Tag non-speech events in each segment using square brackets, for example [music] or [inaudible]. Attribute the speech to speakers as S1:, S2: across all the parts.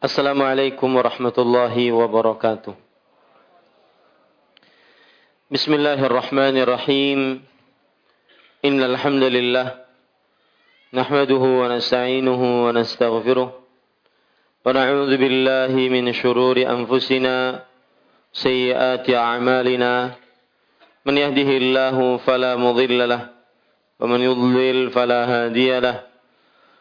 S1: Assalamualaikum warahmatullahi wabarakatuh. Bismillahirrahmanirrahim. Innal hamdalillah nahmaduhu wa nasta'inuhu wa nastaghfiruh wa na'udzu billahi min shururi anfusina sayyiati a'malina man yahdihillahu fala mudilla lah wa man yudlil fala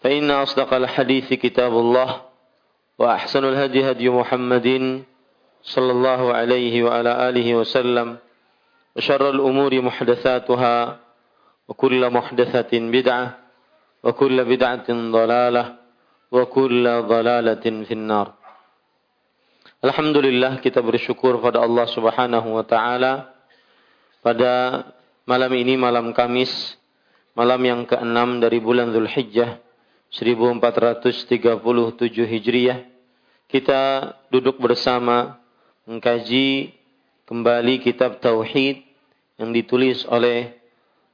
S1: فإن أصدق الحديث كتاب الله وأحسن الهدي هدي محمد صلى الله عليه وعلى آله وسلم وشر الأمور محدثاتها وكل محدثة بدعة وكل بدعة ضلالة وكل ضلالة في النار Alhamdulillah kita bersyukur pada Allah Subhanahu wa taala pada malam ini malam Kamis malam yang keenam dari bulan Zulhijjah 1437 Hijriah kita duduk bersama mengkaji kembali kitab tauhid yang ditulis oleh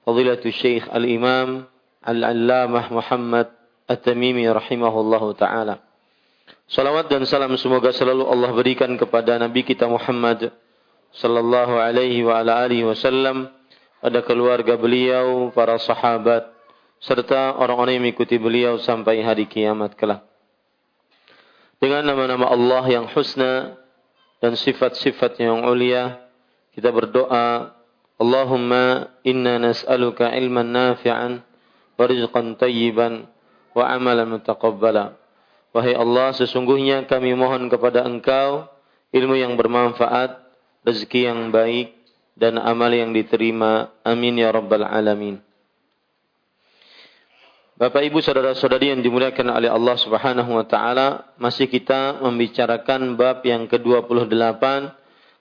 S1: Fadilatul Syekh Al-Imam Al-Allamah Muhammad At-Tamimi rahimahullahu taala. Salawat dan salam semoga selalu Allah berikan kepada Nabi kita Muhammad sallallahu alaihi wa wasallam pada keluarga beliau, para sahabat, serta orang-orang yang mengikuti beliau sampai hari kiamat kelak. Dengan nama-nama Allah yang husna dan sifat-sifat yang ulia, kita berdoa, Allahumma inna nas'aluka ilman nafi'an wa rizqan tayyiban wa amalan mutaqabbala. Wahai Allah, sesungguhnya kami mohon kepada Engkau ilmu yang bermanfaat, rezeki yang baik, dan amal yang diterima. Amin ya rabbal alamin. Bapak Ibu saudara-saudari yang dimuliakan oleh Allah Subhanahu wa taala, masih kita membicarakan bab yang ke-28,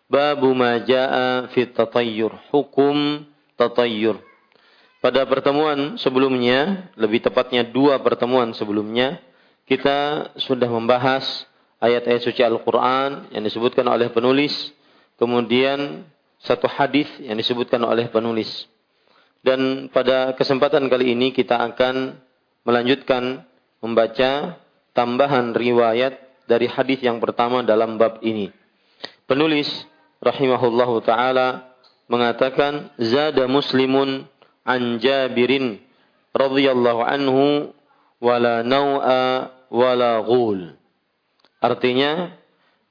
S1: bab ma jaa fi tatayyur, hukum tatayyur. Pada pertemuan sebelumnya, lebih tepatnya dua pertemuan sebelumnya, kita sudah membahas ayat-ayat suci Al-Qur'an yang disebutkan oleh penulis, kemudian satu hadis yang disebutkan oleh penulis. Dan pada kesempatan kali ini kita akan melanjutkan membaca tambahan riwayat dari hadis yang pertama dalam bab ini. Penulis rahimahullahu taala mengatakan zada muslimun an Jabirin radhiyallahu anhu wala nau'a wala ghul. Artinya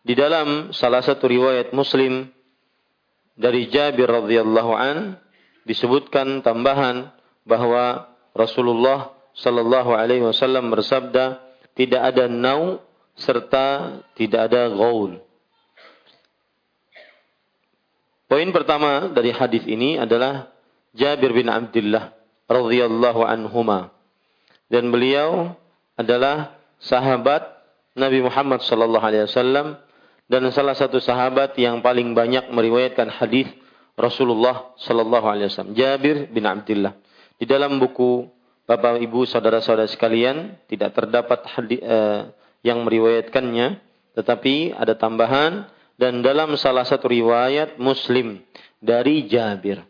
S1: di dalam salah satu riwayat Muslim dari Jabir radhiyallahu an disebutkan tambahan bahwa Rasulullah sallallahu alaihi wasallam bersabda, tidak ada nau serta tidak ada gaul. Poin pertama dari hadis ini adalah Jabir bin Abdullah radhiyallahu anhuma. Dan beliau adalah sahabat Nabi Muhammad sallallahu alaihi wasallam dan salah satu sahabat yang paling banyak meriwayatkan hadis Rasulullah sallallahu alaihi wasallam. Jabir bin Abdullah. Di dalam buku Bapak Ibu saudara-saudara sekalian tidak terdapat eh, yang meriwayatkannya tetapi ada tambahan dan dalam salah satu riwayat Muslim dari Jabir.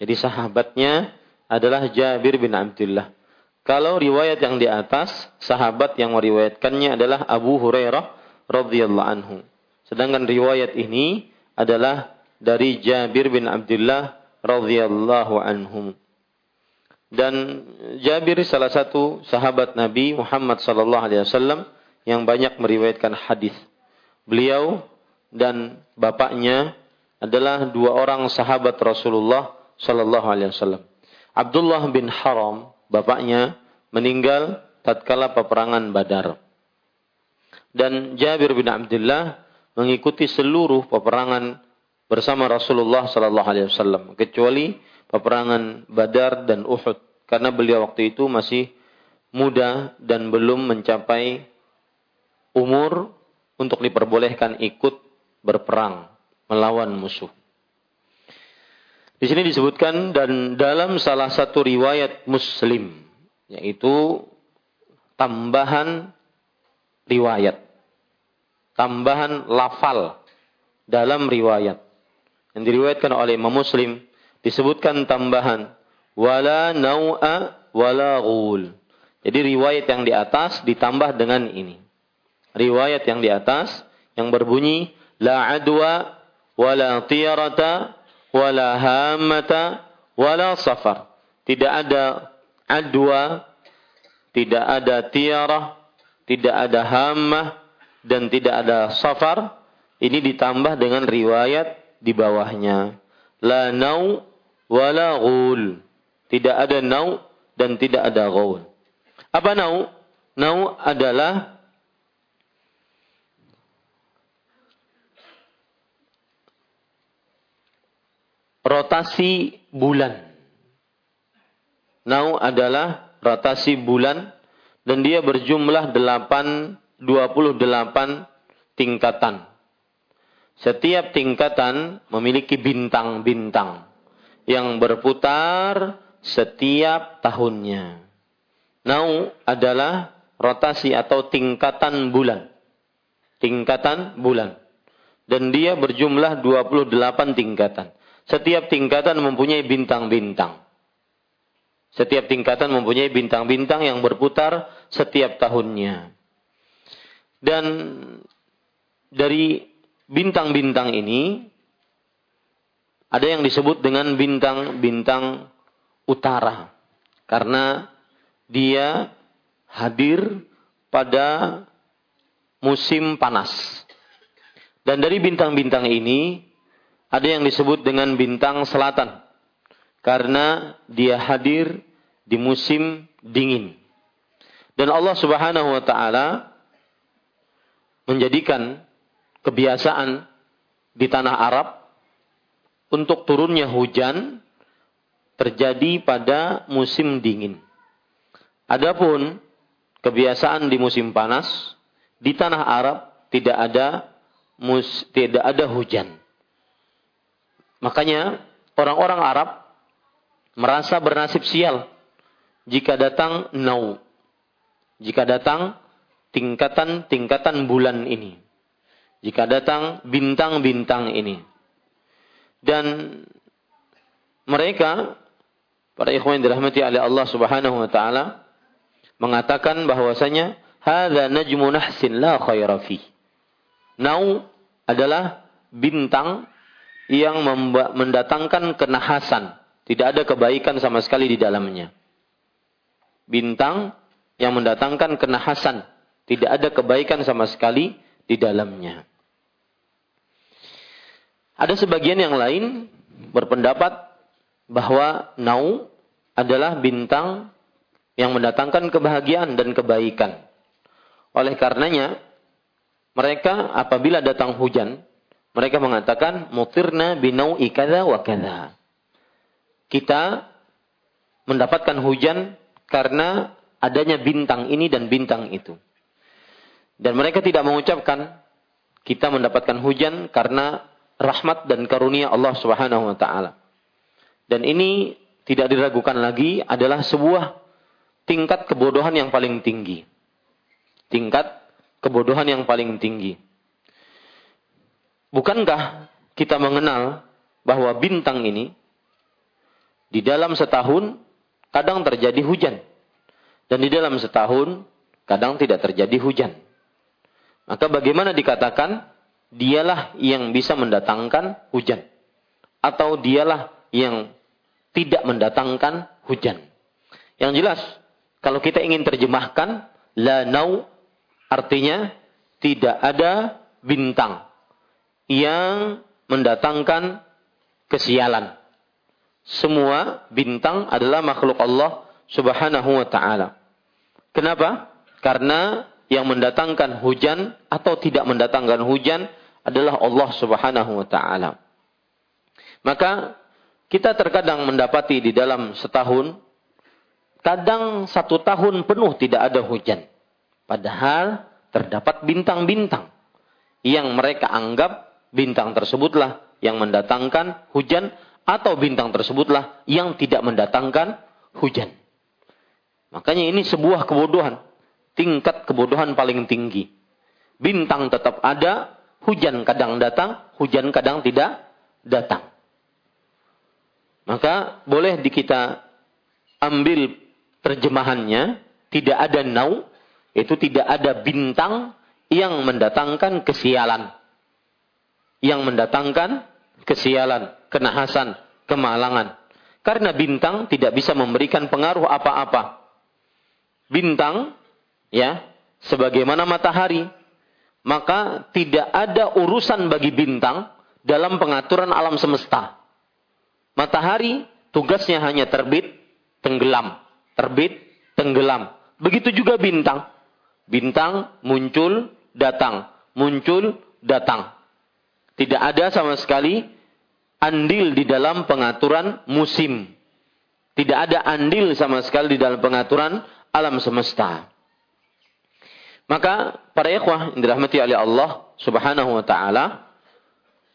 S1: Jadi sahabatnya adalah Jabir bin Abdullah. Kalau riwayat yang di atas, sahabat yang meriwayatkannya adalah Abu Hurairah radhiyallahu anhu. Sedangkan riwayat ini adalah dari Jabir bin Abdullah radhiyallahu anhum. Dan Jabir salah satu sahabat Nabi Muhammad sallallahu alaihi wasallam yang banyak meriwayatkan hadis. beliau dan bapaknya adalah dua orang sahabat Rasulullah Sallallahu Alaihi Wasallam. Abdullah bin Haram, bapaknya meninggal tatkala peperangan Badar. Dan Jabir bin Abdullah mengikuti seluruh peperangan bersama Rasulullah sallallahu alaihi wasallam kecuali peperangan Badar dan Uhud karena beliau waktu itu masih muda dan belum mencapai umur untuk diperbolehkan ikut berperang melawan musuh. Di sini disebutkan dan dalam salah satu riwayat Muslim yaitu tambahan riwayat. Tambahan lafal dalam riwayat. Yang diriwayatkan oleh Imam Muslim disebutkan tambahan wala nau'a wala ghul. Jadi riwayat yang di atas ditambah dengan ini. Riwayat yang di atas yang berbunyi la adwa wala tiyarata wala hammata wala safar. Tidak ada adwa, tidak ada tiarah, tidak ada hammah, dan tidak ada safar. Ini ditambah dengan riwayat di bawahnya. La nau wa la ghul. Tidak ada nau dan tidak ada ghul. Apa nau? Nau adalah rotasi bulan. Nau adalah rotasi bulan dan dia berjumlah 8 28 tingkatan. Setiap tingkatan memiliki bintang-bintang yang berputar setiap tahunnya. Nau adalah rotasi atau tingkatan bulan. Tingkatan bulan. Dan dia berjumlah 28 tingkatan. Setiap tingkatan mempunyai bintang-bintang. Setiap tingkatan mempunyai bintang-bintang yang berputar setiap tahunnya. Dan dari bintang-bintang ini ada yang disebut dengan bintang-bintang utara karena dia hadir pada musim panas. Dan dari bintang-bintang ini ada yang disebut dengan bintang selatan karena dia hadir di musim dingin. Dan Allah Subhanahu wa taala menjadikan kebiasaan di tanah Arab untuk turunnya hujan terjadi pada musim dingin. Adapun kebiasaan di musim panas di tanah Arab tidak ada mus, tidak ada hujan. Makanya orang-orang Arab merasa bernasib sial jika datang nau. Jika datang tingkatan-tingkatan bulan ini. Jika datang bintang-bintang ini. Dan mereka para ikhwan yang dirahmati oleh Allah Subhanahu wa taala mengatakan bahwasanya hadza najmu nahsin la khaira fi. Nau adalah bintang yang mendatangkan kenahasan tidak ada kebaikan sama sekali di dalamnya. Bintang yang mendatangkan kenahasan. Tidak ada kebaikan sama sekali di dalamnya. Ada sebagian yang lain berpendapat bahwa nau adalah bintang yang mendatangkan kebahagiaan dan kebaikan. Oleh karenanya, mereka apabila datang hujan, mereka mengatakan mutirna binau ikada wa kada kita mendapatkan hujan karena adanya bintang ini dan bintang itu. Dan mereka tidak mengucapkan kita mendapatkan hujan karena rahmat dan karunia Allah Subhanahu wa taala. Dan ini tidak diragukan lagi adalah sebuah tingkat kebodohan yang paling tinggi. Tingkat kebodohan yang paling tinggi. Bukankah kita mengenal bahwa bintang ini di dalam setahun kadang terjadi hujan. Dan di dalam setahun kadang tidak terjadi hujan. Maka bagaimana dikatakan dialah yang bisa mendatangkan hujan. Atau dialah yang tidak mendatangkan hujan. Yang jelas, kalau kita ingin terjemahkan, la nau artinya tidak ada bintang yang mendatangkan kesialan. Semua bintang adalah makhluk Allah Subhanahu wa taala. Kenapa? Karena yang mendatangkan hujan atau tidak mendatangkan hujan adalah Allah Subhanahu wa taala. Maka kita terkadang mendapati di dalam setahun kadang satu tahun penuh tidak ada hujan. Padahal terdapat bintang-bintang yang mereka anggap bintang tersebutlah yang mendatangkan hujan atau bintang tersebutlah yang tidak mendatangkan hujan. Makanya ini sebuah kebodohan. Tingkat kebodohan paling tinggi. Bintang tetap ada, hujan kadang datang, hujan kadang tidak datang. Maka boleh di kita ambil terjemahannya, tidak ada nau, itu tidak ada bintang yang mendatangkan kesialan. Yang mendatangkan kesialan, kenahasan, kemalangan. Karena bintang tidak bisa memberikan pengaruh apa-apa bintang ya sebagaimana matahari maka tidak ada urusan bagi bintang dalam pengaturan alam semesta. Matahari tugasnya hanya terbit tenggelam. Terbit tenggelam. Begitu juga bintang. Bintang muncul datang. Muncul datang. Tidak ada sama sekali andil di dalam pengaturan musim. Tidak ada andil sama sekali di dalam pengaturan alam semesta. Maka para ikhwah yang dirahmati oleh Allah Subhanahu wa taala,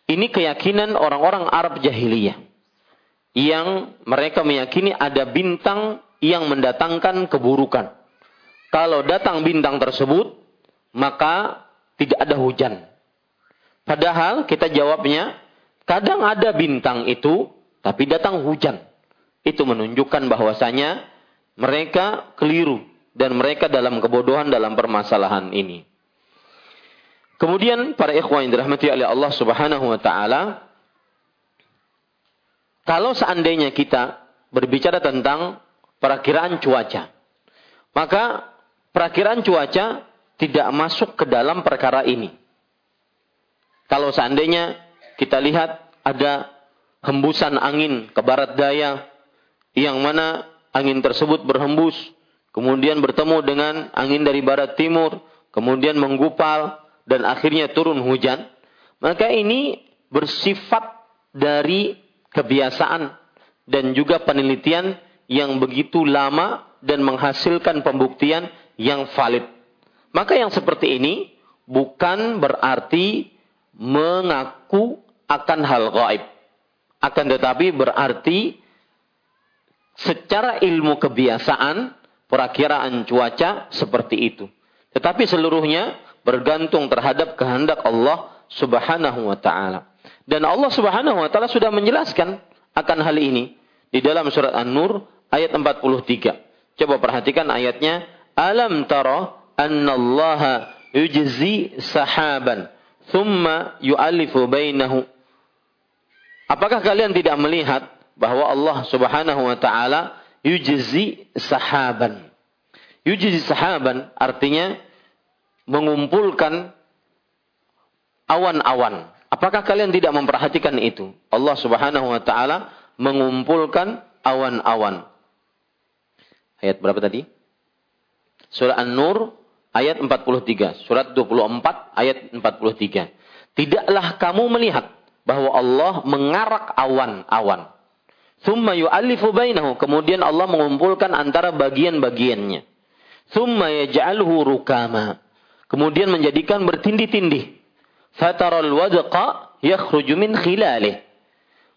S1: ini keyakinan orang-orang Arab jahiliyah yang mereka meyakini ada bintang yang mendatangkan keburukan. Kalau datang bintang tersebut, maka tidak ada hujan. Padahal kita jawabnya, kadang ada bintang itu, tapi datang hujan. Itu menunjukkan bahwasanya mereka keliru dan mereka dalam kebodohan dalam permasalahan ini. Kemudian para ikhwan yang dirahmati oleh Allah Subhanahu wa taala kalau seandainya kita berbicara tentang perakiraan cuaca, maka perakiraan cuaca tidak masuk ke dalam perkara ini. Kalau seandainya kita lihat ada hembusan angin ke barat daya yang mana angin tersebut berhembus, kemudian bertemu dengan angin dari barat timur, kemudian menggupal, dan akhirnya turun hujan, maka ini bersifat dari kebiasaan dan juga penelitian yang begitu lama dan menghasilkan pembuktian yang valid. Maka yang seperti ini bukan berarti mengaku akan hal gaib. Akan tetapi berarti secara ilmu kebiasaan perakiraan cuaca seperti itu. Tetapi seluruhnya bergantung terhadap kehendak Allah Subhanahu wa taala. Dan Allah Subhanahu wa taala sudah menjelaskan akan hal ini di dalam surat An-Nur ayat 43. Coba perhatikan ayatnya, "Alam tara annallaha yujzi sahaban thumma yu'allifu bainahu." Apakah kalian tidak melihat bahwa Allah Subhanahu wa taala yujzi sahaban. Yujzi sahaban artinya mengumpulkan awan-awan. Apakah kalian tidak memperhatikan itu? Allah Subhanahu wa taala mengumpulkan awan-awan. Ayat berapa tadi? Surah An-Nur ayat 43, surat 24 ayat 43. Tidaklah kamu melihat bahwa Allah mengarak awan-awan. Thumma yu'allifu bainahu. Kemudian Allah mengumpulkan antara bagian-bagiannya. Thumma yaj'alhu rukama. Kemudian menjadikan bertindih-tindih. Fataral wadqa yakhruju min khilalih.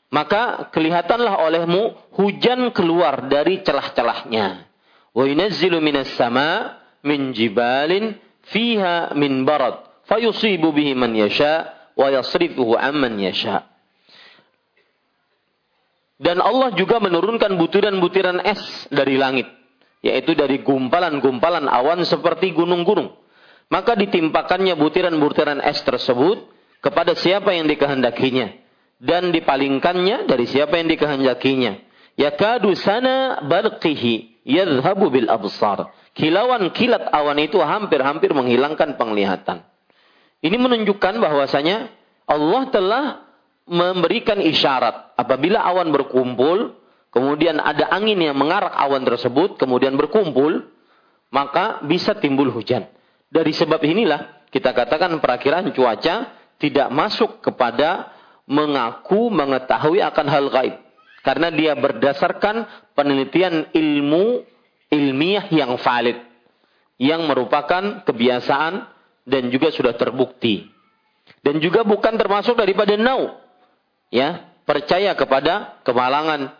S1: Maka kelihatanlah olehmu hujan keluar dari celah-celahnya. Wa yunazzilu minas sama min jibalin fiha min barad. Fayusibu bihi man yasha wa yasrifuhu amman yasha. Dan Allah juga menurunkan butiran-butiran es dari langit. Yaitu dari gumpalan-gumpalan awan seperti gunung-gunung. Maka ditimpakannya butiran-butiran es tersebut kepada siapa yang dikehendakinya. Dan dipalingkannya dari siapa yang dikehendakinya. Yakadu sana barqihi yadhabu bil absar. Kilauan kilat awan itu hampir-hampir menghilangkan penglihatan. Ini menunjukkan bahwasanya Allah telah memberikan isyarat apabila awan berkumpul, kemudian ada angin yang mengarak awan tersebut, kemudian berkumpul, maka bisa timbul hujan. Dari sebab inilah kita katakan perakiraan cuaca tidak masuk kepada mengaku mengetahui akan hal gaib. Karena dia berdasarkan penelitian ilmu ilmiah yang valid. Yang merupakan kebiasaan dan juga sudah terbukti. Dan juga bukan termasuk daripada nau. Ya, percaya kepada kemalangan,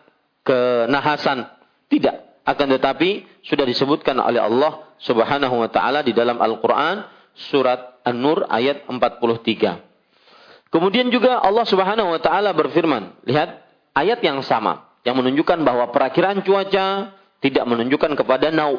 S1: kenahasan. Tidak. Akan tetapi sudah disebutkan oleh Allah subhanahu wa ta'ala di dalam Al-Quran surat An-Nur ayat 43. Kemudian juga Allah Subhanahu wa taala berfirman, lihat ayat yang sama yang menunjukkan bahwa perakiraan cuaca tidak menunjukkan kepada nau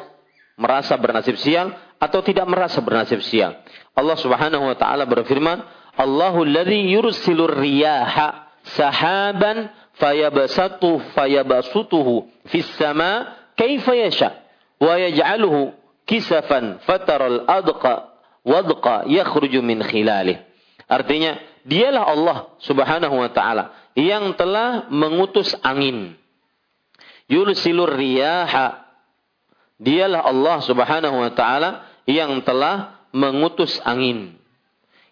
S1: merasa bernasib sial atau tidak merasa bernasib sial. Allah Subhanahu wa taala berfirman, Allahu alladzi yursilur riyaha sahaban fayabasatu fayabasutuhu fis sama kaifa yasha wa yaj'aluhu kisafan fataral adqa wadqa yakhruju min khilalih. Artinya dialah Allah Subhanahu wa taala yang telah mengutus angin. Yursilur riyaha. Dialah Allah Subhanahu wa taala yang telah mengutus angin.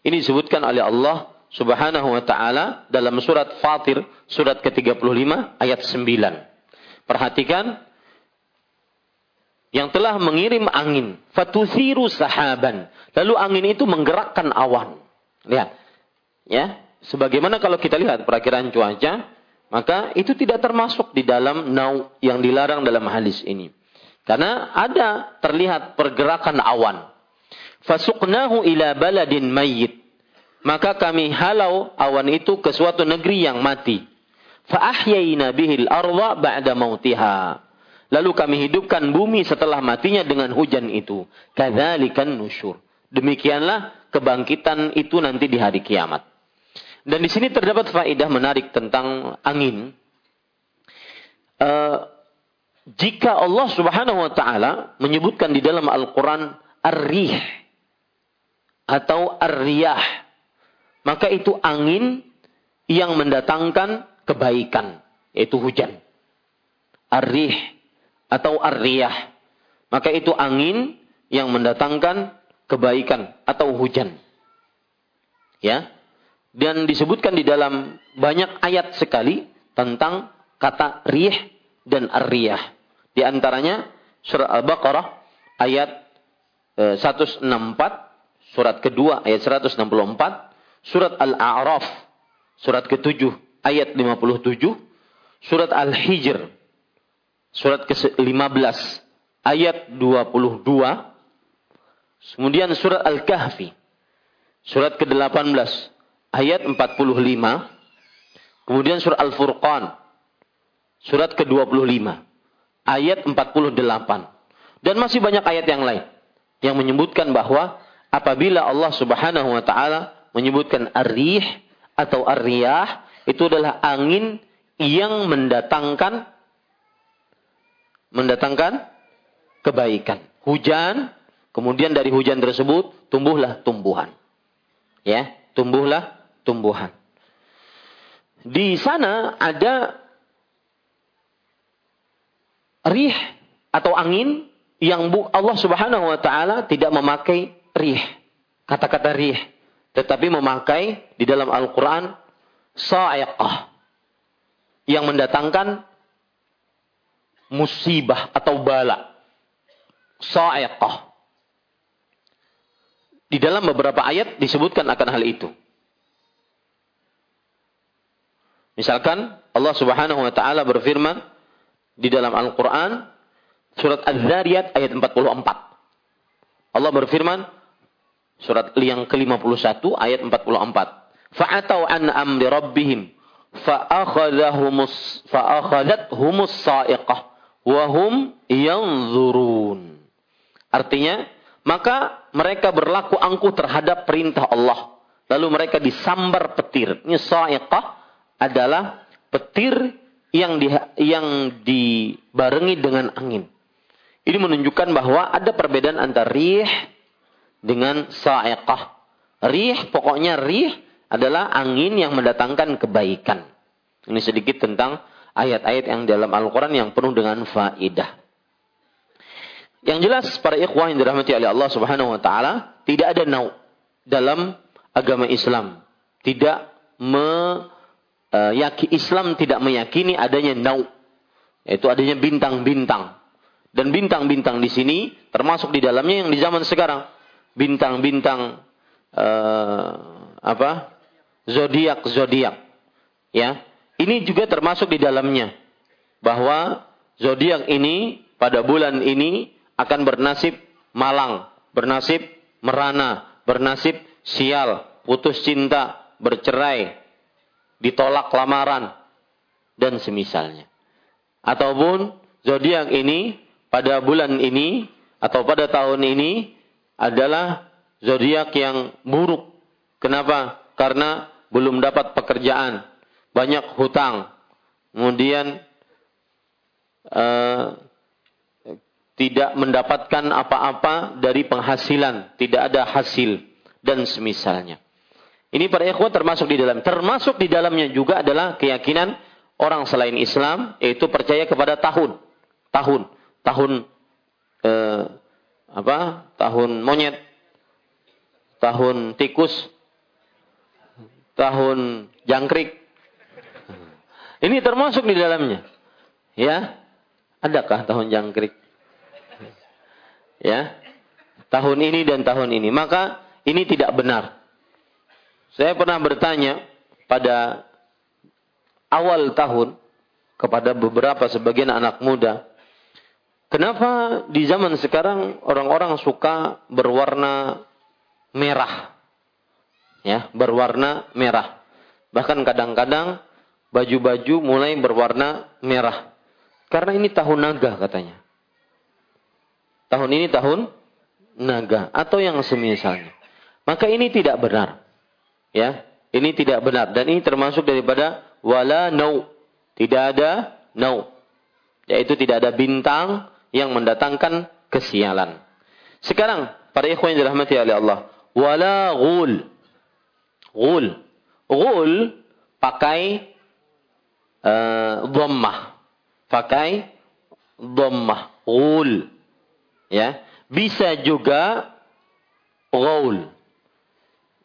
S1: Ini disebutkan oleh Allah Subhanahu wa taala dalam surat Fatir surat ke-35 ayat 9. Perhatikan yang telah mengirim angin, fatusiru sahaban. Lalu angin itu menggerakkan awan. Lihat, Ya, sebagaimana kalau kita lihat perakiraan cuaca, maka itu tidak termasuk di dalam nau yang dilarang dalam hadis ini. Karena ada terlihat pergerakan awan. Fasuknahu ila baladin mayyit. Maka kami halau awan itu ke suatu negeri yang mati. Fa'ahyayna bihil arwa ba'da mautiha. Lalu kami hidupkan bumi setelah matinya dengan hujan itu. Kadzalikan nusyur. Demikianlah kebangkitan itu nanti di hari kiamat. Dan di sini terdapat faedah menarik tentang angin. Uh, jika Allah Subhanahu wa taala menyebutkan di dalam Al-Qur'an ar-rih atau ar-riyah, maka itu angin yang mendatangkan kebaikan, yaitu hujan. Ar-rih atau ar-riyah, maka itu angin yang mendatangkan kebaikan atau hujan. Ya, dan disebutkan di dalam banyak ayat sekali tentang kata rih dan ar-riyah. Di antaranya surah Al-Baqarah ayat 164, e, surat kedua ayat 164, surat Al-A'raf surat ke-7 ayat 57, surat Al-Hijr surat ke-15 ayat 22, kemudian surat Al-Kahfi surat ke-18 ayat 45. Kemudian surah Al-Furqan. Surat ke-25. Ayat 48. Dan masih banyak ayat yang lain. Yang menyebutkan bahwa apabila Allah subhanahu wa ta'ala menyebutkan ar-rih atau ar-riyah. Itu adalah angin yang mendatangkan mendatangkan kebaikan. Hujan, kemudian dari hujan tersebut tumbuhlah tumbuhan. Ya, tumbuhlah tumbuhan. Di sana ada rih atau angin yang Allah Subhanahu wa taala tidak memakai rih. Kata-kata rih, tetapi memakai di dalam Al-Qur'an sa'iqah yang mendatangkan musibah atau bala. Sa'iqah. Di dalam beberapa ayat disebutkan akan hal itu. Misalkan Allah Subhanahu wa taala berfirman di dalam Al-Qur'an surat Az-Zariyat ayat 44. Allah berfirman surat yang ke-51 ayat 44. Fa'atau an amri rabbihim fa'akhadhahumus fa'akhadhathumus sa'iqah wa hum yanzurun. Artinya, maka mereka berlaku angkuh terhadap perintah Allah. Lalu mereka disambar petir. Ini sa'iqah adalah petir yang di, yang dibarengi dengan angin. Ini menunjukkan bahwa ada perbedaan antara rih dengan sa'iqah. Rih, pokoknya rih adalah angin yang mendatangkan kebaikan. Ini sedikit tentang ayat-ayat yang dalam Al-Quran yang penuh dengan faidah. Yang jelas para ikhwah yang dirahmati oleh Allah Subhanahu wa taala, tidak ada nau dalam agama Islam. Tidak me uh, yaki, Islam tidak meyakini adanya nau, yaitu adanya bintang-bintang. Dan bintang-bintang di sini termasuk di dalamnya yang di zaman sekarang. Bintang-bintang uh, apa? zodiak-zodiak. Ya. Ini juga termasuk di dalamnya bahwa zodiak ini pada bulan ini akan bernasib malang, bernasib merana, bernasib sial, putus cinta, bercerai, ditolak lamaran dan semisalnya. Ataupun zodiak ini pada bulan ini atau pada tahun ini adalah zodiak yang buruk. Kenapa? Karena belum dapat pekerjaan, banyak hutang, kemudian uh, tidak mendapatkan apa-apa dari penghasilan, tidak ada hasil dan semisalnya. Ini para ikhwan termasuk di dalam termasuk di dalamnya juga adalah keyakinan orang selain Islam yaitu percaya kepada tahun, tahun, tahun eh, apa? Tahun monyet, tahun tikus, tahun jangkrik. Ini termasuk di dalamnya. Ya. Adakah tahun jangkrik? Ya. Tahun ini dan tahun ini. Maka ini tidak benar. Saya pernah bertanya pada awal tahun kepada beberapa sebagian anak muda, kenapa di zaman sekarang orang-orang suka berwarna merah? Ya, berwarna merah. Bahkan kadang-kadang baju-baju mulai berwarna merah. Karena ini tahun naga katanya. Tahun ini tahun naga atau yang semisalnya. Maka ini tidak benar. Ya, ini tidak benar dan ini termasuk daripada wala nau. Tidak ada nau. Yaitu tidak ada bintang yang mendatangkan kesialan. Sekarang para ikhwan yang dirahmati oleh Allah, wala ghul. Ghul. Ghul pakai uh, dhammah pakai dhammah ghul ya bisa juga ghaul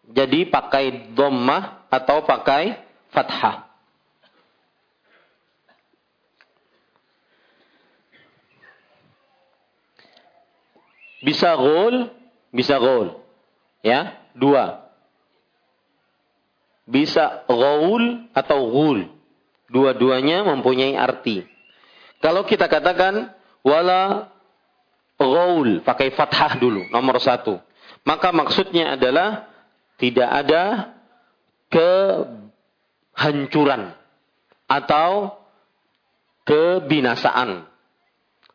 S1: jadi pakai dhammah atau pakai fathah bisa ghaul bisa ghaul ya dua bisa ghaul atau ghul dua-duanya mempunyai arti kalau kita katakan wala ghaul pakai fathah dulu nomor satu. Maka maksudnya adalah tidak ada kehancuran atau kebinasaan.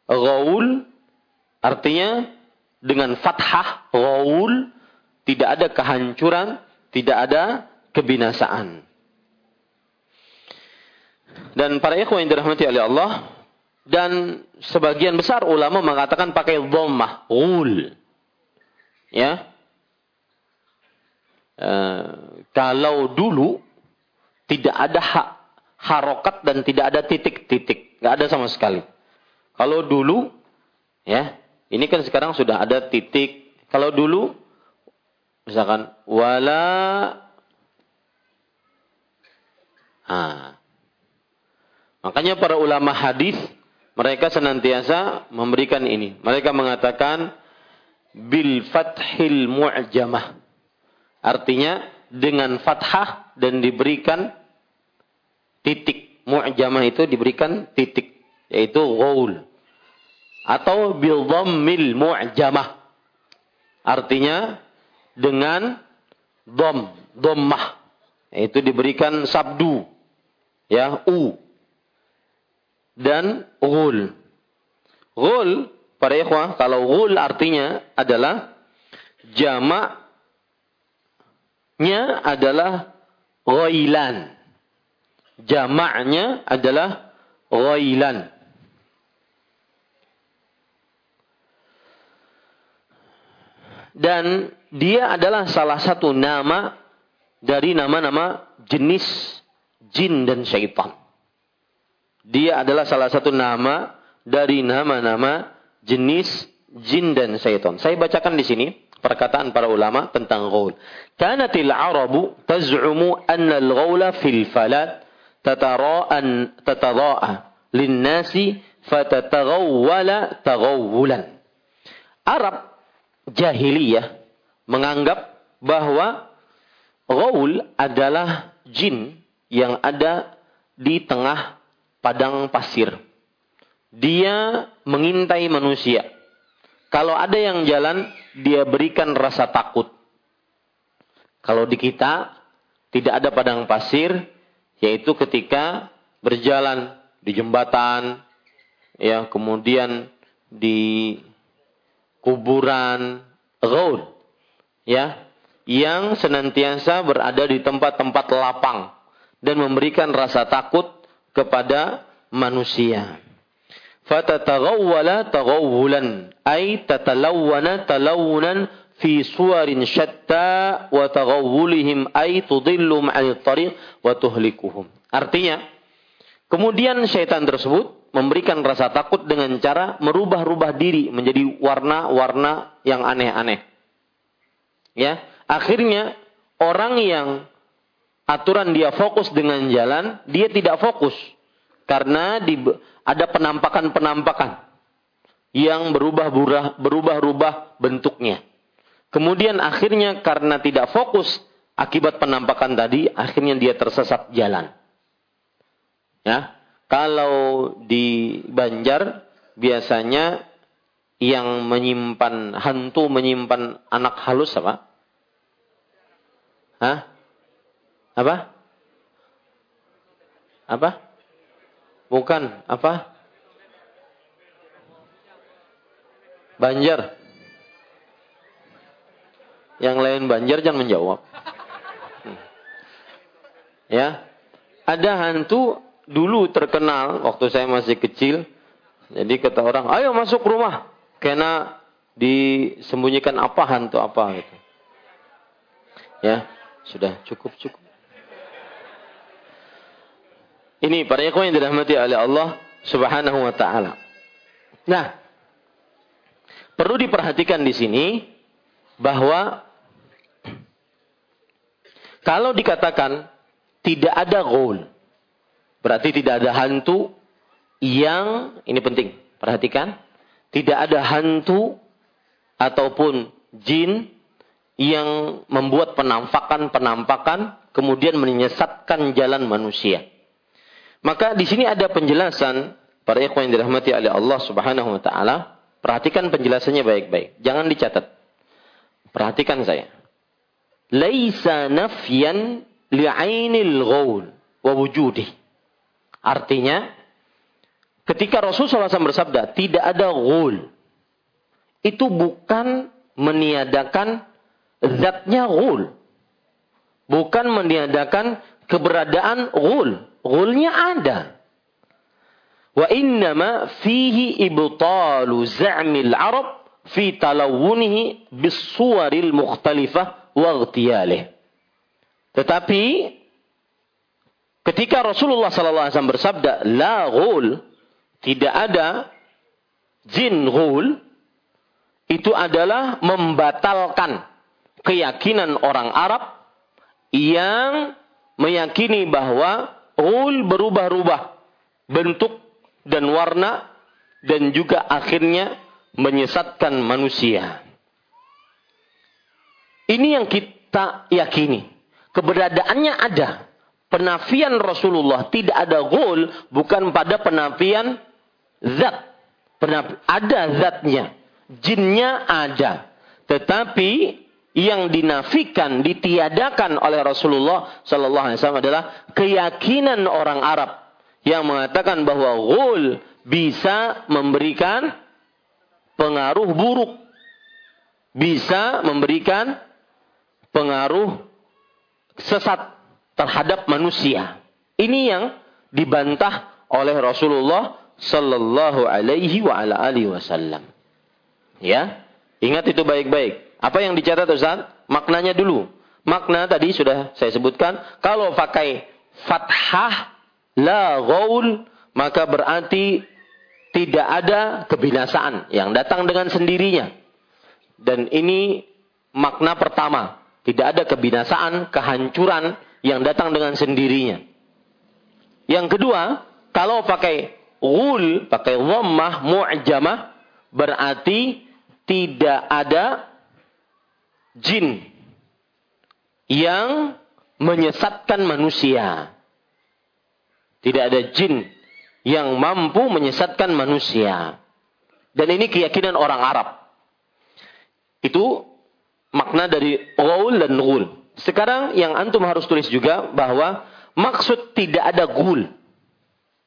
S1: Ghaul artinya dengan fathah ghaul tidak ada kehancuran, tidak ada kebinasaan. Dan para ikhwan yang dirahmati oleh Allah, dan sebagian besar ulama mengatakan pakai dhammah, ghul. Ya. E, kalau dulu tidak ada hak harokat dan tidak ada titik-titik, nggak ada sama sekali. Kalau dulu, ya, ini kan sekarang sudah ada titik. Kalau dulu, misalkan wala, ah, makanya para ulama hadis mereka senantiasa memberikan ini. Mereka mengatakan bil fathil mu'jamah. Artinya dengan fathah dan diberikan titik. Mu'jamah itu diberikan titik. Yaitu ghaul. Atau bil dhammil mu'jamah. Artinya dengan dom, dhammah. Yaitu diberikan sabdu. Ya, u dan ghul. Ghul, para ikhwah, kalau ghul artinya adalah jamaknya adalah ghailan. Jamaknya adalah ghailan. Dan dia adalah salah satu nama dari nama-nama jenis jin dan syaitan. Dia adalah salah satu nama dari nama-nama jenis jin dan syaitan. Saya bacakan di sini perkataan para ulama tentang ghaul. Kanatil arabu taz'umu anna al-ghawla fil falat tatara'an tatadha'a lin-nasi fatataghawwala taghawwulan. Arab jahiliyah menganggap bahwa ghaul adalah jin yang ada di tengah padang pasir. Dia mengintai manusia. Kalau ada yang jalan, dia berikan rasa takut. Kalau di kita tidak ada padang pasir, yaitu ketika berjalan di jembatan, ya kemudian di kuburan, gaul, ya yang senantiasa berada di tempat-tempat lapang dan memberikan rasa takut kepada manusia. Fatatagawwala tagawwulan ay tatalawwana talawunan fi suwarin syatta wa tagawwulihim ay tudillu ma'al tariq wa tuhlikuhum. Artinya, kemudian syaitan tersebut memberikan rasa takut dengan cara merubah-rubah diri menjadi warna-warna yang aneh-aneh. Ya, Akhirnya orang yang aturan dia fokus dengan jalan, dia tidak fokus karena di, ada penampakan-penampakan yang berubah-ubah berubah-ubah bentuknya. Kemudian akhirnya karena tidak fokus akibat penampakan tadi, akhirnya dia tersesat jalan. Ya, kalau di Banjar biasanya yang menyimpan hantu menyimpan anak halus apa? Hah? Apa? Apa? Bukan. Apa? Banjar. Yang lain Banjar jangan menjawab. Hmm. Ya. Ada hantu dulu terkenal waktu saya masih kecil. Jadi kata orang, ayo masuk rumah. Karena disembunyikan apa hantu apa gitu. Ya. Sudah cukup cukup. Ini para ikhwan yang dirahmati oleh Allah Subhanahu wa taala. Nah, perlu diperhatikan di sini bahwa kalau dikatakan tidak ada gol, berarti tidak ada hantu yang ini penting, perhatikan, tidak ada hantu ataupun jin yang membuat penampakan-penampakan kemudian menyesatkan jalan manusia. Maka di sini ada penjelasan para ikhwan yang dirahmati oleh Allah Subhanahu wa taala. Perhatikan penjelasannya baik-baik. Jangan dicatat. Perhatikan saya. Laisa nafyan li'ainil ghaul wa wujudih. Artinya ketika Rasulullah SAW bersabda tidak ada ghul itu bukan meniadakan zatnya ghul. Bukan meniadakan keberadaan ghul. Ghulnya ada. Wa innama fihi ibtalu za'mil Arab fi talawunihi bisuwaril mukhtalifah wa. Tetapi ketika Rasulullah SAW bersabda, La ghul, tidak ada jin ghul, itu adalah membatalkan keyakinan orang Arab yang meyakini bahwa ul berubah-ubah bentuk dan warna dan juga akhirnya menyesatkan manusia. Ini yang kita yakini. Keberadaannya ada. Penafian Rasulullah tidak ada gul bukan pada penafian zat. Penaf ada zatnya. Jinnya ada. Tetapi yang dinafikan, ditiadakan oleh Rasulullah Sallallahu Alaihi Wasallam adalah keyakinan orang Arab yang mengatakan bahwa ghul bisa memberikan pengaruh buruk, bisa memberikan pengaruh sesat terhadap manusia. Ini yang dibantah oleh Rasulullah Sallallahu Alaihi Wasallam. Ya, ingat itu baik-baik Apa yang dicatat Ustaz? Maknanya dulu. Makna tadi sudah saya sebutkan. Kalau pakai fathah la gaul maka berarti tidak ada kebinasaan yang datang dengan sendirinya. Dan ini makna pertama. Tidak ada kebinasaan, kehancuran yang datang dengan sendirinya. Yang kedua, kalau pakai ghul, pakai dhammah mu'jamah, berarti tidak ada jin yang menyesatkan manusia. Tidak ada jin yang mampu menyesatkan manusia. Dan ini keyakinan orang Arab. Itu makna dari ghul dan ghul. Sekarang yang antum harus tulis juga bahwa maksud tidak ada ghul.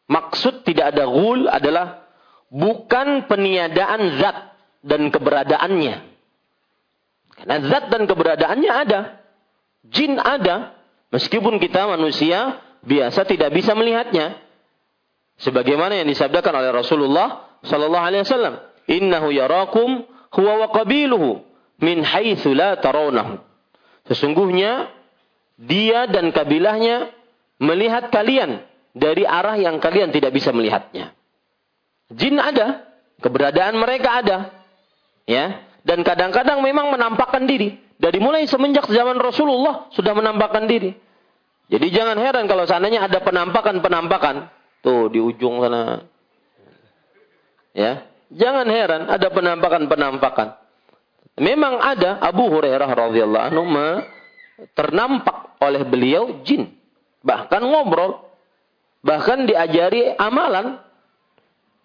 S1: Maksud tidak ada ghul adalah bukan peniadaan zat dan keberadaannya. Karena zat dan keberadaannya ada. Jin ada. Meskipun kita manusia biasa tidak bisa melihatnya. Sebagaimana yang disabdakan oleh Rasulullah sallallahu alaihi wasallam, "Innahu yarakum huwa wa qabiluhu min haitsu la tarawnahu." Sesungguhnya dia dan kabilahnya melihat kalian dari arah yang kalian tidak bisa melihatnya. Jin ada, keberadaan mereka ada. Ya, dan kadang-kadang memang menampakkan diri. Dari mulai semenjak zaman Rasulullah sudah menampakkan diri. Jadi jangan heran kalau seandainya ada penampakan-penampakan. Tuh di ujung sana. Ya, jangan heran ada penampakan-penampakan. Memang ada Abu Hurairah radhiyallahu anhu ternampak oleh beliau jin. Bahkan ngobrol. Bahkan diajari amalan.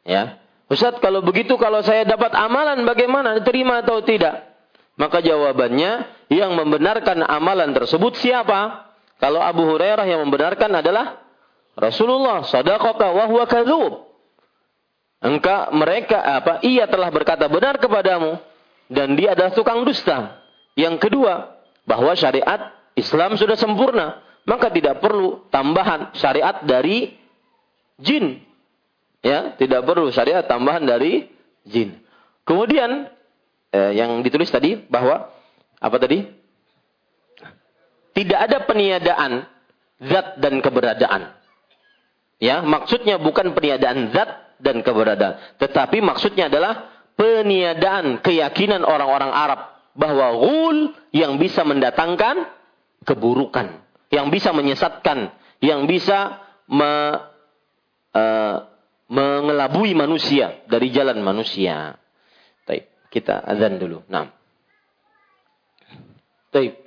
S1: Ya. Ustaz kalau begitu kalau saya dapat amalan bagaimana? Terima atau tidak? Maka jawabannya yang membenarkan amalan tersebut siapa? Kalau Abu Hurairah yang membenarkan adalah Rasulullah. Sadaqaka wa huwa kadzub. Engkau mereka apa? Ia telah berkata benar kepadamu dan dia adalah tukang dusta. Yang kedua, bahwa syariat Islam sudah sempurna, maka tidak perlu tambahan syariat dari jin. Ya, tidak perlu syariat tambahan dari jin. Kemudian eh, yang ditulis tadi bahwa apa tadi? Tidak ada peniadaan zat dan keberadaan. Ya, maksudnya bukan peniadaan zat dan keberadaan, tetapi maksudnya adalah peniadaan keyakinan orang-orang Arab bahwa ghul yang bisa mendatangkan keburukan, yang bisa menyesatkan, yang bisa me, uh, mengelabui manusia dari jalan manusia. Baik, kita azan dulu. Nah. Baik.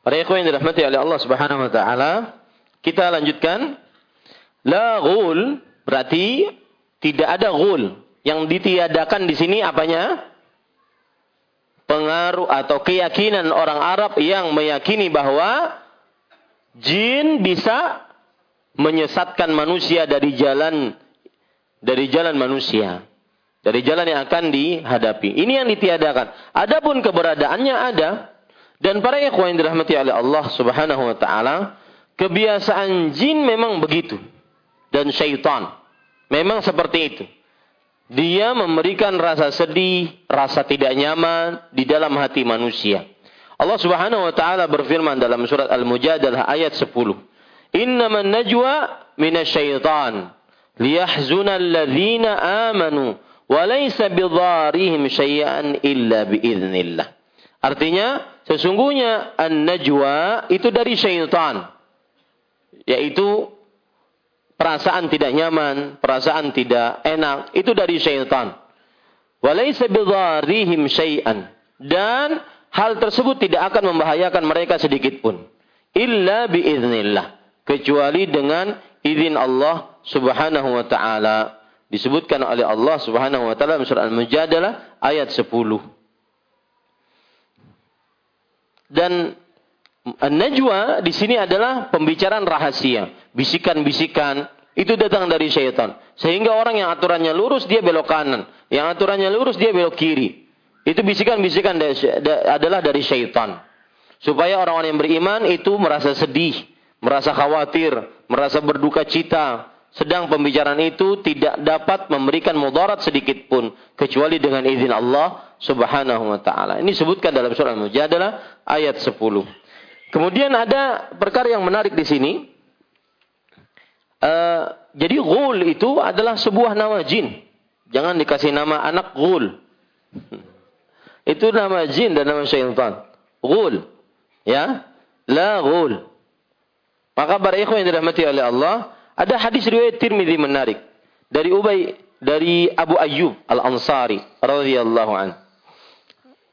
S1: Para ikhwan yang dirahmati oleh Allah Subhanahu wa taala, kita lanjutkan. La ghul berarti tidak ada ghul. Yang ditiadakan di sini apanya? Pengaruh atau keyakinan orang Arab yang meyakini bahwa jin bisa menyesatkan manusia dari jalan dari jalan manusia. Dari jalan yang akan dihadapi. Ini yang ditiadakan. Adapun keberadaannya ada. Dan para ikhwan yang dirahmati oleh Allah subhanahu wa ta'ala. Kebiasaan jin memang begitu. Dan syaitan. Memang seperti itu. Dia memberikan rasa sedih, rasa tidak nyaman di dalam hati manusia. Allah Subhanahu wa taala berfirman dalam surat Al-Mujadalah ayat 10. Innaman najwa minasyaitan liyahzuna alladhina amanu wa laysa bidharihim syai'an illa biiznillah. Artinya sesungguhnya an-najwa itu dari syaitan. Yaitu perasaan tidak nyaman, perasaan tidak enak, itu dari syaitan. Wa laysa bidharihim syai'an. Dan hal tersebut tidak akan membahayakan mereka sedikit pun. Illa biiznillah. Kecuali dengan izin Allah Subhanahu wa taala. Disebutkan oleh Allah Subhanahu wa taala surah Al-Mujadalah ayat 10. Dan An-Najwa di sini adalah pembicaraan rahasia, bisikan-bisikan itu datang dari syaitan. Sehingga orang yang aturannya lurus dia belok kanan, yang aturannya lurus dia belok kiri. Itu bisikan-bisikan adalah dari syaitan. Supaya orang-orang yang beriman itu merasa sedih, merasa khawatir, merasa berduka cita, sedang pembicaraan itu tidak dapat memberikan mudarat sedikit pun kecuali dengan izin Allah Subhanahu wa taala. Ini disebutkan dalam surah Al-Mujadalah ayat 10. Kemudian ada perkara yang menarik di sini. Uh, jadi ghul itu adalah sebuah nama jin. Jangan dikasih nama anak ghul. [laughs] itu nama jin dan nama syaitan. Ghul. Ya. La ghul. Maka para ikhwan yang dirahmati oleh Allah, ada hadis riwayat Tirmidzi menarik dari Ubay dari Abu Ayyub Al-Ansari radhiyallahu an.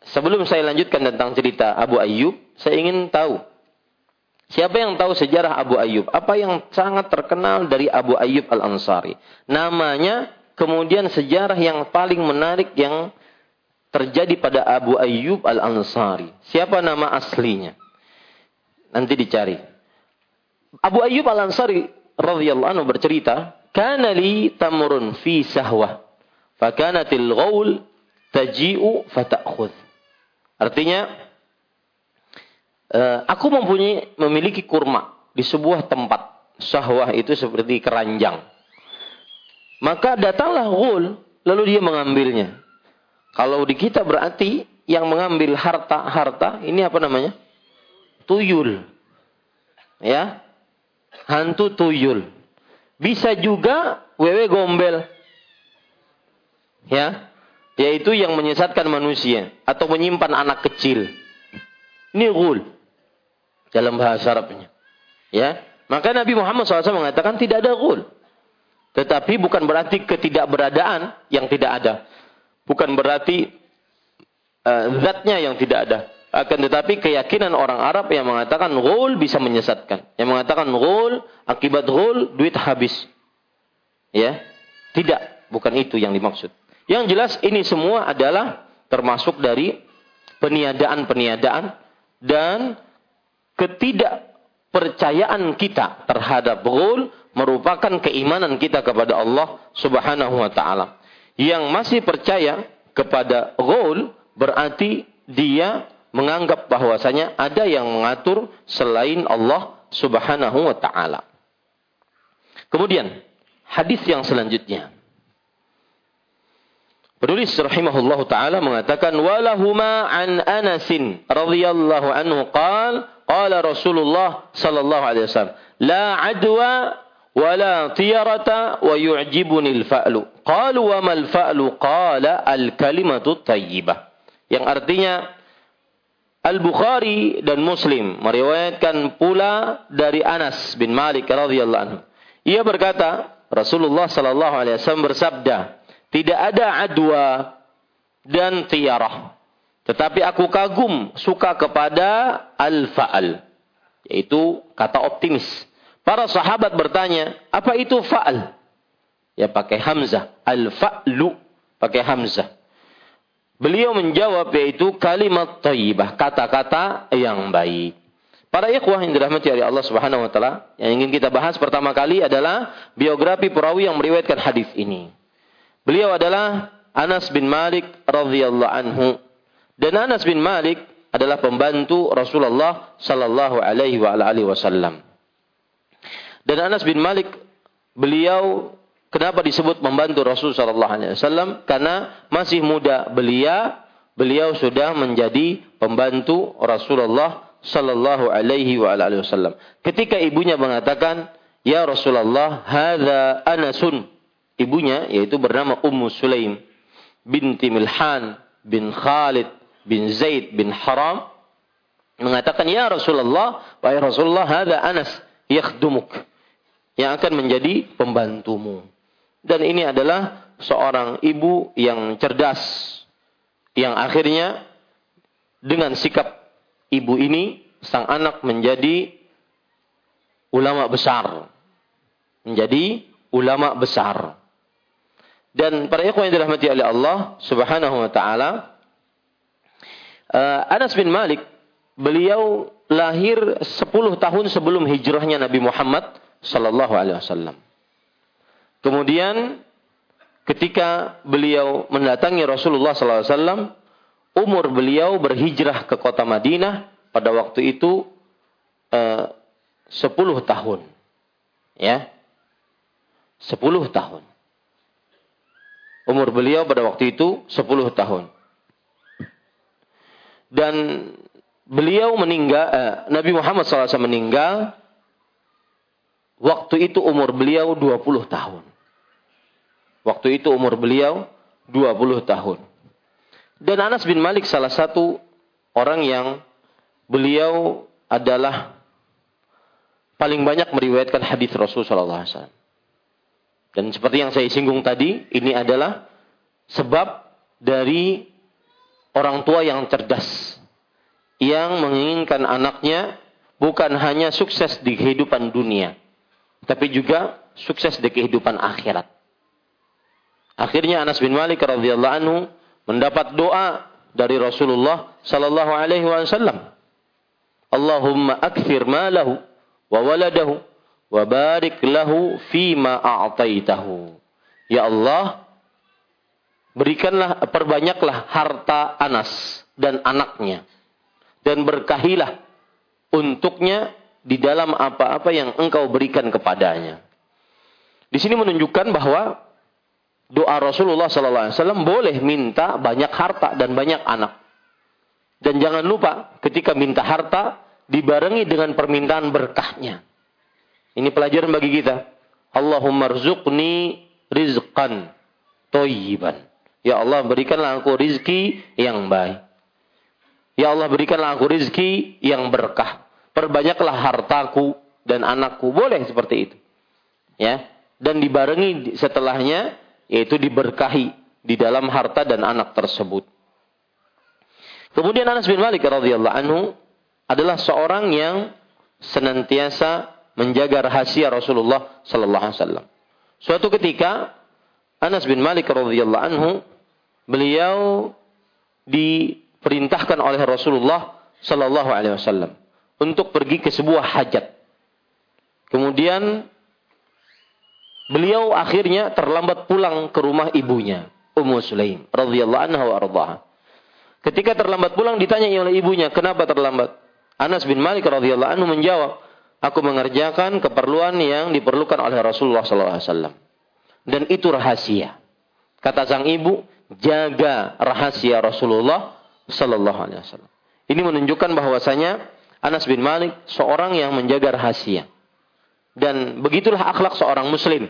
S1: Sebelum saya lanjutkan tentang cerita Abu Ayyub, saya ingin tahu siapa yang tahu sejarah Abu Ayyub? Apa yang sangat terkenal dari Abu Ayyub Al-Ansari? Namanya, kemudian sejarah yang paling menarik yang terjadi pada Abu Ayyub Al-Ansari. Siapa nama aslinya? Nanti dicari. Abu Ayyub Al-Ansari radhiyallahu anhu bercerita, kana li tamrun fi sahwah fakanatil ghaul taji'u fata'khudh artinya uh, aku mempunyai memiliki kurma di sebuah tempat sahwah itu seperti keranjang maka datanglah ghul lalu dia mengambilnya kalau di kita berarti yang mengambil harta-harta ini apa namanya tuyul ya hantu tuyul bisa juga wewe gombel. Ya. Yaitu yang menyesatkan manusia. Atau menyimpan anak kecil. Ini ghul. Dalam bahasa Arabnya. Ya. Maka Nabi Muhammad SAW mengatakan tidak ada ghul. Tetapi bukan berarti ketidakberadaan yang tidak ada. Bukan berarti uh, zatnya yang tidak ada. Akan tetapi keyakinan orang Arab yang mengatakan ghul bisa menyesatkan. Yang mengatakan ghul, akibat ghul, duit habis. Ya. Tidak, bukan itu yang dimaksud. Yang jelas ini semua adalah termasuk dari peniadaan-peniadaan dan ketidakpercayaan kita terhadap ghul merupakan keimanan kita kepada Allah Subhanahu wa taala. Yang masih percaya kepada ghul berarti dia menganggap bahwasanya ada yang mengatur selain Allah Subhanahu wa taala. Kemudian hadis yang selanjutnya. Penulis rahimahullahu taala mengatakan walahuma an Anas radhiyallahu anhu qal Qala Rasulullah sallallahu alaihi wasallam, "La adwa wa la tiyarata wa yu'jibuni al-fa'lu." Qalu wa mal fa'lu? Qala al-kalimatu tayyibah. Yang artinya Al-Bukhari dan Muslim meriwayatkan pula dari Anas bin Malik radhiyallahu anhu. Ia berkata, Rasulullah sallallahu alaihi wasallam bersabda, "Tidak ada adwa dan tiarah." Tetapi aku kagum suka kepada al-fa'al." Yaitu kata optimis. Para sahabat bertanya, "Apa itu fa'al?" Ya pakai hamzah, al-fa'lu pakai hamzah. Beliau menjawab yaitu kalimat thayyibah, kata-kata yang baik. Para ikhwah yang dirahmati oleh Allah Subhanahu wa taala, yang ingin kita bahas pertama kali adalah biografi perawi yang meriwayatkan hadis ini. Beliau adalah Anas bin Malik radhiyallahu anhu. Dan Anas bin Malik adalah pembantu Rasulullah sallallahu alaihi wa alihi wasallam. Dan Anas bin Malik beliau Kenapa disebut membantu Rasul Sallallahu Alaihi Wasallam? Karena masih muda belia, beliau sudah menjadi pembantu Rasulullah Sallallahu Alaihi Wasallam. Ketika ibunya mengatakan, Ya Rasulullah, hada anasun. Ibunya yaitu bernama Ummu Sulaim binti Milhan bin Khalid bin Zaid bin Haram mengatakan ya Rasulullah wahai Rasulullah hada Anas yakhdumuk yang akan menjadi pembantumu dan ini adalah seorang ibu yang cerdas. Yang akhirnya dengan sikap ibu ini, sang anak menjadi ulama besar. Menjadi ulama besar. Dan para ikhwan yang dirahmati oleh Allah subhanahu wa ta'ala, uh, Anas bin Malik, beliau lahir 10 tahun sebelum hijrahnya Nabi Muhammad sallallahu alaihi wasallam. Kemudian ketika beliau mendatangi Rasulullah SAW, umur beliau berhijrah ke kota Madinah pada waktu itu eh, 10 tahun. Ya. 10 tahun. Umur beliau pada waktu itu 10 tahun. Dan beliau meninggal eh, Nabi Muhammad SAW meninggal waktu itu umur beliau 20 tahun. Waktu itu umur beliau 20 tahun. Dan Anas bin Malik salah satu orang yang beliau adalah paling banyak meriwayatkan hadis Rasul sallallahu alaihi wasallam. Dan seperti yang saya singgung tadi, ini adalah sebab dari orang tua yang cerdas yang menginginkan anaknya bukan hanya sukses di kehidupan dunia, tapi juga sukses di kehidupan akhirat. Akhirnya Anas bin Malik radhiyallahu anhu mendapat doa dari Rasulullah sallallahu alaihi wasallam. Allahumma akthir malahu wa waladahu wa barik lahu fima a'taitahu. Ya Allah, berikanlah perbanyaklah harta Anas dan anaknya dan berkahilah untuknya di dalam apa-apa yang engkau berikan kepadanya. Di sini menunjukkan bahwa doa Rasulullah SAW boleh minta banyak harta dan banyak anak. Dan jangan lupa ketika minta harta dibarengi dengan permintaan berkahnya. Ini pelajaran bagi kita. Allahumma rzuqni rizqan toyiban. Ya Allah berikanlah aku rizki yang baik. Ya Allah berikanlah aku rizki yang berkah. Perbanyaklah hartaku dan anakku. Boleh seperti itu. Ya. Dan dibarengi setelahnya yaitu diberkahi di dalam harta dan anak tersebut. Kemudian Anas bin Malik radhiyallahu anhu adalah seorang yang senantiasa menjaga rahasia Rasulullah sallallahu alaihi wasallam. Suatu ketika Anas bin Malik radhiyallahu anhu beliau diperintahkan oleh Rasulullah sallallahu alaihi wasallam untuk pergi ke sebuah hajat. Kemudian Beliau akhirnya terlambat pulang ke rumah ibunya, Ummu Sulaim radhiyallahu anha wa ardhaha. Ketika terlambat pulang ditanya oleh ibunya, "Kenapa terlambat?" Anas bin Malik radhiyallahu anhu menjawab, "Aku mengerjakan keperluan yang diperlukan oleh Rasulullah sallallahu alaihi wasallam." Dan itu rahasia. Kata sang ibu, jaga rahasia Rasulullah sallallahu alaihi wasallam. Ini menunjukkan bahwasanya Anas bin Malik seorang yang menjaga rahasia. Dan begitulah akhlak seorang muslim.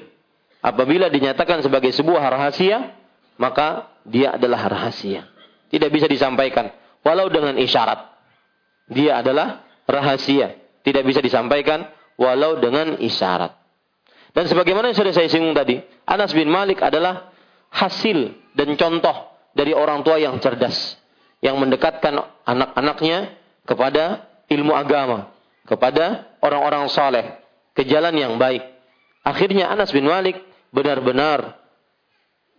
S1: Apabila dinyatakan sebagai sebuah rahasia, maka dia adalah rahasia. Tidak bisa disampaikan. Walau dengan isyarat. Dia adalah rahasia. Tidak bisa disampaikan walau dengan isyarat. Dan sebagaimana yang sudah saya singgung tadi, Anas bin Malik adalah hasil dan contoh dari orang tua yang cerdas. Yang mendekatkan anak-anaknya kepada ilmu agama. Kepada orang-orang saleh ke jalan yang baik. Akhirnya Anas bin Malik benar-benar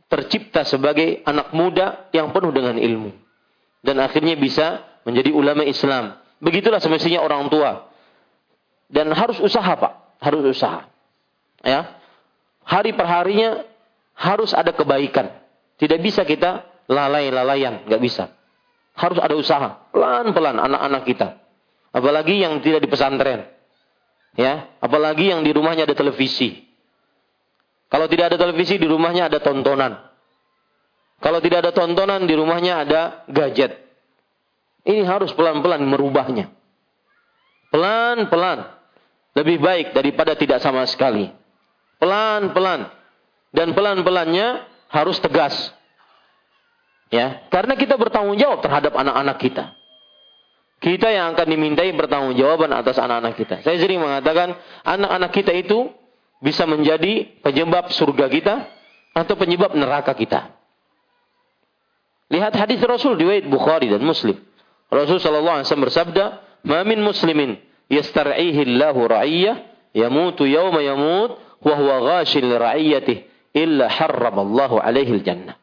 S1: tercipta sebagai anak muda yang penuh dengan ilmu. Dan akhirnya bisa menjadi ulama Islam. Begitulah semestinya orang tua. Dan harus usaha Pak. Harus usaha. Ya. Hari perharinya harus ada kebaikan. Tidak bisa kita lalai-lalaian. Nggak bisa. Harus ada usaha. Pelan-pelan anak-anak kita. Apalagi yang tidak di pesantren. Ya, apalagi yang di rumahnya ada televisi. Kalau tidak ada televisi di rumahnya ada tontonan. Kalau tidak ada tontonan di rumahnya ada gadget. Ini harus pelan-pelan merubahnya. Pelan-pelan. Lebih baik daripada tidak sama sekali. Pelan-pelan. Dan pelan-pelannya harus tegas. Ya, karena kita bertanggung jawab terhadap anak-anak kita. Kita yang akan dimintai pertanggungjawaban atas anak-anak kita. Saya sering mengatakan anak-anak kita itu bisa menjadi penyebab surga kita atau penyebab neraka kita. Lihat hadis Rasul riwayat Bukhari dan Muslim. Rasul sallallahu alaihi wasallam bersabda, "Ma min muslimin yastar'ihi Allahu ra'iyyah yamutu yawma yamut wa huwa ghashil ra'iyyatihi illa harramallahu alaihi al-jannah."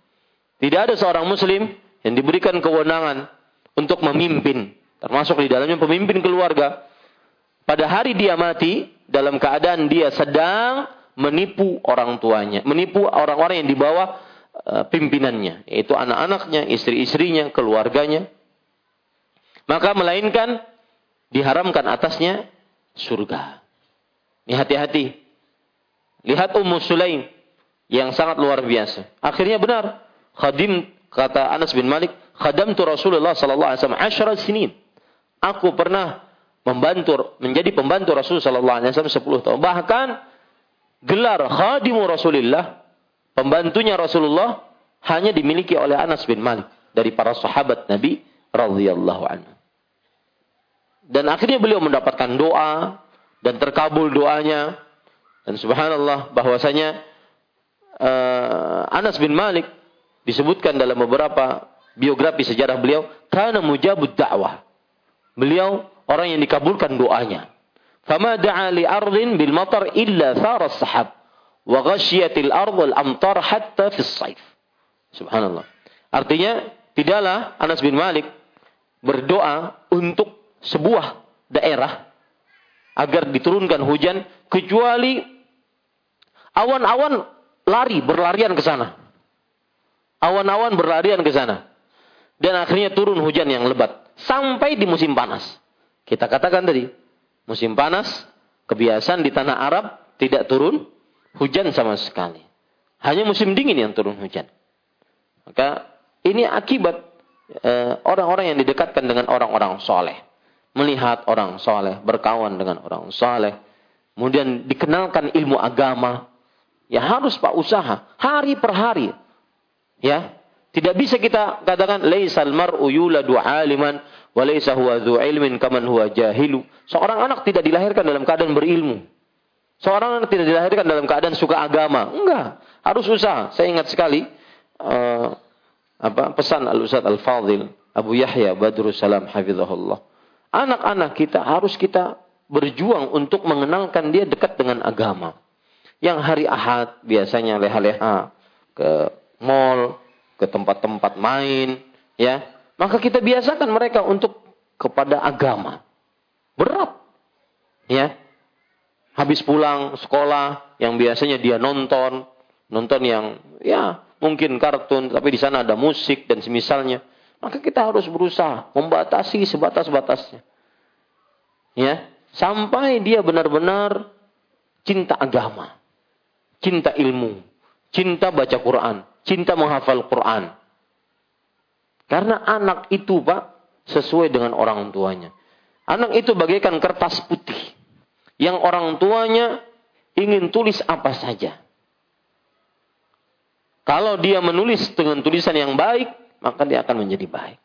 S1: Tidak ada seorang muslim yang diberikan kewenangan untuk memimpin Termasuk di dalamnya pemimpin keluarga. Pada hari dia mati, dalam keadaan dia sedang menipu orang tuanya. Menipu orang-orang yang di bawah uh, pimpinannya. Yaitu anak-anaknya, istri-istrinya, keluarganya. Maka melainkan diharamkan atasnya surga. Ini hati-hati. Lihat Ummu Sulaim yang sangat luar biasa. Akhirnya benar. Khadim kata Anas bin Malik, khadamtu Rasulullah sallallahu alaihi wasallam 10 sinin. Aku pernah membantu menjadi pembantu Rasul sallallahu alaihi wasallam 10 tahun. Bahkan gelar khadimu Rasulullah, pembantunya Rasulullah hanya dimiliki oleh Anas bin Malik dari para sahabat Nabi radhiyallahu anhu. Dan akhirnya beliau mendapatkan doa dan terkabul doanya. Dan subhanallah bahwasanya uh, Anas bin Malik disebutkan dalam beberapa biografi sejarah beliau karena mujabud dakwah. Beliau orang yang dikabulkan doanya. Fama da'a li ardin bil matar illa thara sahab wa ghasyiyatil ard wal amtar hatta fi saif. Subhanallah. Artinya tidaklah Anas bin Malik berdoa untuk sebuah daerah agar diturunkan hujan kecuali awan-awan lari berlarian ke sana. Awan-awan berlarian ke sana. Dan akhirnya turun hujan yang lebat sampai di musim panas. Kita katakan tadi, musim panas kebiasaan di tanah Arab tidak turun hujan sama sekali. Hanya musim dingin yang turun hujan. Maka ini akibat eh, orang-orang eh, yang didekatkan dengan orang-orang soleh melihat orang soleh, berkawan dengan orang soleh, kemudian dikenalkan ilmu agama, ya harus pak usaha hari per hari, ya tidak bisa kita katakan laisal mar'u yuladu aliman wa laisa huwa dzu ilmin kaman huwa jahilu. Seorang anak tidak dilahirkan dalam keadaan berilmu. Seorang anak tidak dilahirkan dalam keadaan suka agama. Enggak, harus usaha. Saya ingat sekali uh, apa pesan Al Ustaz Al Fadil Abu Yahya Badrus Salam hafizahullah anak-anak kita harus kita berjuang untuk mengenalkan dia dekat dengan agama. Yang hari Ahad biasanya leha-leha ke mall, ke tempat-tempat main, ya. Maka kita biasakan mereka untuk kepada agama. Berat. Ya. Habis pulang sekolah yang biasanya dia nonton, nonton yang ya mungkin kartun tapi di sana ada musik dan semisalnya maka kita harus berusaha membatasi sebatas-batasnya. Ya, sampai dia benar-benar cinta agama, cinta ilmu, cinta baca Quran, cinta menghafal Quran. Karena anak itu, Pak, sesuai dengan orang tuanya. Anak itu bagaikan kertas putih yang orang tuanya ingin tulis apa saja. Kalau dia menulis dengan tulisan yang baik, maka dia akan menjadi baik.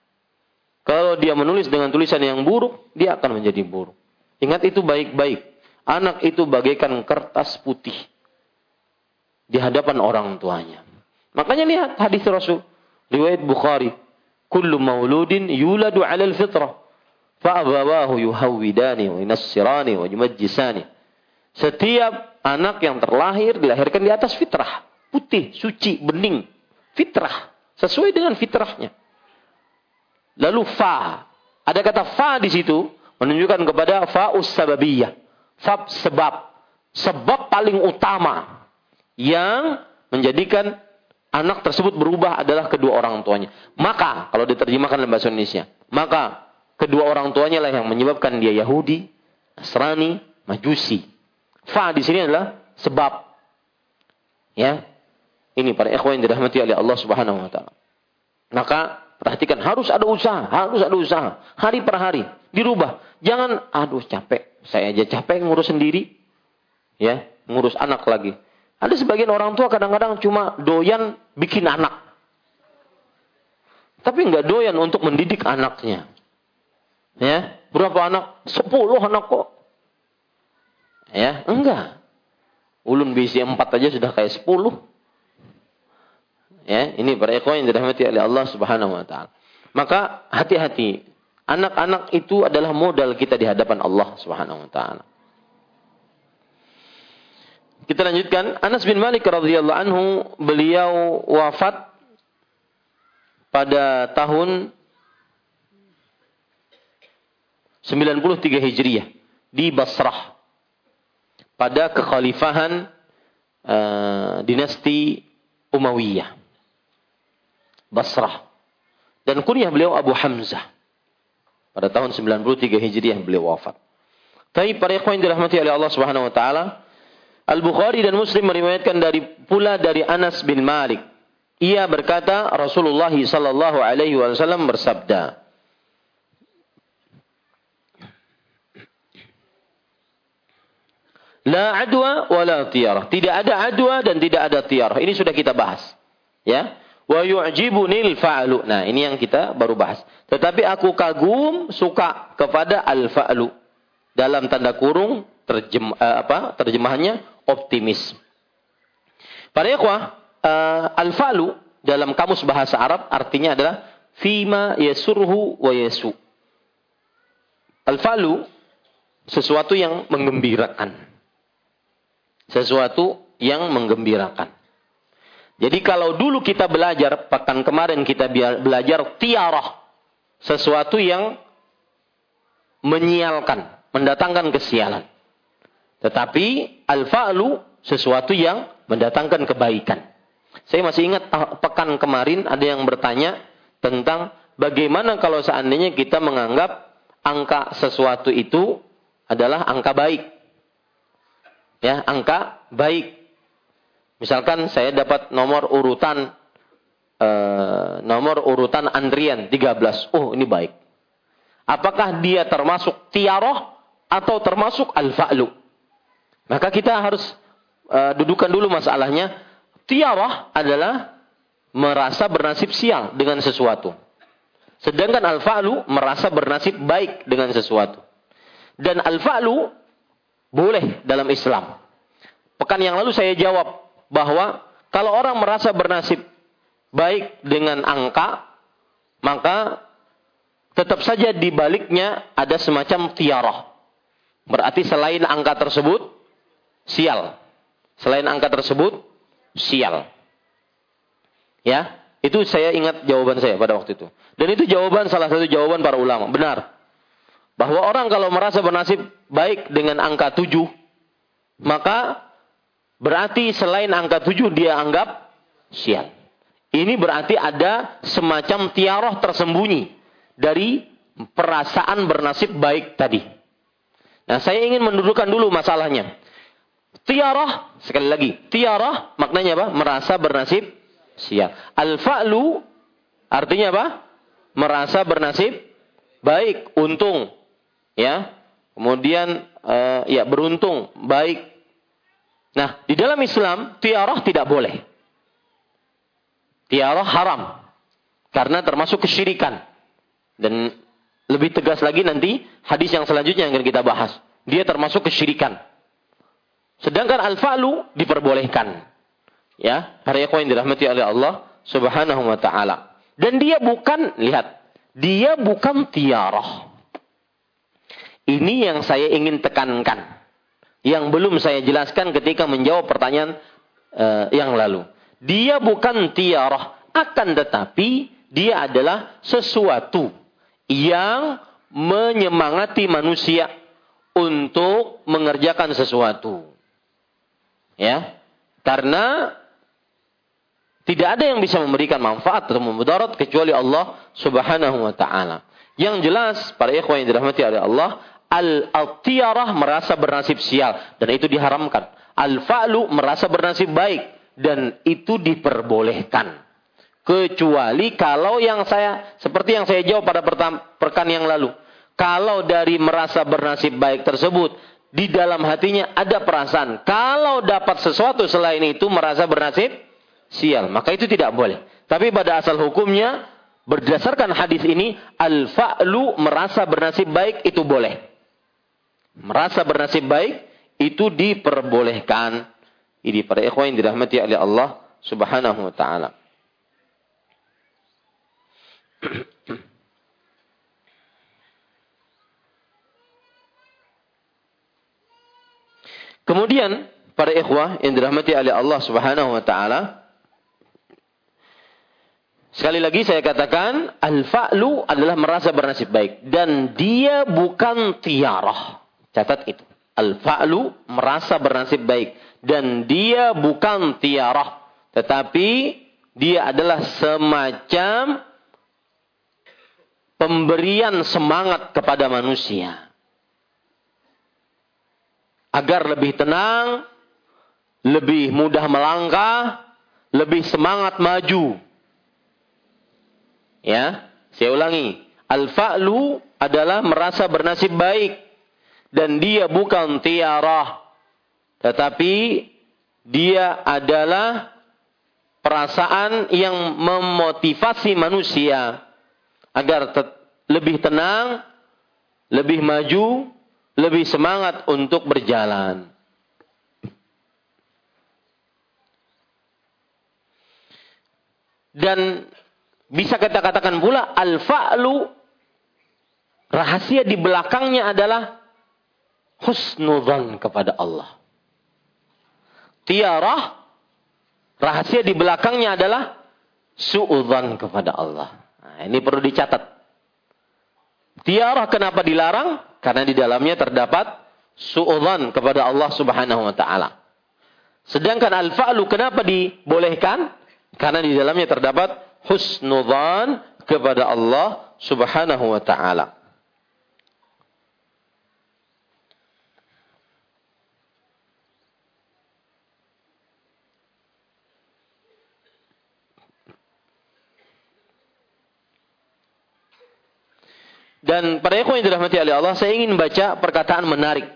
S1: Kalau dia menulis dengan tulisan yang buruk, dia akan menjadi buruk. Ingat itu baik-baik. Anak itu bagaikan kertas putih di hadapan orang tuanya. Makanya lihat hadis Rasul riwayat Bukhari, "Kullu mauludin yuladu 'ala al-fitrah, fa abawahu yuhawwidani wa yunassirani wa yumajjisani." Setiap anak yang terlahir dilahirkan di atas fitrah, putih, suci, bening, fitrah. Sesuai dengan fitrahnya. Lalu fa. Ada kata fa di situ menunjukkan kepada faus sababiyah. Fa sebab. Sebab paling utama yang menjadikan anak tersebut berubah adalah kedua orang tuanya. Maka kalau diterjemahkan dalam bahasa Indonesia, maka kedua orang tuanya lah yang menyebabkan dia Yahudi, Nasrani, Majusi. Fa di sini adalah sebab. Ya, ini para ikhwan yang dirahmati oleh Allah Subhanahu wa taala. Maka perhatikan harus ada usaha, harus ada usaha. Hari per hari dirubah. Jangan aduh capek, saya aja capek ngurus sendiri. Ya, ngurus anak lagi. Ada sebagian orang tua kadang-kadang cuma doyan bikin anak. Tapi nggak doyan untuk mendidik anaknya. Ya, berapa anak? Sepuluh anak kok. Ya, enggak. Ulun bisi empat aja sudah kayak sepuluh. Ya, ini para ikhwan yang dirahmati oleh Allah Subhanahu wa taala. Maka hati-hati. Anak-anak itu adalah modal kita di hadapan Allah Subhanahu wa taala. Kita lanjutkan. Anas bin Malik radhiyallahu anhu beliau wafat pada tahun 93 Hijriah di Basrah pada kekhalifahan uh, dinasti Umayyah. Basrah. Dan kunyah beliau Abu Hamzah. Pada tahun 93 Hijriah beliau wafat. Tapi para ikhwan dirahmati oleh Allah Subhanahu wa taala, Al-Bukhari dan Muslim meriwayatkan dari pula dari Anas bin Malik Ia berkata Rasulullah sallallahu alaihi wasallam bersabda, La adwa wa la tiarah. Tidak ada adwa dan tidak ada tiarah. Ini sudah kita bahas. Ya. Wa yu'jibunil fa'lu. Nah, ini yang kita baru bahas. Tetapi aku kagum suka kepada al-fa'lu. Dalam tanda kurung terjem, uh, apa? terjemahannya optimis. Para ikhwah, uh, al-fa'lu dalam kamus bahasa Arab artinya adalah fima yasurhu wa yasu. Al-fa'lu sesuatu yang menggembirakan sesuatu yang menggembirakan. Jadi kalau dulu kita belajar, pekan kemarin kita belajar tiarah. Sesuatu yang menyialkan, mendatangkan kesialan. Tetapi al-fa'lu sesuatu yang mendatangkan kebaikan. Saya masih ingat pekan kemarin ada yang bertanya tentang bagaimana kalau seandainya kita menganggap angka sesuatu itu adalah angka baik ya angka baik. Misalkan saya dapat nomor urutan eh, nomor urutan antrian 13. Oh, ini baik. Apakah dia termasuk tiaroh atau termasuk al-fa'lu? Maka kita harus eh, dudukan dulu masalahnya. Tiaroh adalah merasa bernasib sial dengan sesuatu. Sedangkan al-fa'lu merasa bernasib baik dengan sesuatu. Dan al-fa'lu boleh dalam Islam. Pekan yang lalu saya jawab bahwa kalau orang merasa bernasib baik dengan angka, maka tetap saja di baliknya ada semacam tiarah. Berarti selain angka tersebut, sial. Selain angka tersebut, sial. Ya, itu saya ingat jawaban saya pada waktu itu. Dan itu jawaban salah satu jawaban para ulama. Benar. Bahwa orang kalau merasa bernasib baik dengan angka tujuh, maka berarti selain angka tujuh dia anggap sial. Ini berarti ada semacam tiaroh tersembunyi dari perasaan bernasib baik tadi. Nah, saya ingin mendudukkan dulu masalahnya. Tiaroh, sekali lagi, tiaroh maknanya apa? Merasa bernasib sial. Al-fa'lu artinya apa? Merasa bernasib baik, untung, ya. Kemudian uh, ya beruntung baik. Nah di dalam Islam tiarah tidak boleh. Tiarah haram. Karena termasuk kesyirikan. Dan lebih tegas lagi nanti hadis yang selanjutnya yang akan kita bahas. Dia termasuk kesyirikan sedangkan al-fa'lu diperbolehkan ya para yang dirahmati oleh Allah Subhanahu wa taala dan dia bukan lihat dia bukan tiarah ini yang saya ingin tekankan. Yang belum saya jelaskan ketika menjawab pertanyaan uh, yang lalu. Dia bukan tiarah. Akan tetapi dia adalah sesuatu yang menyemangati manusia untuk mengerjakan sesuatu. Ya. Karena tidak ada yang bisa memberikan manfaat atau memudarat kecuali Allah Subhanahu wa taala. Yang jelas para ikhwan yang dirahmati oleh Allah, Al-tiarah merasa bernasib sial dan itu diharamkan. Al-fa'lu merasa bernasib baik dan itu diperbolehkan. Kecuali kalau yang saya seperti yang saya jawab pada perkan yang lalu. Kalau dari merasa bernasib baik tersebut di dalam hatinya ada perasaan kalau dapat sesuatu selain itu merasa bernasib sial, maka itu tidak boleh. Tapi pada asal hukumnya berdasarkan hadis ini al-fa'lu merasa bernasib baik itu boleh merasa bernasib baik itu diperbolehkan. Ini para ikhwan yang dirahmati oleh Allah Subhanahu wa taala. Kemudian para ikhwah yang dirahmati oleh Allah Subhanahu wa taala Sekali lagi saya katakan al-fa'lu adalah merasa bernasib baik dan dia bukan tiarah. Catat itu. Al-fa'lu merasa bernasib baik. Dan dia bukan tiarah. Tetapi dia adalah semacam pemberian semangat kepada manusia. Agar lebih tenang, lebih mudah melangkah, lebih semangat maju. Ya, saya ulangi. Al-fa'lu adalah merasa bernasib baik dan dia bukan tiarah tetapi dia adalah perasaan yang memotivasi manusia agar lebih tenang, lebih maju, lebih semangat untuk berjalan. Dan bisa kita katakan pula al-fa'lu rahasia di belakangnya adalah husnudzan kepada Allah. Tiarah rahasia di belakangnya adalah suudzan kepada Allah. Nah, ini perlu dicatat. Tiarah kenapa dilarang? Karena di dalamnya terdapat suudzan kepada Allah Subhanahu wa taala. Sedangkan al-fa'lu kenapa dibolehkan? Karena di dalamnya terdapat husnudzan kepada Allah Subhanahu wa taala. Dan pada ikhwan yang dirahmati oleh Allah, saya ingin baca perkataan menarik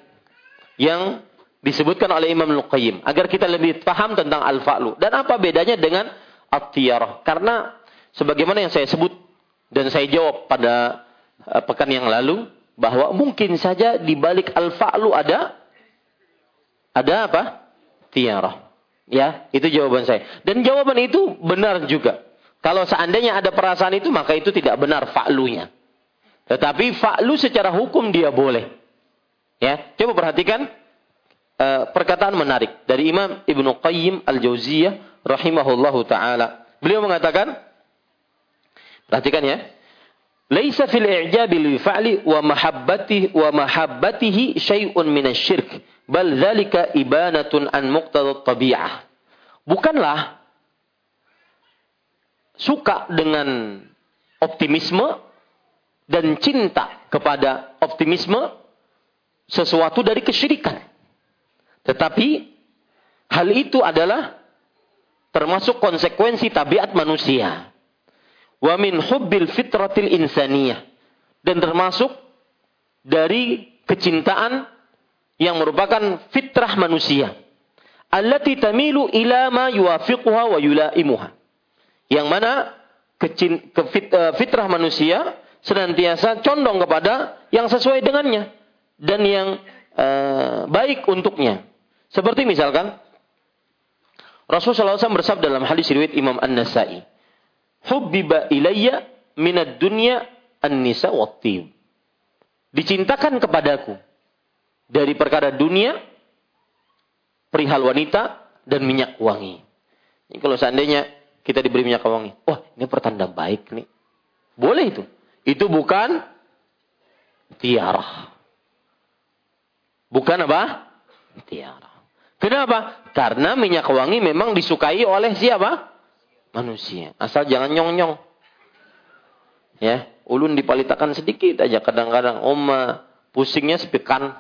S1: yang disebutkan oleh Imam Al-Qayyim agar kita lebih paham tentang al-fa'lu dan apa bedanya dengan at-tiyarah. Karena sebagaimana yang saya sebut dan saya jawab pada uh, pekan yang lalu bahwa mungkin saja di balik al-fa'lu ada ada apa? Tiarah. Ya, itu jawaban saya. Dan jawaban itu benar juga. Kalau seandainya ada perasaan itu maka itu tidak benar fa'lunya. Tetapi fa'lu secara hukum dia boleh. Ya, coba perhatikan uh, perkataan menarik dari Imam Ibnu Qayyim Al-Jauziyah rahimahullahu taala. Beliau mengatakan Perhatikan ya. Laisa fil i'jabi li fa'li wa mahabbatihi wa mahabbatihi syai'un minasyirk, bal dzalika ibanatun an muqtada tabi'ah. Bukanlah suka dengan optimisme dan cinta kepada optimisme sesuatu dari kesyirikan. Tetapi hal itu adalah termasuk konsekuensi tabiat manusia. Wa min hubbil fitratil insaniyah. Dan termasuk dari kecintaan yang merupakan fitrah manusia. Allati tamilu ila ma yuafiquha wa yulaimuha. Yang mana kecin, ke eh, fitrah manusia senantiasa condong kepada yang sesuai dengannya dan yang uh, baik untuknya. Seperti misalkan Rasulullah SAW bersabda dalam hadis riwayat Imam An-Nasai, "Hubbiba ilayya minad dunya an-nisa wat-tib." Dicintakan kepadaku dari perkara dunia perihal wanita dan minyak wangi. Ini kalau seandainya kita diberi minyak wangi, wah ini pertanda baik nih. Boleh itu. Itu bukan tiara. Bukan apa? Tiara. Kenapa? Karena minyak wangi memang disukai oleh siapa? Manusia. Asal jangan nyong-nyong. Ya, ulun dipalitakan sedikit aja kadang-kadang oma pusingnya sepekan.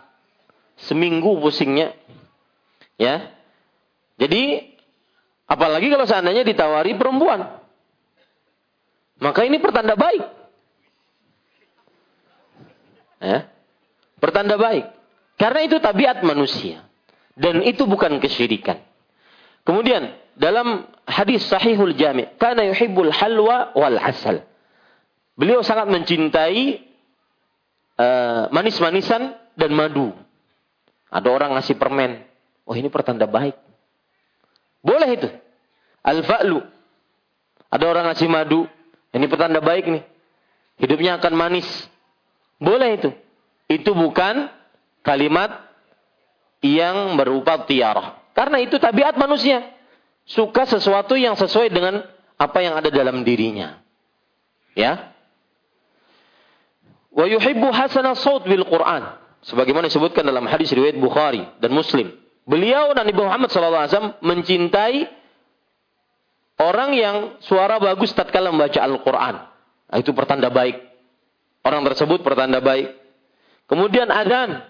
S1: Seminggu pusingnya. Ya. Jadi apalagi kalau seandainya ditawari perempuan. Maka ini pertanda baik. Ya. Pertanda baik. Karena itu tabiat manusia. Dan itu bukan kesyirikan. Kemudian dalam hadis sahihul jami' karena yuhibbul halwa wal asal. Beliau sangat mencintai uh, manis-manisan dan madu. Ada orang ngasih permen. Oh ini pertanda baik. Boleh itu. Al-fa'lu. Ada orang ngasih madu. Ini pertanda baik nih. Hidupnya akan manis. Boleh itu. Itu bukan kalimat yang berupa tiarah. Karena itu tabiat manusia. Suka sesuatu yang sesuai dengan apa yang ada dalam dirinya. Ya. Wa yuhibbu hasana saut bil Quran. Sebagaimana disebutkan dalam hadis riwayat Bukhari dan Muslim. Beliau dan Nabi Muhammad SAW mencintai orang yang suara bagus tatkala membaca Al-Quran. Nah, itu pertanda baik. Orang tersebut pertanda baik. Kemudian adzan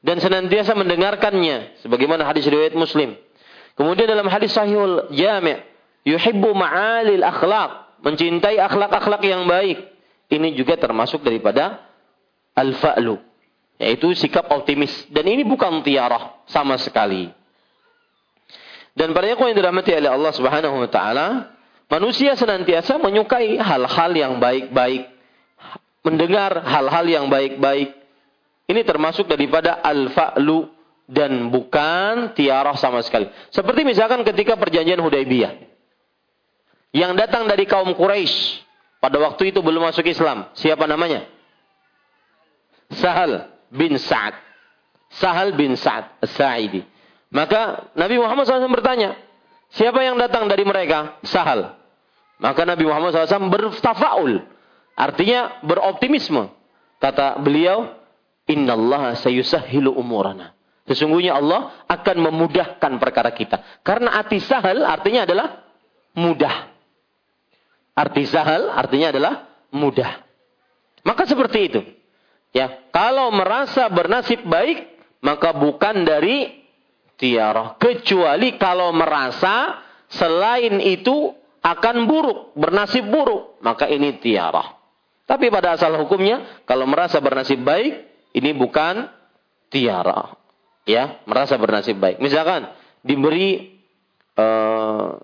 S1: dan senantiasa mendengarkannya sebagaimana hadis riwayat Muslim. Kemudian dalam hadis sahihul jami' yuhibbu ma'alil akhlak, mencintai akhlak-akhlak yang baik. Ini juga termasuk daripada al-fa'lu, yaitu sikap optimis. Dan ini bukan tiarah sama sekali. Dan pada yang dirahmati oleh Allah Subhanahu wa taala, manusia senantiasa menyukai hal-hal yang baik-baik, mendengar hal-hal yang baik-baik. Ini termasuk daripada al-fa'lu dan bukan tiarah sama sekali. Seperti misalkan ketika perjanjian Hudaybiyah. Yang datang dari kaum Quraisy pada waktu itu belum masuk Islam. Siapa namanya? Sahal bin Sa'ad. Sahal bin Sa'ad As-Sa'idi. Maka Nabi Muhammad SAW bertanya, siapa yang datang dari mereka? Sahal. Maka Nabi Muhammad SAW bertafaul. Artinya beroptimisme. Kata beliau, Inna Allah sayusahhilu umurana. Sesungguhnya Allah akan memudahkan perkara kita. Karena arti sahal artinya adalah mudah. Arti sahal artinya adalah mudah. Maka seperti itu. Ya, kalau merasa bernasib baik, maka bukan dari tiarah. Kecuali kalau merasa selain itu akan buruk, bernasib buruk, maka ini tiarah. Tapi pada asal hukumnya, kalau merasa bernasib baik, ini bukan tiarah ya merasa bernasib baik. Misalkan diberi uh,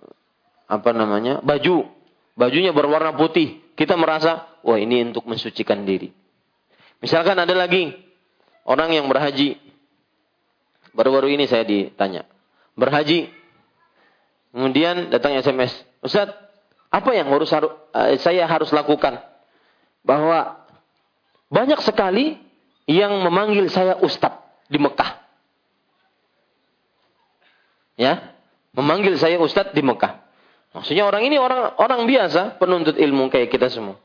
S1: apa namanya baju, bajunya berwarna putih, kita merasa wah ini untuk mensucikan diri. Misalkan ada lagi orang yang berhaji, baru-baru ini saya ditanya, berhaji, kemudian datang SMS, Ustaz, apa yang harus uh, saya harus lakukan? Bahwa banyak sekali yang memanggil saya Ustadz di Mekah ya memanggil saya ustadz di Mekah. Maksudnya orang ini orang orang biasa, penuntut ilmu kayak kita semua.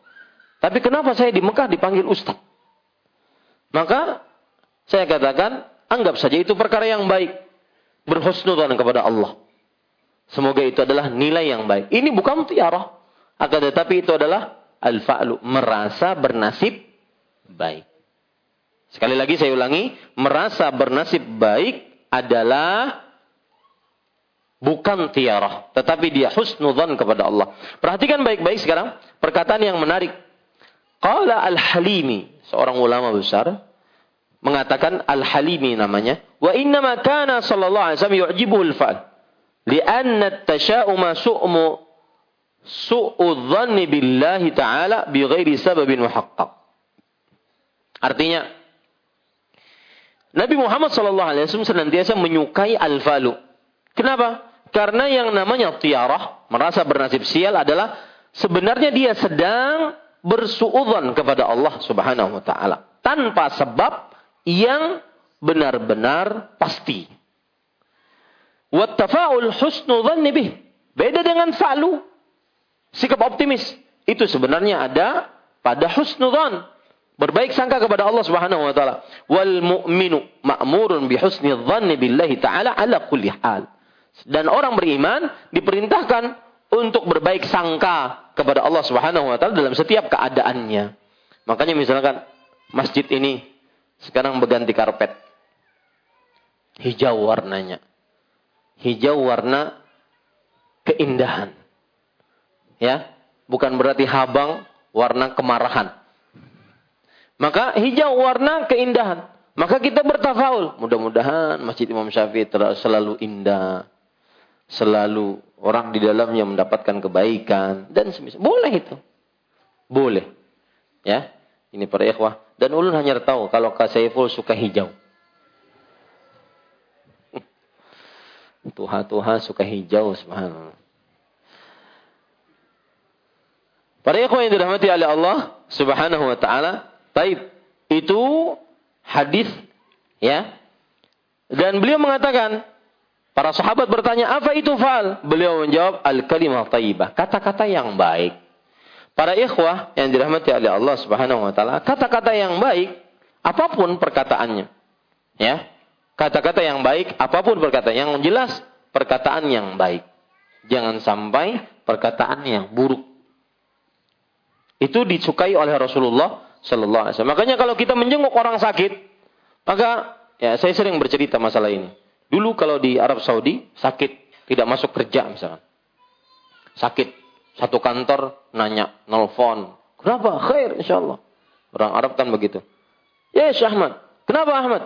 S1: Tapi kenapa saya di Mekah dipanggil ustadz? Maka saya katakan, anggap saja itu perkara yang baik. Berhusnudan kepada Allah. Semoga itu adalah nilai yang baik. Ini bukan tiarah. Akan tetapi itu adalah al-fa'lu. Merasa bernasib baik. Sekali lagi saya ulangi. Merasa bernasib baik adalah bukan tiarah, tetapi dia husnudzan kepada Allah. Perhatikan baik-baik sekarang perkataan yang menarik. Qala Al-Halimi, seorang ulama besar mengatakan Al-Halimi namanya, wa inna ma kana sallallahu alaihi wasallam yu'jibuhu al-fa'l. Lianna at-tasha'uma su'mu su'u dhanni billahi ta'ala bi ghairi sababin muhaqqaq. Artinya Nabi Muhammad sallallahu alaihi wasallam senantiasa menyukai al-falu. Kenapa? Karena yang namanya tiarah, merasa bernasib sial adalah sebenarnya dia sedang bersuudzon kepada Allah Subhanahu wa taala tanpa sebab yang benar-benar pasti. Wattafa'ul husnu dhanni bih. Beda dengan fa'lu. Sikap optimis. Itu sebenarnya ada pada husnudhan. Berbaik sangka kepada Allah Subhanahu wa taala. Wal mu'minu ma'murun bi husni dhanni billahi ta'ala ala kulli hal. Dan orang beriman diperintahkan untuk berbaik sangka kepada Allah Subhanahu wa taala dalam setiap keadaannya. Makanya misalkan masjid ini sekarang berganti karpet. Hijau warnanya. Hijau warna keindahan. Ya, bukan berarti habang warna kemarahan. Maka hijau warna keindahan. Maka kita bertafaul. Mudah-mudahan Masjid Imam Syafi'i selalu indah selalu orang di dalamnya mendapatkan kebaikan dan semisal. Boleh itu. Boleh. Ya. Ini para ikhwah. Dan ulun hanya tahu kalau Kak Saiful suka hijau. [laughs] Tuha-tuha suka hijau subhanallah. Para ikhwah yang dirahmati oleh Allah Subhanahu wa taala, taib itu hadis ya. Dan beliau mengatakan Para sahabat bertanya, apa itu fal? Beliau menjawab, al-kalimah taibah. Kata-kata yang baik. Para ikhwah yang dirahmati oleh Allah subhanahu wa ta'ala, kata-kata yang baik, apa pun perkataannya. Ya, Kata-kata yang baik, apa pun perkataan. Yang jelas, perkataan yang baik. Jangan sampai perkataan yang buruk. Itu disukai oleh Rasulullah Sallallahu Alaihi Wasallam. Makanya kalau kita menjenguk orang sakit, maka ya saya sering bercerita masalah ini. Dulu kalau di Arab Saudi sakit, tidak masuk kerja misalnya. Sakit. Satu kantor nanya, nelfon. Kenapa? Khair insyaallah. Orang Arab kan begitu. Ya Syekh Ahmad. Kenapa Ahmad?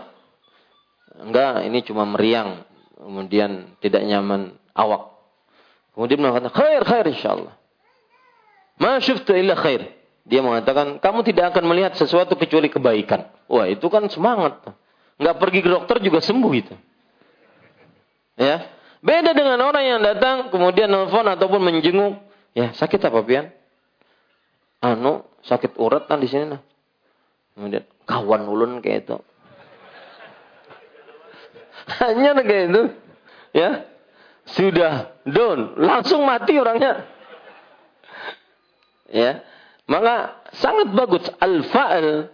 S1: Enggak, ini cuma meriang. Kemudian tidak nyaman awak. Kemudian mengatakan, khair, khair insyaallah. Ma syuftu illa khair. Dia mengatakan, kamu tidak akan melihat sesuatu kecuali kebaikan. Wah, itu kan semangat. Enggak pergi ke dokter juga sembuh gitu. Ya. Beda dengan orang yang datang kemudian nelfon ataupun menjenguk. Ya, sakit apa, Pian? Anu, sakit urat kan di sini nah. Kemudian kawan ulun kayak itu. [laughs] Hanya kayak itu. Ya. Sudah down, langsung mati orangnya. Ya. Maka sangat bagus al-fa'al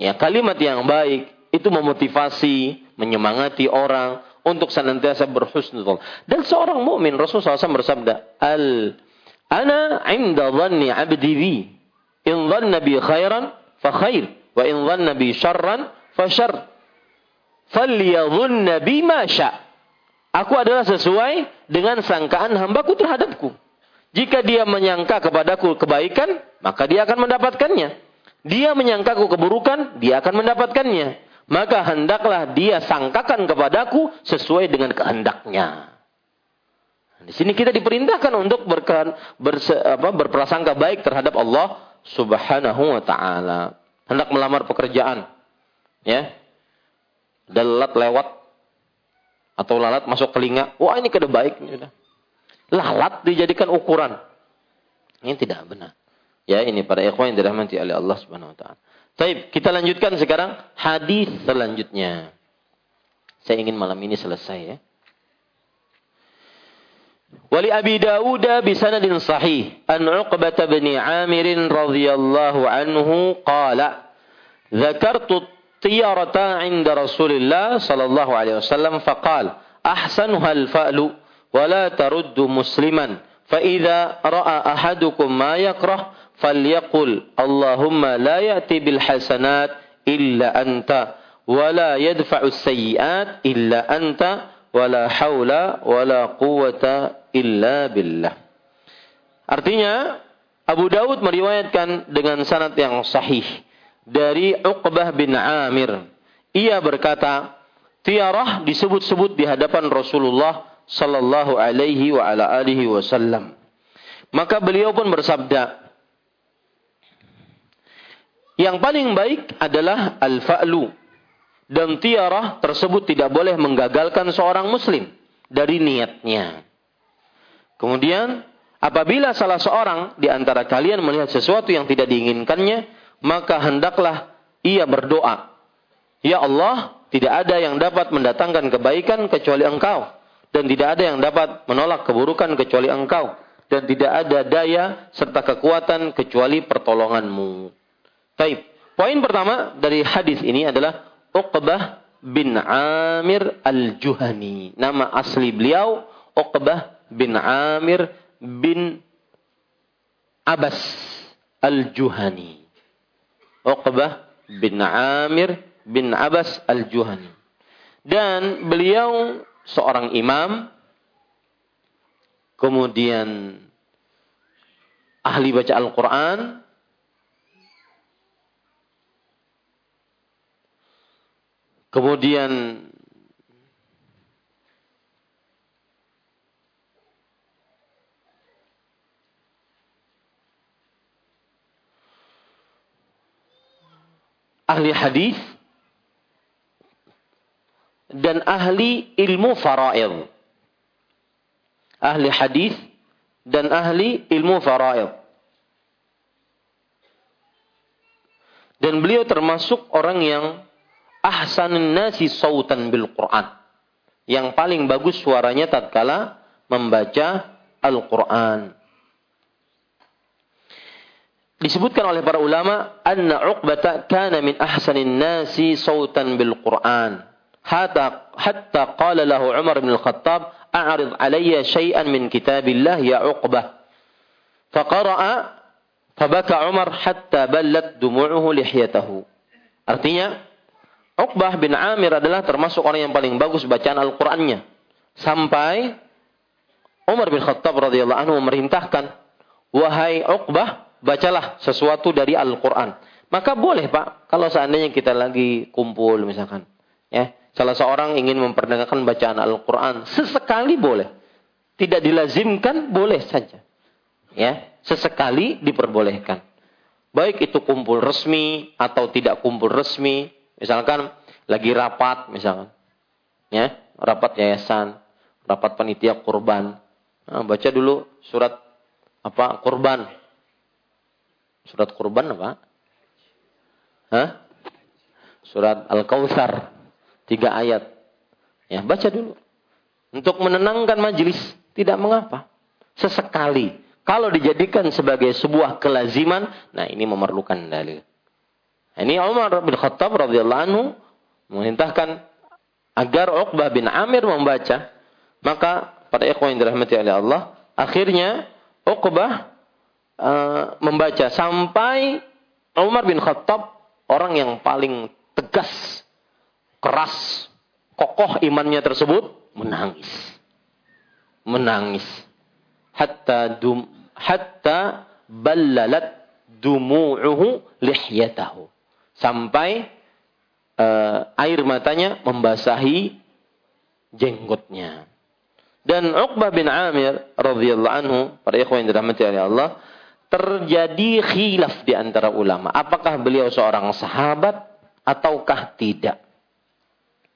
S1: ya kalimat yang baik itu memotivasi, menyemangati orang untuk senantiasa berhusnuzon. Dan seorang mukmin Rasulullah SAW bersabda, "Al ana 'inda dhanni 'abdi bi. In dhanna bi khairan fa khair, wa in dhanna bi syarran fa syarr. Falyadhunna bima sya'." Aku adalah sesuai dengan sangkaan hambaku terhadapku. Jika dia menyangka kepadaku kebaikan, maka dia akan mendapatkannya. Dia menyangkaku keburukan, dia akan mendapatkannya. Maka hendaklah dia sangkakan kepadaku sesuai dengan kehendaknya. Di sini kita diperintahkan untuk berprasangka baik terhadap Allah Subhanahu wa taala. Hendak melamar pekerjaan. Ya. Dalat lewat atau lalat masuk telinga. Wah, ini kada baik. Sudah lalat dijadikan ukuran. Ini tidak benar. Ya, ini para ikhwan yang dirahmati oleh Allah Subhanahu wa taala. Baik, kita lanjutkan sekarang hadis selanjutnya. Saya ingin malam ini selesai ya. Wali Abi Dawud bisanadin sahih an Uqbah bin Amir radhiyallahu anhu qala Dzakartu tiyarata 'inda Rasulillah sallallahu alaihi wasallam faqala ahsanuha al-fa'lu wala taruddu musliman fa idza ra'a ahadukum ma yakrah falyaqul Allahumma la ya'ti bil hasanat illa anta wala yadfa'u أنت illa anta wala haula wala بالله. illa billah. Artinya Abu Daud meriwayatkan dengan sanad yang sahih dari Uqbah bin Amir. Ia berkata, tiarah disebut-sebut di hadapan Rasulullah sallallahu alaihi wa ala alihi wasallam. Maka beliau pun bersabda, yang paling baik adalah al-fa'lu. Dan tiarah tersebut tidak boleh menggagalkan seorang muslim dari niatnya. Kemudian, apabila salah seorang di antara kalian melihat sesuatu yang tidak diinginkannya, maka hendaklah ia berdoa. Ya Allah, tidak ada yang dapat mendatangkan kebaikan kecuali engkau dan tidak ada yang dapat menolak keburukan kecuali engkau dan tidak ada daya serta kekuatan kecuali pertolonganmu. Baik. Poin pertama dari hadis ini adalah Uqbah bin Amir Al-Juhani. Nama asli beliau Uqbah bin Amir bin Abbas Al-Juhani. Uqbah bin Amir bin Abbas Al-Juhani. Dan beliau seorang imam, kemudian ahli baca Al-Quran, kemudian ahli hadis dan ahli ilmu faraid. Ahli hadis dan ahli ilmu faraid. Dan beliau termasuk orang yang ahsanun nasi sautan bil Quran. Yang paling bagus suaranya tatkala membaca Al-Quran. Disebutkan oleh para ulama, anna Uqbata kana min ahsanin nasi sautan bil Quran hatta hatta qala lahu Umar bin Al-Khattab a'rid alayya syai'an min kitabillah ya Uqbah. Faqara'a fabaka Umar hatta ballat dumu'uhu lihyatahu. Artinya Uqbah bin Amir adalah termasuk orang yang paling bagus bacaan Al-Qur'annya. Sampai Umar bin Khattab radhiyallahu anhu memerintahkan, "Wahai Uqbah, bacalah sesuatu dari Al-Qur'an." Maka boleh, Pak, kalau seandainya kita lagi kumpul misalkan, ya, salah seorang ingin memperdengarkan bacaan Al-Qur'an, sesekali boleh. Tidak dilazimkan, boleh saja. Ya, sesekali diperbolehkan. Baik itu kumpul resmi atau tidak kumpul resmi, misalkan lagi rapat misalkan. Ya, rapat yayasan, rapat panitia kurban. Nah, baca dulu surat apa? Kurban. Surat kurban apa? Hah? Surat Al-Kautsar. Tiga ayat. Ya, baca dulu. Untuk menenangkan majelis, tidak mengapa. Sesekali. Kalau dijadikan sebagai sebuah kelaziman, nah ini memerlukan dalil. Ini Umar bin Khattab radhiyallahu anhu memerintahkan agar Uqbah bin Amir membaca. Maka pada ikhwan yang dirahmati oleh Allah, akhirnya Uqbah uh, membaca sampai Umar bin Khattab orang yang paling tegas, keras, kokoh imannya tersebut menangis. Menangis. Hatta dum hatta ballalat dumu'uhu lihyatahu. Sampai uh, air matanya membasahi jenggotnya. Dan Uqbah bin Amir radhiyallahu anhu, para ikhwan yang dirahmati oleh Allah, terjadi khilaf di antara ulama. Apakah beliau seorang sahabat ataukah tidak?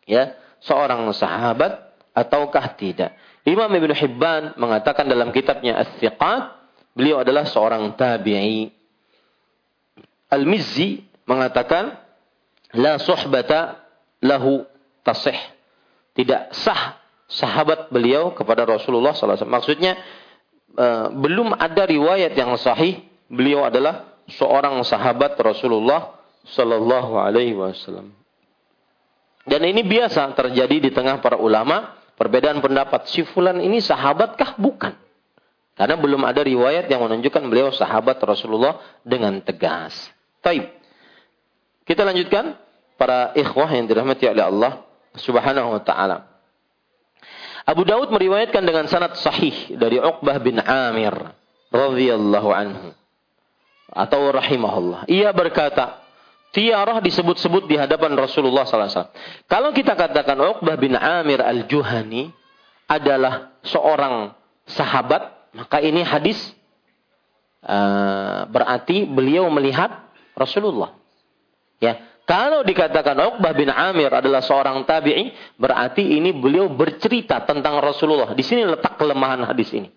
S1: Ya, seorang sahabat ataukah tidak? Imam Ibn Hibban mengatakan dalam kitabnya As-Siqat, beliau adalah seorang tabi'i. Al-Mizzi mengatakan la suhbata lahu tasih. Tidak sah sahabat beliau kepada Rasulullah SAW. Maksudnya uh, belum ada riwayat yang sahih beliau adalah seorang sahabat Rasulullah Sallallahu Alaihi Wasallam. Dan ini biasa terjadi di tengah para ulama perbedaan pendapat. Si fulan ini sahabatkah? Bukan. Karena belum ada riwayat yang menunjukkan beliau sahabat Rasulullah dengan tegas. Taib. Kita lanjutkan para ikhwah yang dirahmati oleh Allah Subhanahu wa taala. Abu Daud meriwayatkan dengan sanad sahih dari Uqbah bin Amir radhiyallahu anhu atau rahimahullah. Ia berkata, tiarah disebut-sebut di hadapan Rasulullah SAW. Kalau kita katakan Uqbah bin Amir al-Juhani adalah seorang sahabat, maka ini hadis uh, berarti beliau melihat Rasulullah. Ya, kalau dikatakan Uqbah bin Amir adalah seorang tabi'i, berarti ini beliau bercerita tentang Rasulullah. Di sini letak kelemahan hadis ini.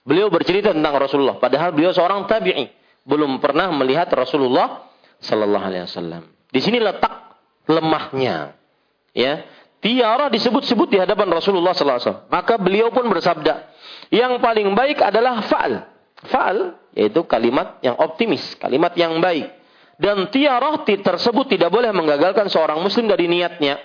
S1: Beliau bercerita tentang Rasulullah, padahal beliau seorang tabi'i, belum pernah melihat Rasulullah sallallahu alaihi wasallam. Di sini letak lemahnya. Ya. Tiara disebut-sebut di hadapan Rasulullah sallallahu alaihi wasallam. Maka beliau pun bersabda, yang paling baik adalah fa'al. Fa'al yaitu kalimat yang optimis, kalimat yang baik. Dan tiarah tersebut tidak boleh menggagalkan seorang muslim dari niatnya.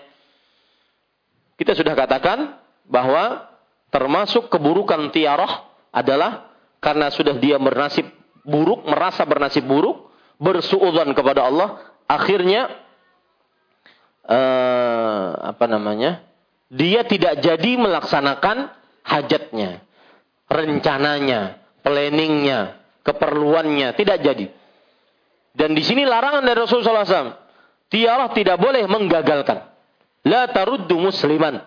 S1: Kita sudah katakan bahwa termasuk keburukan tiarah adalah karena sudah dia bernasib buruk, merasa bernasib buruk, bersuudzon kepada Allah, akhirnya uh, apa namanya? Dia tidak jadi melaksanakan hajatnya, rencananya, planningnya, keperluannya, tidak jadi. Dan di sini larangan dari Rasulullah SAW. Tiarah tidak boleh menggagalkan. La taruddu musliman.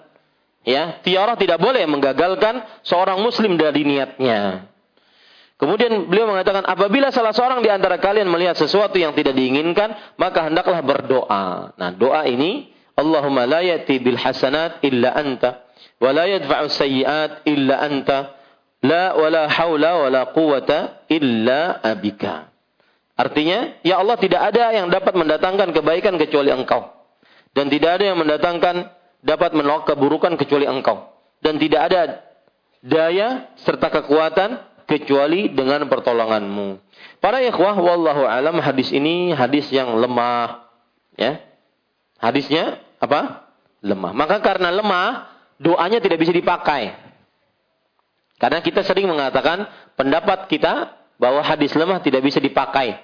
S1: Ya, tiarah tidak boleh menggagalkan seorang muslim dari niatnya. Kemudian beliau mengatakan, apabila salah seorang di antara kalian melihat sesuatu yang tidak diinginkan, maka hendaklah berdoa. Nah, doa ini, Allahumma la yati bil hasanat illa anta, wa la yadfa'u sayyiat illa anta, la wa la hawla wa la quwata illa abika. Artinya, ya Allah tidak ada yang dapat mendatangkan kebaikan kecuali Engkau. Dan tidak ada yang mendatangkan dapat menolak keburukan kecuali Engkau. Dan tidak ada daya serta kekuatan kecuali dengan pertolonganmu. Para ikhwah, wallahu alam hadis ini hadis yang lemah. Ya. Hadisnya apa? Lemah. Maka karena lemah, doanya tidak bisa dipakai. Karena kita sering mengatakan pendapat kita bahwa hadis lemah tidak bisa dipakai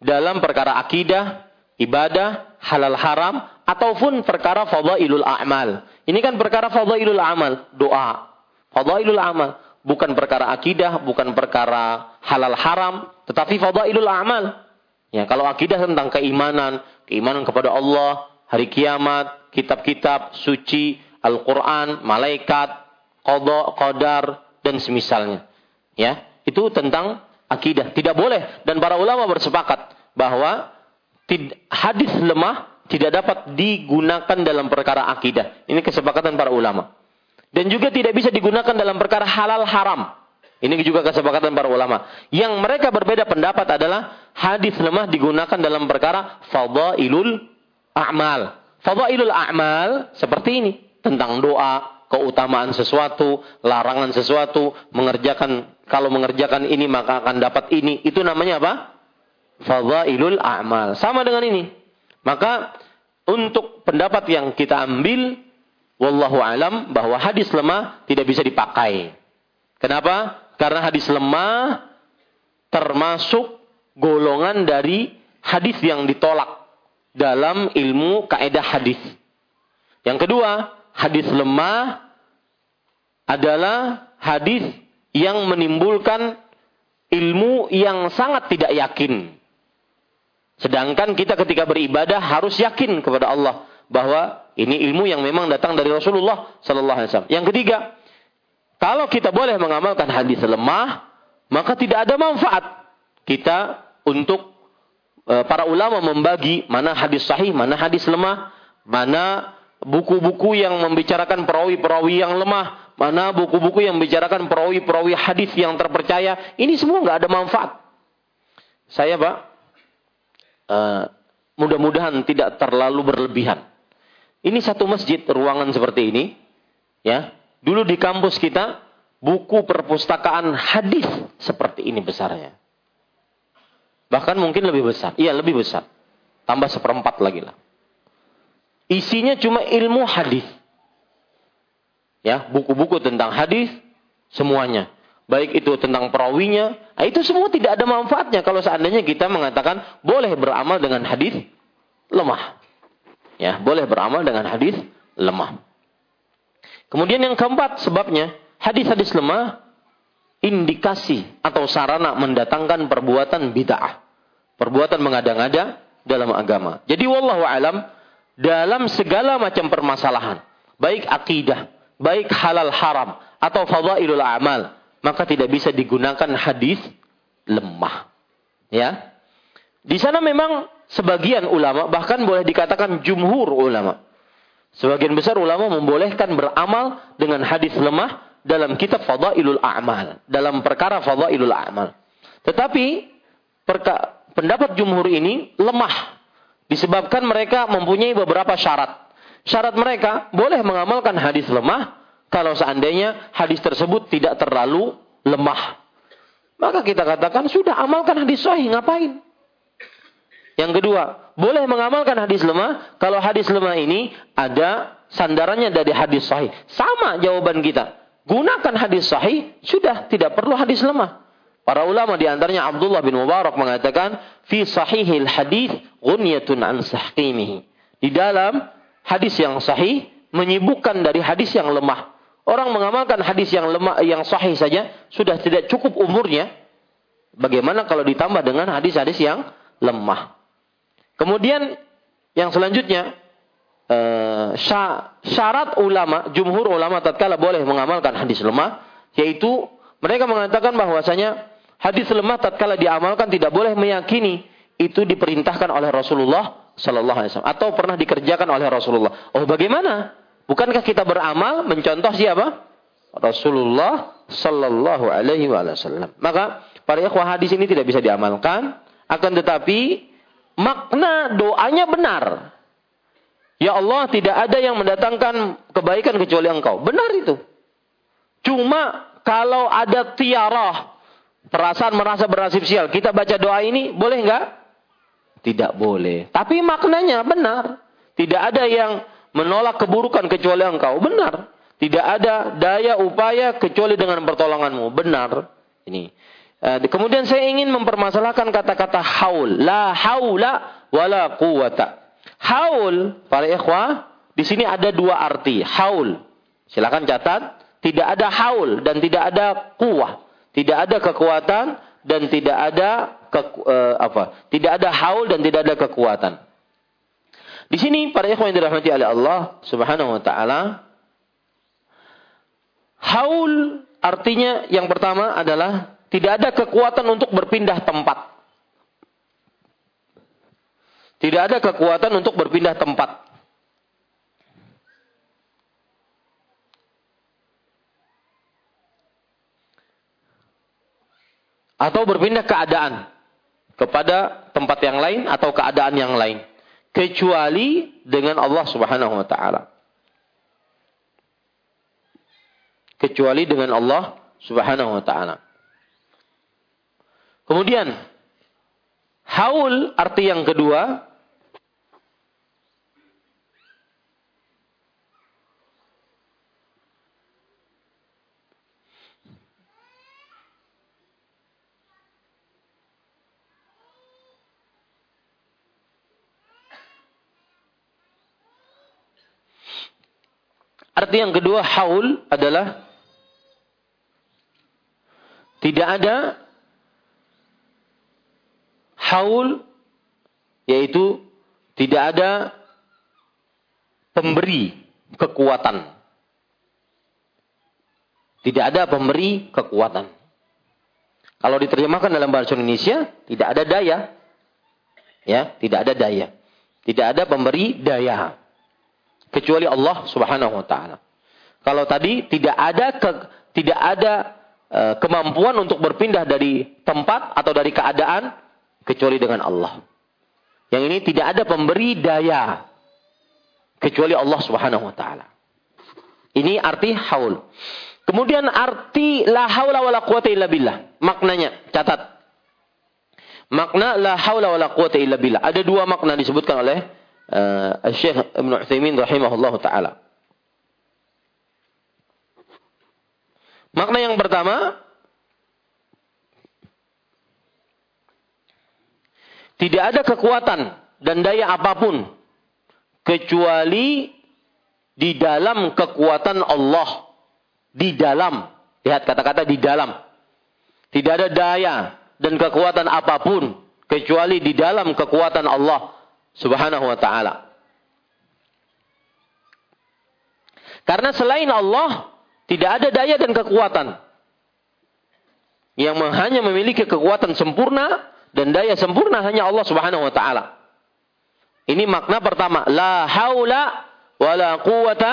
S1: dalam perkara akidah, ibadah, halal haram, ataupun perkara fadailul a'mal. Ini kan perkara fadailul amal, doa. Fadailul amal. Bukan perkara akidah, bukan perkara halal haram, tetapi fadailul amal. Ya, kalau akidah tentang keimanan, keimanan kepada Allah, hari kiamat, kitab-kitab suci, Al-Quran, malaikat, qada, qadar, dan semisalnya. Ya, itu tentang akidah. Tidak boleh. Dan para ulama bersepakat bahwa hadis lemah tidak dapat digunakan dalam perkara akidah. Ini kesepakatan para ulama. Dan juga tidak bisa digunakan dalam perkara halal haram. Ini juga kesepakatan para ulama. Yang mereka berbeda pendapat adalah hadis lemah digunakan dalam perkara fadailul a'mal. Fadailul a'mal seperti ini. Tentang doa, keutamaan sesuatu, larangan sesuatu, mengerjakan kalau mengerjakan ini maka akan dapat ini. Itu namanya apa? Fadailul a'mal. Sama dengan ini. Maka untuk pendapat yang kita ambil wallahu alam bahwa hadis lemah tidak bisa dipakai. Kenapa? Karena hadis lemah termasuk golongan dari hadis yang ditolak dalam ilmu kaidah hadis. Yang kedua, hadis lemah adalah hadis yang menimbulkan ilmu yang sangat tidak yakin. Sedangkan kita ketika beribadah harus yakin kepada Allah bahwa ini ilmu yang memang datang dari Rasulullah sallallahu alaihi wasallam. Yang ketiga, kalau kita boleh mengamalkan hadis lemah, maka tidak ada manfaat kita untuk e, para ulama membagi mana hadis sahih, mana hadis lemah, mana buku-buku yang membicarakan perawi-perawi yang lemah, mana buku-buku yang membicarakan perawi-perawi hadis yang terpercaya. Ini semua nggak ada manfaat. Saya, Pak, uh, mudah-mudahan tidak terlalu berlebihan. Ini satu masjid ruangan seperti ini, ya. Dulu di kampus kita buku perpustakaan hadis seperti ini besarnya. Bahkan mungkin lebih besar. Iya, lebih besar. Tambah seperempat lagi lah. Isinya cuma ilmu hadis. Ya, buku-buku tentang hadis semuanya baik itu tentang perawinya, nah itu semua tidak ada manfaatnya kalau seandainya kita mengatakan boleh beramal dengan hadis lemah. Ya, boleh beramal dengan hadis lemah. Kemudian yang keempat sebabnya hadis-hadis lemah indikasi atau sarana mendatangkan perbuatan bid'ah. Perbuatan mengada-ngada dalam agama. Jadi wallahu alam dalam segala macam permasalahan, baik akidah, baik halal haram atau fadailul amal, maka tidak bisa digunakan hadis lemah. Ya. Di sana memang sebagian ulama bahkan boleh dikatakan jumhur ulama. Sebagian besar ulama membolehkan beramal dengan hadis lemah dalam kitab Fadailul A'mal, dalam perkara Fadailul A'mal. Tetapi perka, pendapat jumhur ini lemah disebabkan mereka mempunyai beberapa syarat. Syarat mereka boleh mengamalkan hadis lemah kalau seandainya hadis tersebut tidak terlalu lemah. Maka kita katakan sudah amalkan hadis sahih, ngapain? Yang kedua, boleh mengamalkan hadis lemah kalau hadis lemah ini ada sandarannya dari hadis sahih. Sama jawaban kita. Gunakan hadis sahih, sudah tidak perlu hadis lemah. Para ulama di antaranya Abdullah bin Mubarak mengatakan, "Fi sahihil hadis ghunyatun an sahqimihi." Di dalam hadis yang sahih menyibukkan dari hadis yang lemah. Orang mengamalkan hadis yang lemah, yang sahih saja sudah tidak cukup umurnya. Bagaimana kalau ditambah dengan hadis-hadis yang lemah? Kemudian yang selanjutnya eh, syarat ulama, jumhur ulama tatkala boleh mengamalkan hadis lemah, yaitu mereka mengatakan bahwasanya hadis lemah tatkala diamalkan tidak boleh meyakini itu diperintahkan oleh Rasulullah Sallallahu Alaihi Wasallam atau pernah dikerjakan oleh Rasulullah. Oh bagaimana? Bukankah kita beramal mencontoh siapa? Rasulullah sallallahu alaihi wasallam. Maka para ikhwah hadis ini tidak bisa diamalkan, akan tetapi makna doanya benar. Ya Allah, tidak ada yang mendatangkan kebaikan kecuali Engkau. Benar itu. Cuma kalau ada tiarah, perasaan merasa berasif sial, kita baca doa ini, boleh enggak? Tidak boleh. Tapi maknanya benar. Tidak ada yang menolak keburukan kecuali engkau. Benar. Tidak ada daya upaya kecuali dengan pertolonganmu. Benar. Ini. Uh, kemudian saya ingin mempermasalahkan kata-kata haul. La haula wala quwata. Haul, para ikhwah, di sini ada dua arti. Haul. Silakan catat. tidak ada haul dan tidak ada kuah, tidak ada kekuatan dan tidak ada ke, uh, apa? Tidak ada haul dan tidak ada kekuatan. Di sini para ikhwan yang dirahmati oleh Allah Subhanahu wa taala haul artinya yang pertama adalah tidak ada kekuatan untuk berpindah tempat. Tidak ada kekuatan untuk berpindah tempat. Atau berpindah keadaan kepada tempat yang lain atau keadaan yang lain. Kecuali dengan Allah subhanahu wa ta'ala. Kecuali dengan Allah subhanahu wa ta'ala. Kemudian, haul arti yang kedua Arti yang kedua haul adalah tidak ada haul yaitu tidak ada pemberi kekuatan. Tidak ada pemberi kekuatan. Kalau diterjemahkan dalam bahasa Indonesia, tidak ada daya. Ya, tidak ada daya. Tidak ada pemberi daya kecuali Allah Subhanahu wa taala. Kalau tadi tidak ada ke, tidak ada e, kemampuan untuk berpindah dari tempat atau dari keadaan kecuali dengan Allah. Yang ini tidak ada pemberi daya kecuali Allah Subhanahu wa taala. Ini arti haul. Kemudian arti la haula wala quwata illa billah. Maknanya, catat. Makna la haula wala quwata illa billah. Ada dua makna disebutkan oleh uh, Syekh Ibn Uthaymin rahimahullah ta'ala. Makna yang pertama, tidak ada kekuatan dan daya apa pun kecuali di dalam kekuatan Allah. Di dalam. Lihat kata-kata di dalam. Tidak ada daya dan kekuatan apa pun kecuali di dalam kekuatan Allah Subhanahu wa taala. Karena selain Allah tidak ada daya dan kekuatan yang hanya memiliki kekuatan sempurna dan daya sempurna hanya Allah Subhanahu wa taala. Ini makna pertama, la haula wala quwata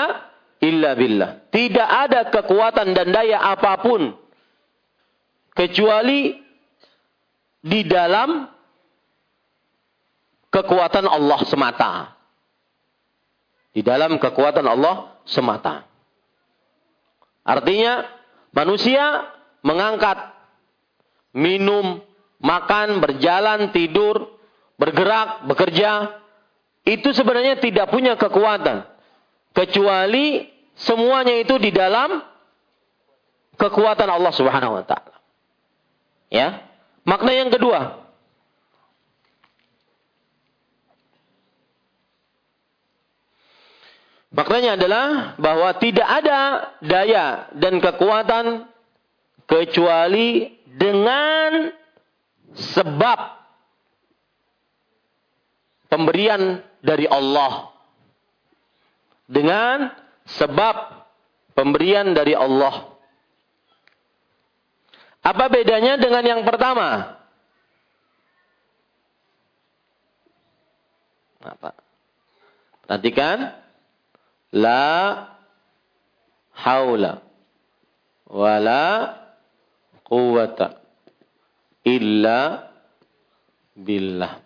S1: illa billah. Tidak ada kekuatan dan daya apa pun kecuali di dalam kekuatan Allah semata. Di dalam kekuatan Allah semata. Artinya manusia mengangkat, minum, makan, berjalan, tidur, bergerak, bekerja, itu sebenarnya tidak punya kekuatan. Kecuali semuanya itu di dalam kekuatan Allah Subhanahu wa taala. Ya. Makna yang kedua, Maknanya adalah bahwa tidak ada daya dan kekuatan kecuali dengan sebab pemberian dari Allah. Dengan sebab pemberian dari Allah. Apa bedanya dengan yang pertama? Apa? Perhatikan la haula wala quwata illa billah.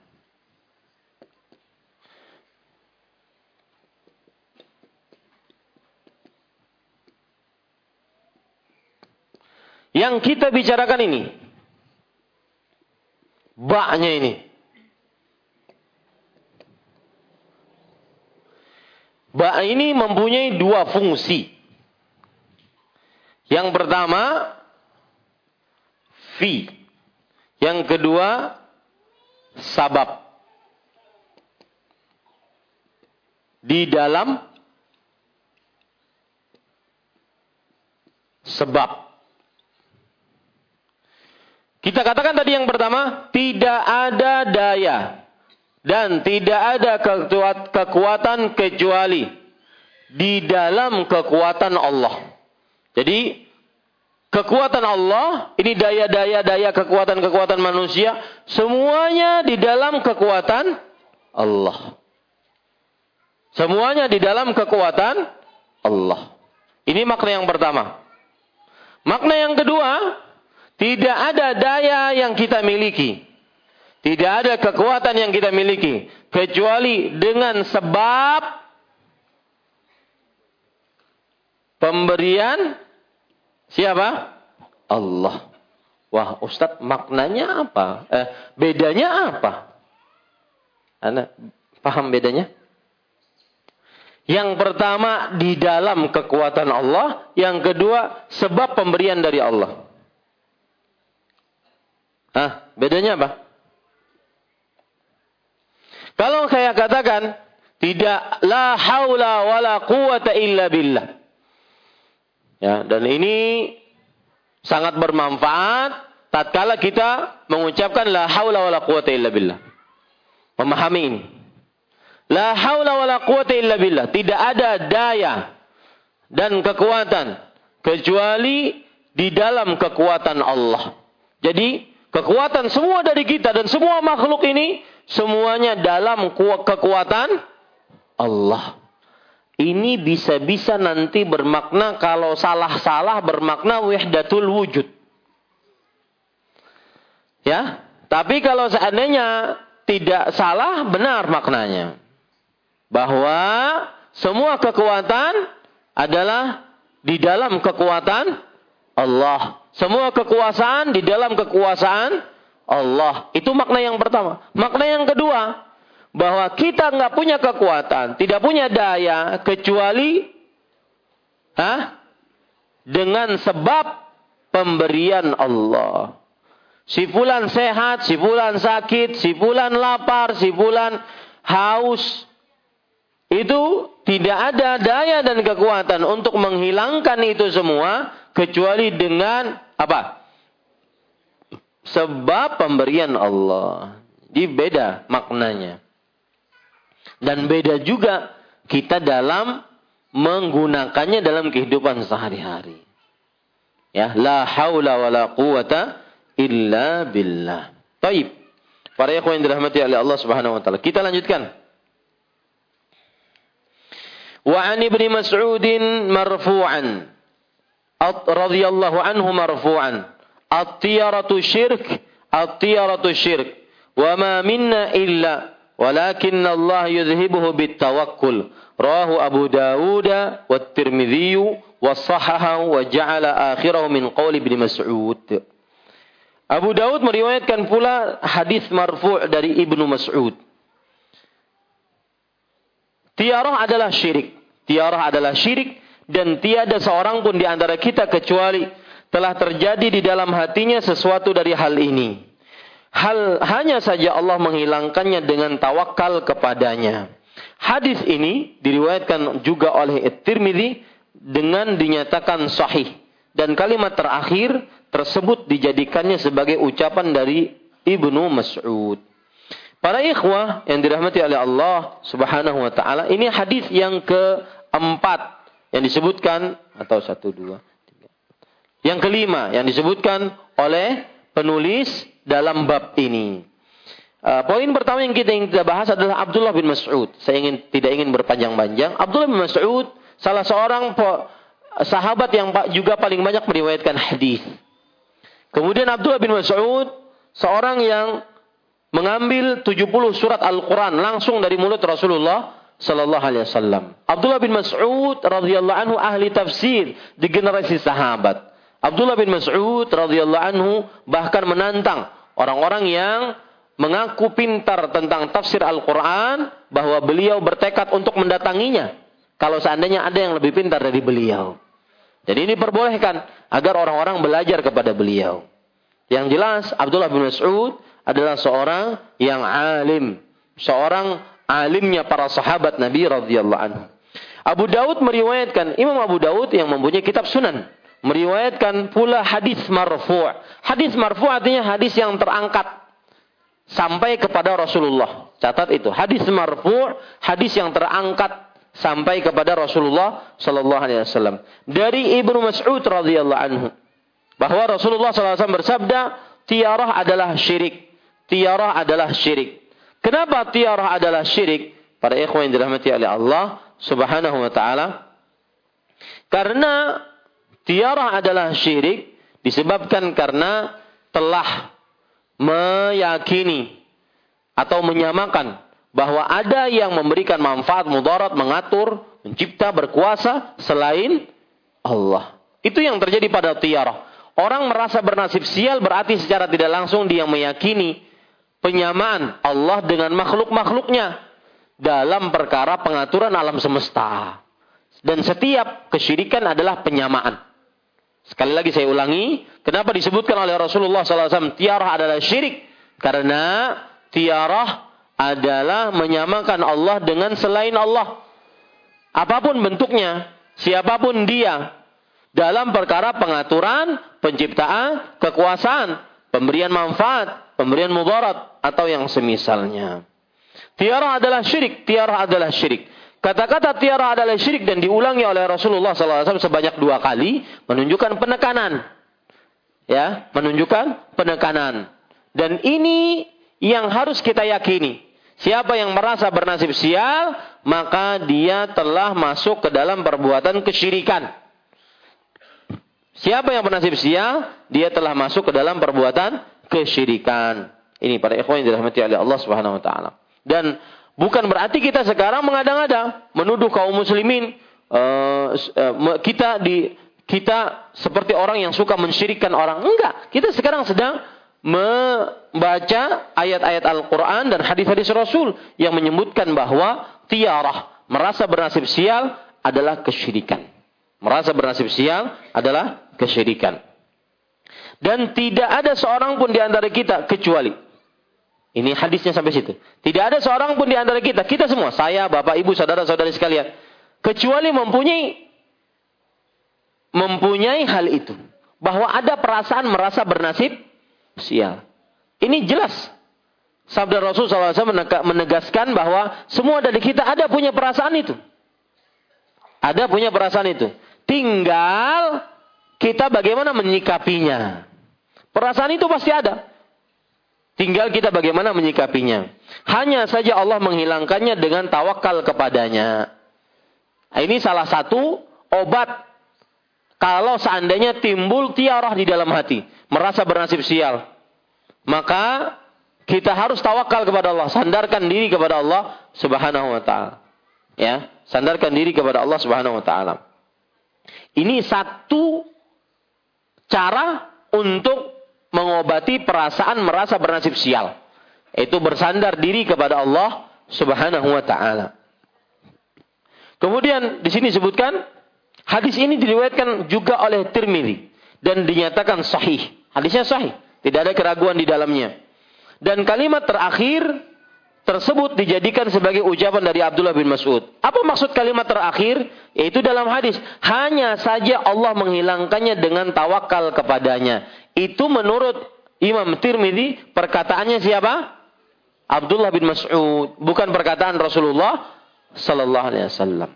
S1: Yang kita bicarakan ini, baknya ini, Ba ini mempunyai dua fungsi. Yang pertama, fi. Yang kedua, sabab. Di dalam sebab. Kita katakan tadi yang pertama, tidak ada daya dan tidak ada kekuatan kecuali di dalam kekuatan Allah. Jadi kekuatan Allah, ini daya-daya daya kekuatan-kekuatan manusia, semuanya di dalam kekuatan Allah. Semuanya di dalam kekuatan Allah. Ini makna yang pertama. Makna yang kedua, tidak ada daya yang kita miliki. Tidak ada kekuatan yang kita miliki. Kecuali dengan sebab pemberian siapa? Allah. Wah Ustadz maknanya apa? Eh, bedanya apa? Anda paham bedanya? Yang pertama di dalam kekuatan Allah, yang kedua sebab pemberian dari Allah. Hah, bedanya apa? Kalau saya katakan tidak la haula wala quwata illa billah. Ya, dan ini sangat bermanfaat tatkala kita mengucapkan la haula wala quwata illa billah. Memahami ini. La haula wala quwata illa billah. Tidak ada daya dan kekuatan kecuali di dalam kekuatan Allah. Jadi Kekuatan semua dari kita dan semua makhluk ini semuanya dalam kekuatan Allah. Ini bisa-bisa nanti bermakna kalau salah-salah bermakna wahdatul wujud. Ya, tapi kalau seandainya tidak salah benar maknanya. Bahwa semua kekuatan adalah di dalam kekuatan Allah. Semua kekuasaan di dalam kekuasaan Allah. Itu makna yang pertama. Makna yang kedua, bahwa kita nggak punya kekuatan, tidak punya daya kecuali ha, dengan sebab pemberian Allah. Si fulan sehat, si fulan sakit, si fulan lapar, si fulan haus. Itu tidak ada daya dan kekuatan untuk menghilangkan itu semua kecuali dengan apa? Sebab pemberian Allah. Jadi beda maknanya. Dan beda juga kita dalam menggunakannya dalam kehidupan sehari-hari. Ya, la haula wala quwata illa billah. Baik. Para ikhwan yang dirahmati oleh Allah Subhanahu wa taala. Kita lanjutkan. Wa an ibni Mas'udin marfu'an radhiyallahu anhu marfu'an at-tiyaratu syirk at-tiyaratu syirk wa ma minna illa walakin Allah yudhibuhu bitawakkul rawahu Abu Dawud wa Tirmidzi wa sahahahu wa ja'ala akhirahu min qawli Ibnu Mas'ud Abu Daud meriwayatkan pula hadis marfu' dari Ibnu Mas'ud Tiarah adalah syirik. Tiarah adalah syirik dan tiada seorang pun di antara kita kecuali telah terjadi di dalam hatinya sesuatu dari hal ini. Hal hanya saja Allah menghilangkannya dengan tawakal kepadanya. Hadis ini diriwayatkan juga oleh At-Tirmidzi dengan dinyatakan sahih dan kalimat terakhir tersebut dijadikannya sebagai ucapan dari Ibnu Mas'ud. Para ikhwah yang dirahmati oleh Allah Subhanahu wa taala, ini hadis yang keempat yang disebutkan atau satu dua tiga. Yang kelima yang disebutkan oleh penulis dalam bab ini. Uh, poin pertama yang kita ingin kita bahas adalah Abdullah bin Mas'ud. Saya ingin tidak ingin berpanjang-panjang. Abdullah bin Mas'ud salah seorang sahabat yang juga paling banyak meriwayatkan hadis. Kemudian Abdullah bin Mas'ud seorang yang mengambil 70 surat Al-Quran langsung dari mulut Rasulullah sallallahu alaihi wasallam. Abdullah bin Mas'ud radhiyallahu anhu ahli tafsir di generasi sahabat. Abdullah bin Mas'ud radhiyallahu anhu bahkan menantang orang-orang yang mengaku pintar tentang tafsir Al-Qur'an bahwa beliau bertekad untuk mendatanginya kalau seandainya ada yang lebih pintar dari beliau. Jadi ini diperbolehkan agar orang-orang belajar kepada beliau. Yang jelas Abdullah bin Mas'ud adalah seorang yang alim, seorang alimnya para sahabat Nabi radhiyallahu anhu. Abu Daud meriwayatkan Imam Abu Daud yang mempunyai kitab Sunan meriwayatkan pula hadis marfu'. Hadis marfu' artinya hadis yang terangkat sampai kepada Rasulullah. Catat itu. Hadis marfu', hadis yang terangkat sampai kepada Rasulullah sallallahu alaihi wasallam. Dari Ibnu Mas'ud radhiyallahu anhu bahwa Rasulullah wasallam bersabda, tiarah adalah syirik. Tiarah adalah syirik. Kenapa tiarah adalah syirik? Para ikhwan yang dirahmati oleh Allah Subhanahu wa taala. Karena tiarah adalah syirik disebabkan karena telah meyakini atau menyamakan bahwa ada yang memberikan manfaat mudarat, mengatur, mencipta, berkuasa selain Allah. Itu yang terjadi pada tiarah. Orang merasa bernasib sial berarti secara tidak langsung dia meyakini penyamaan Allah dengan makhluk-makhluknya dalam perkara pengaturan alam semesta. Dan setiap kesyirikan adalah penyamaan. Sekali lagi saya ulangi, kenapa disebutkan oleh Rasulullah SAW tiarah adalah syirik? Karena tiarah adalah menyamakan Allah dengan selain Allah. Apa pun bentuknya, siapa pun dia, dalam perkara pengaturan, penciptaan, kekuasaan, pemberian manfaat, pemberian mudarat, atau yang semisalnya. Tiara adalah syirik, tiara adalah syirik. Kata-kata tiara adalah syirik dan diulangi oleh Rasulullah SAW sebanyak dua kali menunjukkan penekanan. Ya, menunjukkan penekanan. Dan ini yang harus kita yakini. Siapa yang merasa bernasib sial, maka dia telah masuk ke dalam perbuatan kesyirikan. Siapa yang bernasib sial, dia telah masuk ke dalam perbuatan kesyirikan. Ini para ikhwan yang dirahmati oleh Allah Subhanahu wa taala. Dan bukan berarti kita sekarang mengada-ngada menuduh kaum muslimin uh, uh, kita di kita seperti orang yang suka mensyirikkan orang. Enggak, kita sekarang sedang membaca ayat-ayat Al-Quran dan hadis-hadis Rasul yang menyebutkan bahwa tiarah, merasa bernasib sial adalah kesyirikan. Merasa bernasib sial adalah kesyirikan. Dan tidak ada seorang pun di antara kita kecuali ini hadisnya sampai situ. Tidak ada seorang pun di antara kita, kita semua, saya, bapak, ibu, saudara-saudari sekalian, kecuali mempunyai mempunyai hal itu. Bahwa ada perasaan merasa bernasib sial. Ini jelas. Sabda Rasul SAW menegaskan bahwa semua dari kita ada punya perasaan itu. Ada punya perasaan itu. Tinggal kita bagaimana menyikapinya. Perasaan itu pasti ada. Tinggal kita bagaimana menyikapinya. Hanya saja Allah menghilangkannya dengan tawakal kepadanya. Nah, ini salah satu obat kalau seandainya timbul tiarah di dalam hati. Merasa bernasib sial. Maka kita harus tawakal kepada Allah. Sandarkan diri kepada Allah subhanahu wa ta'ala. Ya, sandarkan diri kepada Allah subhanahu wa ta'ala. Ini satu cara untuk mengobati perasaan merasa bernasib sial. Itu bersandar diri kepada Allah Subhanahu wa taala. Kemudian di sini disebutkan hadis ini diriwayatkan juga oleh Tirmidzi dan dinyatakan sahih. Hadisnya sahih, tidak ada keraguan di dalamnya. Dan kalimat terakhir tersebut dijadikan sebagai ucapan dari Abdullah bin Mas'ud. Apa maksud kalimat terakhir? Yaitu dalam hadis, hanya saja Allah menghilangkannya dengan tawakal kepadanya. Itu menurut Imam Tirmidzi perkataannya siapa? Abdullah bin Mas'ud, bukan perkataan Rasulullah sallallahu alaihi wasallam.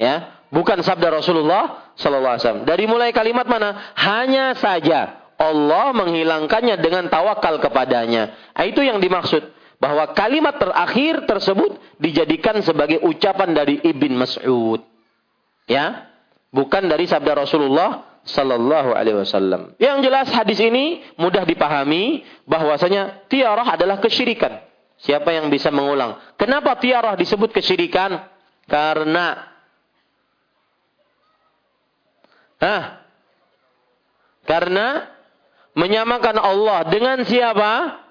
S1: Ya, bukan sabda Rasulullah sallallahu alaihi wasallam. Dari mulai kalimat mana? Hanya saja Allah menghilangkannya dengan tawakal kepadanya. Nah, itu yang dimaksud bahwa kalimat terakhir tersebut dijadikan sebagai ucapan dari Ibn Mas'ud. Ya, bukan dari sabda Rasulullah Sallallahu Alaihi Wasallam. Yang jelas hadis ini mudah dipahami bahwasanya tiarah adalah kesyirikan. Siapa yang bisa mengulang? Kenapa tiarah disebut kesyirikan? Karena Hah? Karena menyamakan Allah dengan siapa?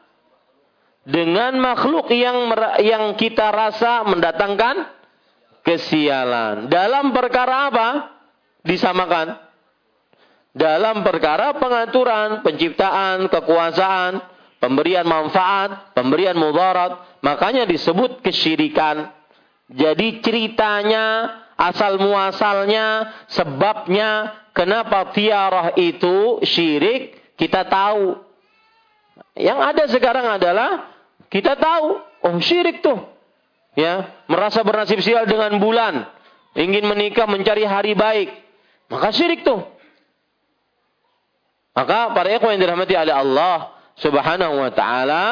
S1: Dengan makhluk yang yang kita rasa mendatangkan kesialan. Dalam perkara apa? Disamakan dalam perkara pengaturan, penciptaan, kekuasaan, pemberian manfaat, pemberian mudarat, makanya disebut kesyirikan. Jadi ceritanya asal muasalnya, sebabnya, kenapa tiarah itu syirik, kita tahu. Yang ada sekarang adalah kita tahu, oh syirik tuh. Ya, merasa bernasib sial dengan bulan, ingin menikah mencari hari baik, maka syirik tuh. Maka para ikhwan yang dirahmati oleh Allah Subhanahu wa taala,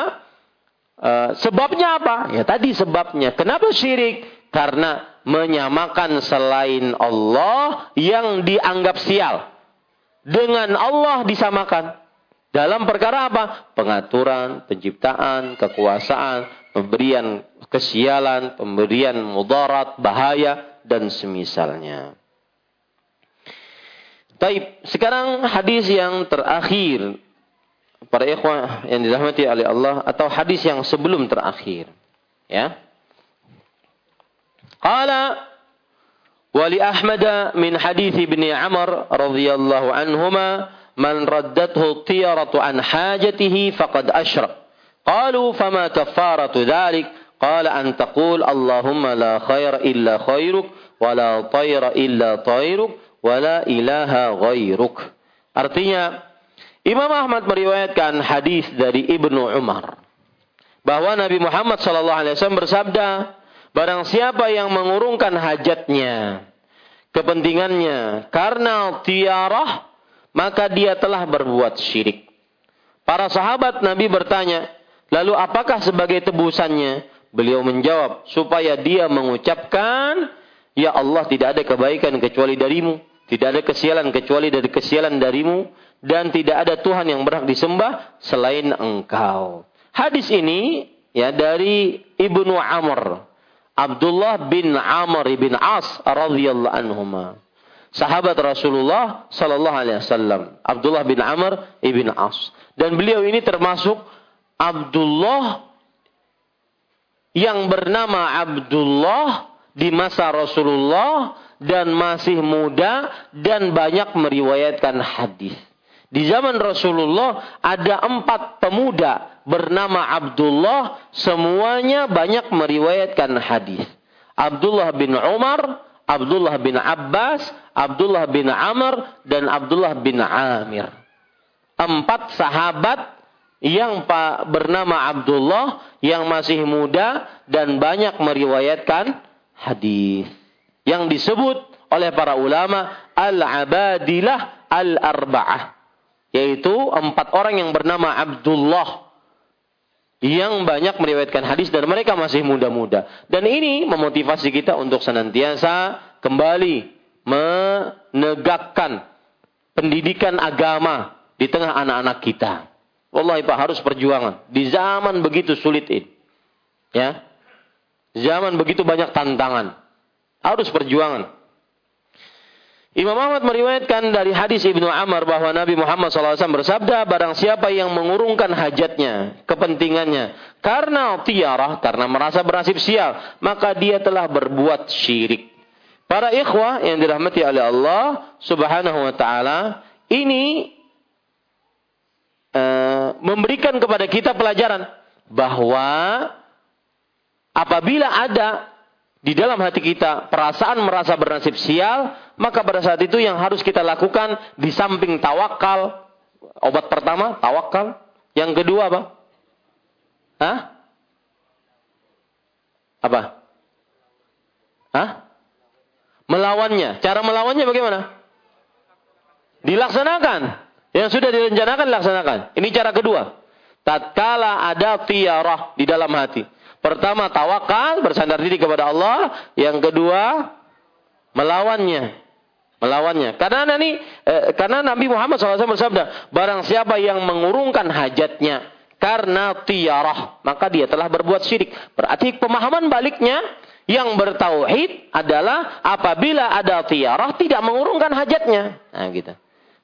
S1: uh, sebabnya apa? Ya tadi sebabnya. Kenapa syirik? Karena menyamakan selain Allah yang dianggap sial. Dengan Allah disamakan. Dalam perkara apa? Pengaturan, penciptaan, kekuasaan, pemberian kesialan, pemberian mudarat, bahaya, dan semisalnya. Taib. Sekarang hadis yang terakhir para ikhwah yang dirahmati oleh Allah atau hadis yang sebelum terakhir. Ya. Qala wali Ahmad min hadis ibn Amr radhiyallahu anhuma man raddathu tiyaratu an hajatihi faqad asyrak. Qalu fama kafaratu dhalik? Qala an taqul Allahumma la khair illa khairuk wa la tayra illa tayruk wala ilaha ghairuk. Artinya Imam Ahmad meriwayatkan hadis dari Ibnu Umar bahwa Nabi Muhammad SAW bersabda, barang siapa yang mengurungkan hajatnya, kepentingannya karena tiarah, maka dia telah berbuat syirik. Para sahabat Nabi bertanya, lalu apakah sebagai tebusannya? Beliau menjawab, supaya dia mengucapkan, Ya Allah tidak ada kebaikan kecuali darimu. Tidak ada kesialan kecuali dari kesialan darimu. Dan tidak ada Tuhan yang berhak disembah selain engkau. Hadis ini ya dari Ibnu Amr. Abdullah bin Amr bin As radhiyallahu anhuma. Sahabat Rasulullah sallallahu alaihi wasallam. Abdullah bin Amr ibn As. Dan beliau ini termasuk Abdullah yang bernama Abdullah di masa Rasulullah dan masih muda dan banyak meriwayatkan hadis. Di zaman Rasulullah ada empat pemuda bernama Abdullah, semuanya banyak meriwayatkan hadis. Abdullah bin Umar, Abdullah bin Abbas, Abdullah bin Amr, dan Abdullah bin Amir. Empat sahabat yang bernama Abdullah yang masih muda dan banyak meriwayatkan hadis yang disebut oleh para ulama al-abadilah al-arba'ah yaitu empat orang yang bernama Abdullah yang banyak meriwayatkan hadis dan mereka masih muda-muda dan ini memotivasi kita untuk senantiasa kembali menegakkan pendidikan agama di tengah anak-anak kita. Wallahi Pak harus perjuangan di zaman begitu sulit ini. Ya. Zaman begitu banyak tantangan. Harus perjuangan. Imam Ahmad meriwayatkan dari hadis Ibnu Amr bahwa Nabi Muhammad SAW bersabda, barang siapa yang mengurungkan hajatnya, kepentingannya, karena tiarah, karena merasa bernasib sial, maka dia telah berbuat syirik. Para ikhwah yang dirahmati oleh Allah Subhanahu wa taala, ini uh, memberikan kepada kita pelajaran bahwa Apabila ada di dalam hati kita perasaan merasa bernasib sial, maka pada saat itu yang harus kita lakukan di samping tawakal, obat pertama tawakal, yang kedua apa? Hah? Apa? Hah? Melawannya. Cara melawannya bagaimana? Dilaksanakan. Yang sudah direncanakan dilaksanakan. Ini cara kedua. Tatkala ada tiarah di dalam hati. Pertama tawakal, bersandar diri kepada Allah. Yang kedua melawannya. Melawannya. Karena ini eh, karena Nabi Muhammad SAW bersabda, barang siapa yang mengurungkan hajatnya karena tiarah, maka dia telah berbuat syirik. Berarti pemahaman baliknya yang bertauhid adalah apabila ada tiarah tidak mengurungkan hajatnya. Nah, gitu.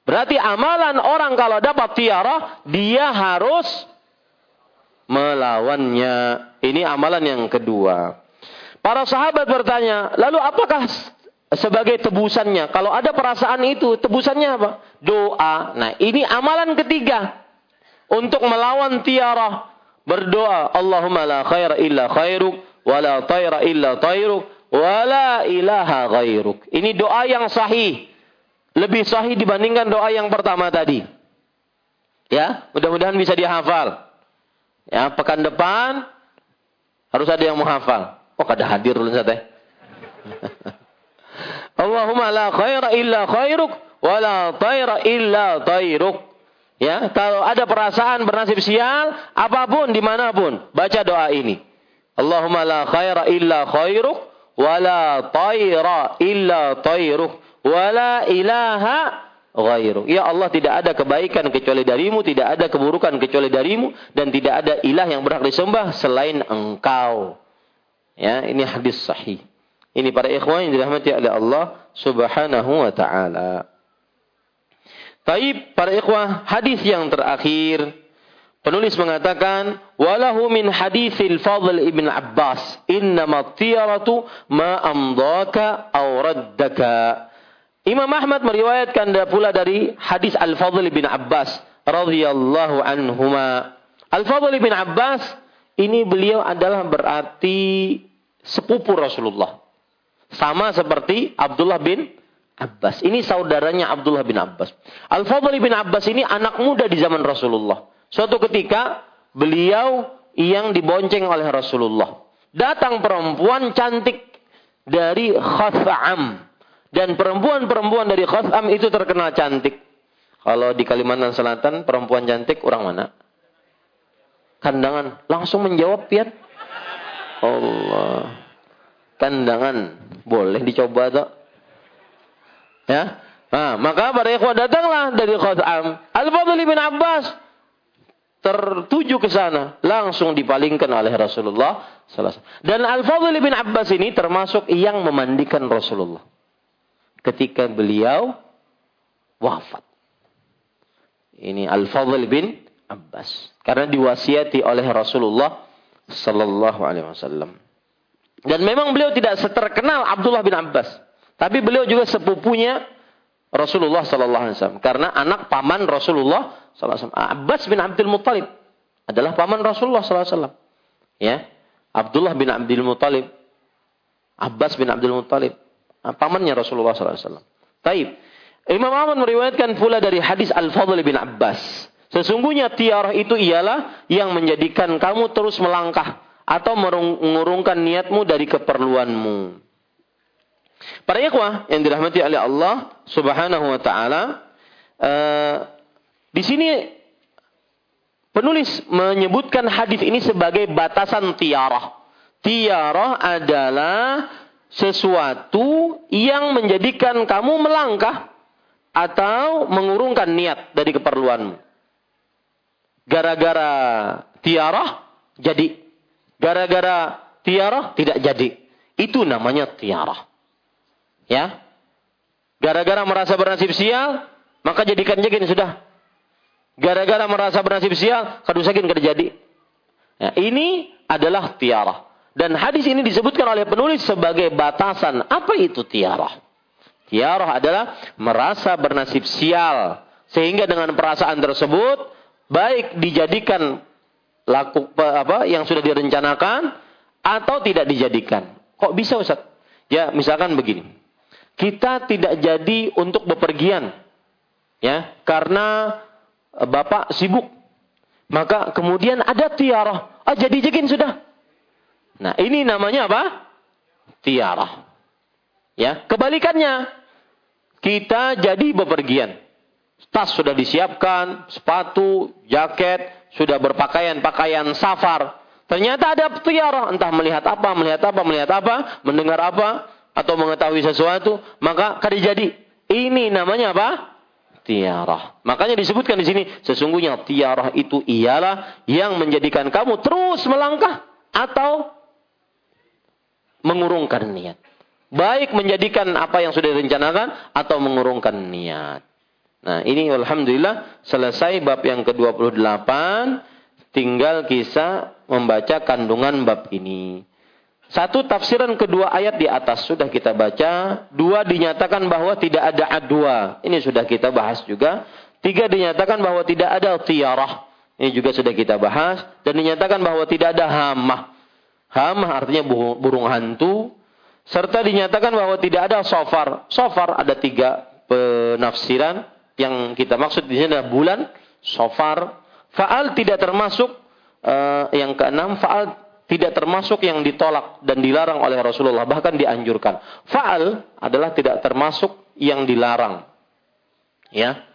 S1: Berarti amalan orang kalau dapat tiarah, dia harus melawannya. Ini amalan yang kedua. Para sahabat bertanya, lalu apakah sebagai tebusannya? Kalau ada perasaan itu, tebusannya apa? Doa. Nah, ini amalan ketiga. Untuk melawan tiara. Berdoa, Allahumma la khair illa khairuk, wa la tayra illa tayruk, wala ilaha ghairuk. Ini doa yang sahih. Lebih sahih dibandingkan doa yang pertama tadi. Ya, mudah-mudahan bisa dihafal. Ya, pekan depan harus ada yang menghafal. Oh, kada hadir ulun teh. [laughs] Allahumma la khaira illa khairuk wa la taira illa tairuk. Ya, kalau ada perasaan bernasib sial, apa pun di mana pun, baca doa ini. Allahumma la khaira illa khairuk, wa la taira illa tairuk, wa la ilaha ghairu. Ya Allah tidak ada kebaikan kecuali darimu, tidak ada keburukan kecuali darimu, dan tidak ada ilah yang berhak disembah selain engkau. Ya, ini hadis sahih. Ini para ikhwan yang dirahmati oleh Allah subhanahu wa ta'ala. Taib para ikhwah hadis yang terakhir penulis mengatakan walahu min hadithil Fadl ibn Abbas innama tiyaratu ma amdaka aw raddaka Imam Ahmad meriwayatkan pula dari hadis Al-Fadl bin Abbas radhiyallahu anhuma Al-Fadl bin Abbas ini beliau adalah berarti sepupu Rasulullah sama seperti Abdullah bin Abbas. Ini saudaranya Abdullah bin Abbas. Al-Fadl bin Abbas ini anak muda di zaman Rasulullah. Suatu ketika beliau yang dibonceng oleh Rasulullah. Datang perempuan cantik dari Khatham. Dan perempuan-perempuan dari Khatham itu terkenal cantik. Kalau di Kalimantan Selatan perempuan cantik orang mana? Kandangan. Langsung menjawab pian. Allah. Kandangan. Boleh dicoba tak? Ya. Nah, maka para ikhwan datanglah dari Khatam. Al-Fadl bin Abbas tertuju ke sana, langsung dipalingkan oleh Rasulullah Dan Al-Fadl bin Abbas ini termasuk yang memandikan Rasulullah ketika beliau wafat. Ini Al-Fadl bin Abbas karena diwasiati oleh Rasulullah sallallahu alaihi wasallam. Dan memang beliau tidak seterkenal Abdullah bin Abbas. Tapi beliau juga sepupunya Rasulullah sallallahu alaihi wasallam karena anak paman Rasulullah sallallahu alaihi wasallam. Abbas bin Abdul Muttalib adalah paman Rasulullah sallallahu alaihi wasallam. Ya. Abdullah bin Abdul Muttalib Abbas bin Abdul Muttalib pamannya Rasulullah wasallam. Taib. Imam Ahmad meriwayatkan pula dari hadis Al-Fadl bin Abbas. Sesungguhnya tiarah itu ialah yang menjadikan kamu terus melangkah atau mengurungkan niatmu dari keperluanmu. Para ikhwah yang dirahmati oleh Allah Subhanahu wa taala, uh, di sini penulis menyebutkan hadis ini sebagai batasan tiarah. Tiarah adalah sesuatu yang menjadikan kamu melangkah atau mengurungkan niat dari keperluanmu. Gara-gara tiarah jadi. Gara-gara tiarah tidak jadi. Itu namanya tiarah. Ya. Gara-gara merasa bernasib sial, maka jadikan jadikan sudah. Gara-gara merasa bernasib sial, kadusakin kada jadi. Ya, ini adalah tiarah. Dan hadis ini disebutkan oleh penulis sebagai batasan. Apa itu tiarah? Tiarah adalah merasa bernasib sial. Sehingga dengan perasaan tersebut, baik dijadikan laku apa yang sudah direncanakan atau tidak dijadikan. Kok bisa Ustaz? Ya, misalkan begini kita tidak jadi untuk bepergian ya karena e, bapak sibuk maka kemudian ada tiarah ah jadi jadiin sudah nah ini namanya apa tiarah ya kebalikannya kita jadi bepergian tas sudah disiapkan sepatu jaket sudah berpakaian pakaian safar ternyata ada tiarah entah melihat apa melihat apa melihat apa mendengar apa atau mengetahui sesuatu, maka kada jadi. Ini namanya apa? Tiarah. Makanya disebutkan di sini, sesungguhnya tiarah itu ialah yang menjadikan kamu terus melangkah atau mengurungkan niat. Baik menjadikan apa yang sudah direncanakan atau mengurungkan niat. Nah ini Alhamdulillah selesai bab yang ke-28. Tinggal kisah membaca kandungan bab ini. Satu tafsiran kedua ayat di atas sudah kita baca. Dua dinyatakan bahwa tidak ada adwa. Ini sudah kita bahas juga. Tiga dinyatakan bahwa tidak ada tiarah. Ini juga sudah kita bahas. Dan dinyatakan bahwa tidak ada hamah. Hamah artinya burung hantu. serta dinyatakan bahwa tidak ada sofar. Sofar ada tiga penafsiran yang kita maksud di sini adalah bulan, sofar, faal tidak termasuk uh, yang keenam faal tidak termasuk yang ditolak dan dilarang oleh Rasulullah bahkan dianjurkan. Faal adalah tidak termasuk yang dilarang. Ya.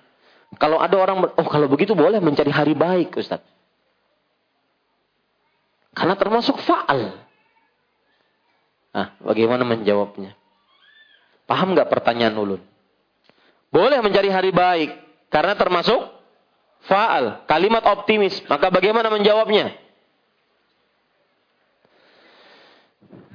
S1: Kalau ada orang oh kalau begitu boleh mencari hari baik, Ustaz. Karena termasuk faal. Nah, bagaimana menjawabnya? Paham nggak pertanyaan ulun? Boleh mencari hari baik karena termasuk faal, kalimat optimis. Maka bagaimana menjawabnya?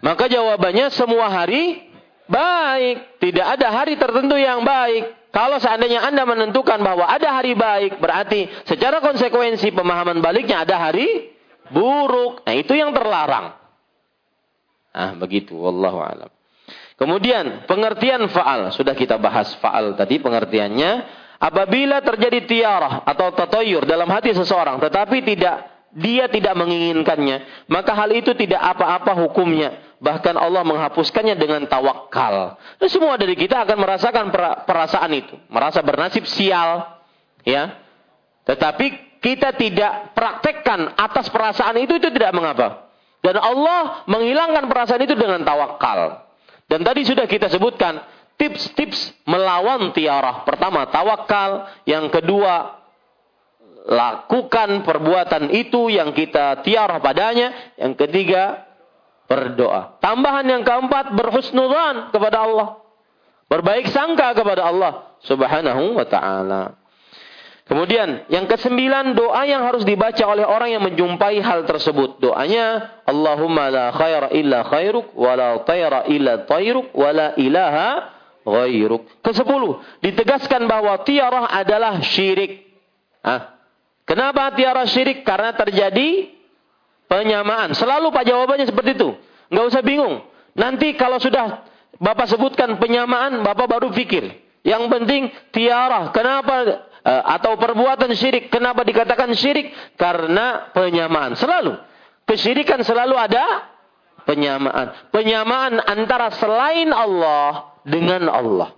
S1: Maka jawabannya semua hari baik. Tidak ada hari tertentu yang baik. Kalau seandainya Anda menentukan bahwa ada hari baik, berarti secara konsekuensi pemahaman baliknya ada hari buruk. Nah, itu yang terlarang. Ah, begitu. Wallahu alam. Kemudian pengertian faal sudah kita bahas faal tadi pengertiannya. Apabila terjadi tiarah atau tatoyur dalam hati seseorang, tetapi tidak dia tidak menginginkannya, maka hal itu tidak apa-apa hukumnya. Bahkan Allah menghapuskannya dengan tawakal. Dan semua dari kita akan merasakan perasaan itu, merasa bernasib sial, ya. Tetapi kita tidak praktekkan atas perasaan itu itu tidak mengapa. Dan Allah menghilangkan perasaan itu dengan tawakal. Dan tadi sudah kita sebutkan tips-tips melawan tiarah. Pertama, tawakal. Yang kedua, lakukan perbuatan itu yang kita tiarah padanya. Yang ketiga, berdoa. Tambahan yang keempat, berhusnudzan kepada Allah. Berbaik sangka kepada Allah subhanahu wa ta'ala. Kemudian yang kesembilan doa yang harus dibaca oleh orang yang menjumpai hal tersebut. Doanya Allahumma la khaira illa khairuk wa la tayra illa tayruk wa la ilaha ghairuk. Kesepuluh, ditegaskan bahwa tiarah adalah syirik. Ah. Kenapa tiarah syirik? Karena terjadi penyamaan. Selalu Pak jawabannya seperti itu. Nggak usah bingung. Nanti kalau sudah Bapak sebutkan penyamaan, Bapak baru pikir. Yang penting tiarah. Kenapa atau perbuatan syirik. Kenapa dikatakan syirik? Karena penyamaan. Selalu. Kesyirikan selalu ada penyamaan. Penyamaan antara selain Allah dengan Allah.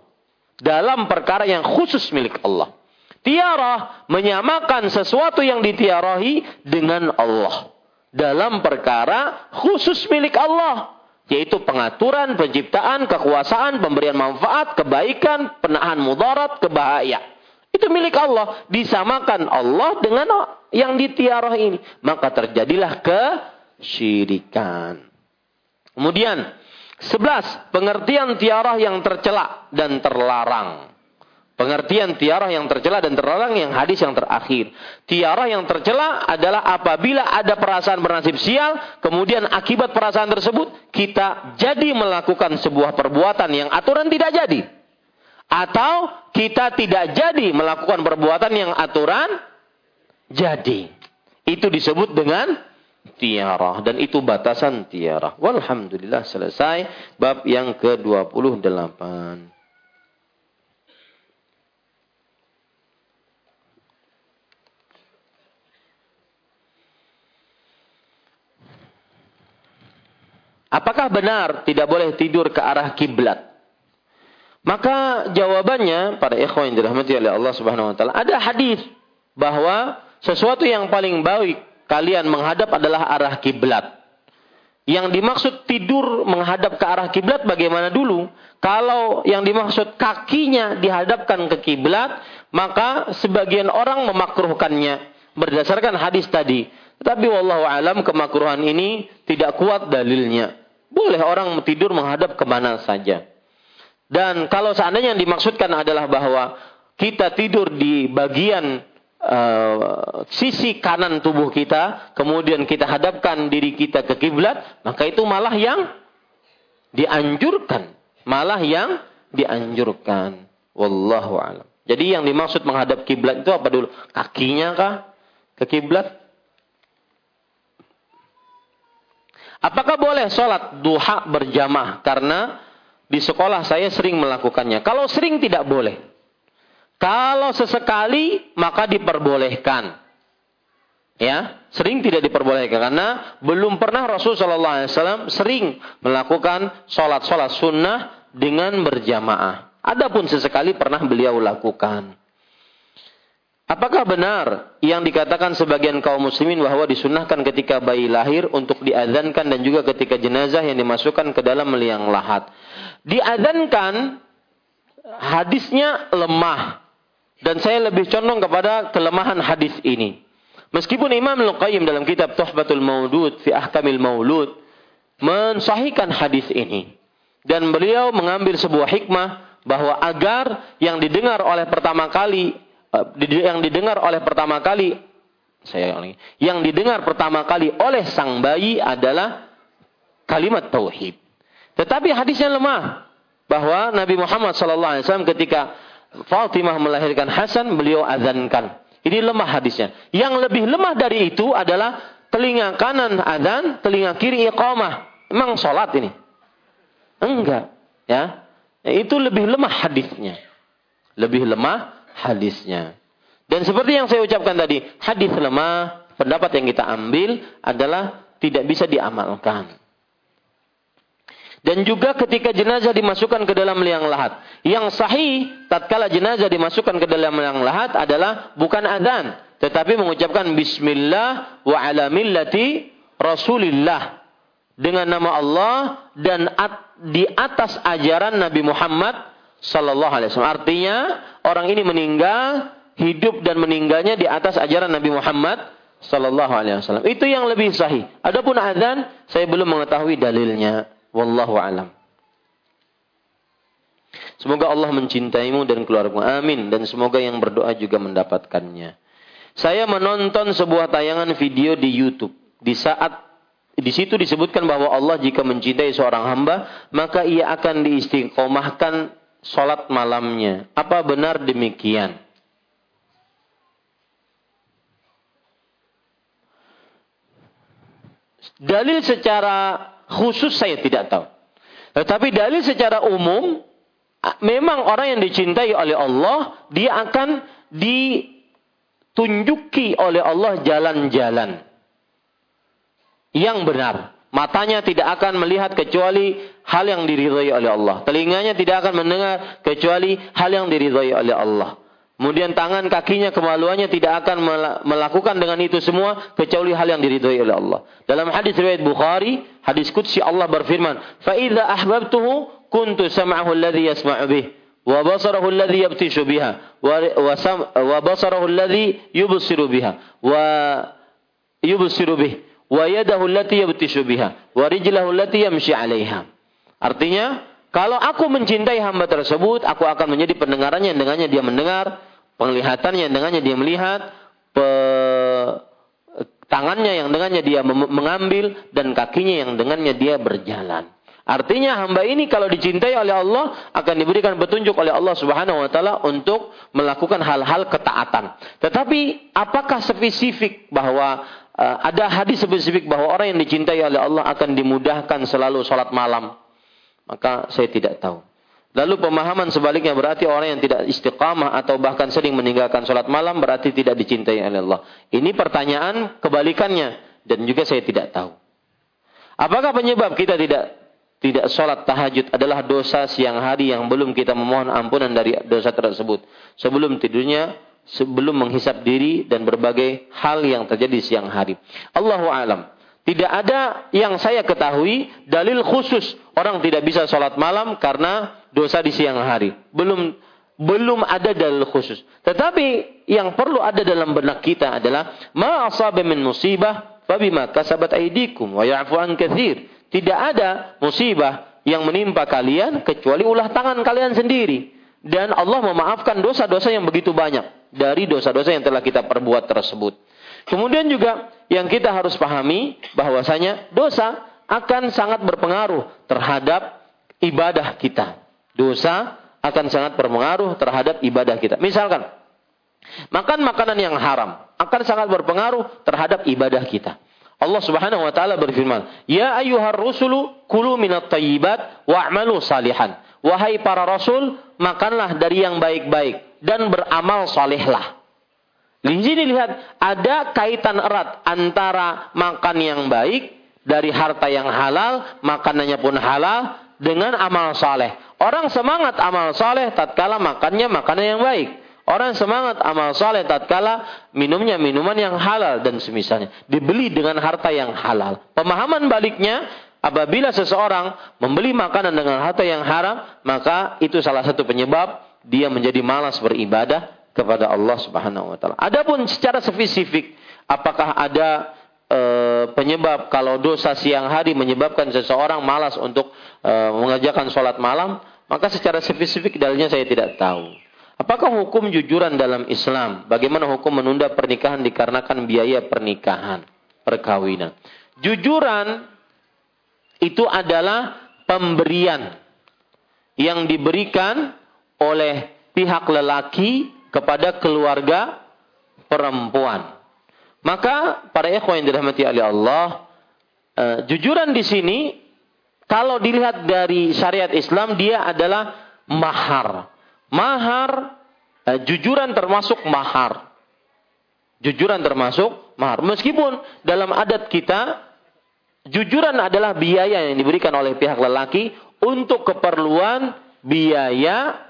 S1: Dalam perkara yang khusus milik Allah. Tiarah menyamakan sesuatu yang ditiarahi dengan Allah. Dalam perkara khusus milik Allah. Yaitu pengaturan, penciptaan, kekuasaan, pemberian manfaat, kebaikan, penahan mudarat, kebahayaan. Itu milik Allah. Disamakan Allah dengan yang ditiarah ini. Maka terjadilah kesyirikan. Kemudian, sebelas Pengertian tiarah yang tercela dan terlarang. Pengertian tiarah yang tercela dan terlarang yang hadis yang terakhir. Tiarah yang tercela adalah apabila ada perasaan bernasib sial, kemudian akibat perasaan tersebut kita jadi melakukan sebuah perbuatan yang aturan tidak jadi. Atau kita tidak jadi melakukan perbuatan yang aturan jadi. Itu disebut dengan tiarah. Dan itu batasan tiarah. Walhamdulillah selesai bab yang ke-28. Apakah benar tidak boleh tidur ke arah kiblat? Maka jawabannya pada ikhwan yang dirahmati oleh Allah Subhanahu wa taala, ada hadis bahwa sesuatu yang paling baik kalian menghadap adalah arah kiblat. Yang dimaksud tidur menghadap ke arah kiblat bagaimana dulu? Kalau yang dimaksud kakinya dihadapkan ke kiblat, maka sebagian orang memakruhkannya berdasarkan hadis tadi. Tapi wallahu alam kemakruhan ini tidak kuat dalilnya. Boleh orang tidur menghadap ke mana saja. Dan kalau seandainya yang dimaksudkan adalah bahwa kita tidur di bagian uh, sisi kanan tubuh kita, kemudian kita hadapkan diri kita ke kiblat, maka itu malah yang dianjurkan, malah yang dianjurkan. Wallahu alam. Jadi yang dimaksud menghadap kiblat itu apa dulu? Kakinya kah ke kiblat? Apakah boleh sholat duha berjamaah? Karena di sekolah saya sering melakukannya. Kalau sering tidak boleh. Kalau sesekali maka diperbolehkan. Ya, sering tidak diperbolehkan karena belum pernah Rasul Shallallahu Alaihi Wasallam sering melakukan sholat-sholat sunnah dengan berjamaah. Adapun sesekali pernah beliau lakukan. Apakah benar yang dikatakan sebagian kaum muslimin bahwa disunahkan ketika bayi lahir untuk diadzankan dan juga ketika jenazah yang dimasukkan ke dalam liang lahat? Diadzankan hadisnya lemah dan saya lebih condong kepada kelemahan hadis ini. Meskipun Imam Al-Qayyim dalam kitab Tuhfatul Maudud fi Ahkamil Maulud mensahihkan hadis ini dan beliau mengambil sebuah hikmah bahwa agar yang didengar oleh pertama kali Eh, yang didengar oleh pertama kali saya yang didengar pertama kali oleh sang bayi adalah kalimat tauhid. Tetapi hadisnya lemah bahwa Nabi Muhammad SAW ketika Fatimah melahirkan Hasan beliau azankan. Ini lemah hadisnya. Yang lebih lemah dari itu adalah telinga kanan azan, telinga kiri iqamah. Memang sholat ini? Enggak. Ya, itu lebih lemah hadisnya. Lebih lemah hadisnya. Dan seperti yang saya ucapkan tadi, hadis lemah, pendapat yang kita ambil adalah tidak bisa diamalkan. Dan juga ketika jenazah dimasukkan ke dalam liang lahat. Yang sahih, tatkala jenazah dimasukkan ke dalam liang lahat adalah bukan adzan. Tetapi mengucapkan Bismillah wa ala millati Rasulillah. Dengan nama Allah dan at, di atas ajaran Nabi Muhammad Sallallahu Alaihi Wasallam. Artinya orang ini meninggal, hidup dan meninggalnya di atas ajaran Nabi Muhammad Sallallahu Alaihi Wasallam. Itu yang lebih sahih. Adapun adzan, saya belum mengetahui dalilnya. Wallahu alam. Semoga Allah mencintaimu dan keluargamu. Amin. Dan semoga yang berdoa juga mendapatkannya. Saya menonton sebuah tayangan video di YouTube. Di saat di situ disebutkan bahwa Allah jika mencintai seorang hamba, maka ia akan diistiqomahkan sholat malamnya. Apa benar demikian? Dalil secara khusus saya tidak tahu. Tetapi dalil secara umum, memang orang yang dicintai oleh Allah, dia akan ditunjuki oleh Allah jalan-jalan yang benar. Matanya tidak akan melihat kecuali hal yang diridhai oleh Allah. Telinganya tidak akan mendengar kecuali hal yang diridhai oleh Allah. Kemudian tangan kakinya kemaluannya tidak akan melakukan dengan itu semua kecuali hal yang diridhai oleh Allah. Dalam hadis riwayat Bukhari, hadis qudsi Allah berfirman, "Fa idza ahbabtuhu kuntu sam'ahu alladhi yasma'u bih wa basarahu alladhi yabtishu biha wa wa basarahu alladhi yubsiru biha wa yubsiru bih wa yadahu allati yabtishu biha wa rijlahu allati yamshi 'alaiha. Artinya, kalau aku mencintai hamba tersebut, aku akan menjadi pendengarannya yang dengannya dia mendengar, penglihatannya yang dengannya dia melihat, pe... tangannya yang dengannya dia mengambil dan kakinya yang dengannya dia berjalan. Artinya hamba ini kalau dicintai oleh Allah akan diberikan petunjuk oleh Allah Subhanahu wa taala untuk melakukan hal-hal ketaatan. Tetapi apakah spesifik bahwa uh, ada hadis spesifik bahwa orang yang dicintai oleh Allah akan dimudahkan selalu sholat malam? Maka saya tidak tahu. Lalu pemahaman sebaliknya berarti orang yang tidak istiqamah atau bahkan sering meninggalkan sholat malam berarti tidak dicintai oleh Allah. Ini pertanyaan kebalikannya dan juga saya tidak tahu. Apakah penyebab kita tidak tidak sholat tahajud adalah dosa siang hari yang belum kita memohon ampunan dari dosa tersebut. Sebelum tidurnya, sebelum menghisap diri dan berbagai hal yang terjadi siang hari. Allahu alam. Tidak ada yang saya ketahui dalil khusus orang tidak bisa sholat malam karena dosa di siang hari. Belum belum ada dalil khusus. Tetapi yang perlu ada dalam benak kita adalah ma asaba min musibah fabima kasabat aidikum wa ya'fu an. Tidak ada musibah yang menimpa kalian kecuali ulah tangan kalian sendiri. Dan Allah memaafkan dosa-dosa yang begitu banyak dari dosa-dosa yang telah kita perbuat tersebut. Kemudian juga yang kita harus pahami bahwasanya dosa akan sangat berpengaruh terhadap ibadah kita. Dosa akan sangat berpengaruh terhadap ibadah kita. Misalkan, makan makanan yang haram akan sangat berpengaruh terhadap ibadah kita. Allah Subhanahu wa taala berfirman, "Ya ayyuhar rusulu kulu minat thayyibat wa'malu salihan." Wahai para rasul, makanlah dari yang baik-baik dan beramal salehlah. Di sini lihat ada kaitan erat antara makan yang baik dari harta yang halal, makanannya pun halal dengan amal saleh. Orang semangat amal saleh tatkala makannya makanan yang baik. Orang semangat amal saleh tatkala minumnya minuman yang halal dan semisalnya. Dibeli dengan harta yang halal. Pemahaman baliknya apabila seseorang membeli makanan dengan harta yang haram, maka itu salah satu penyebab dia menjadi malas beribadah kepada Allah Subhanahu wa taala. Adapun secara spesifik apakah ada e, penyebab kalau dosa siang hari menyebabkan seseorang malas untuk e, mengerjakan sholat malam, maka secara spesifik dalilnya saya tidak tahu. Apakah hukum jujuran dalam Islam? Bagaimana hukum menunda pernikahan dikarenakan biaya pernikahan, perkawinan? Jujuran itu adalah pemberian yang diberikan oleh pihak lelaki kepada keluarga perempuan. Maka para ikhwan yang dirahmati oleh Allah, uh, jujuran di sini kalau dilihat dari syariat Islam dia adalah mahar. Mahar uh, jujuran termasuk mahar. Jujuran termasuk mahar. Meskipun dalam adat kita jujuran adalah biaya yang diberikan oleh pihak lelaki untuk keperluan biaya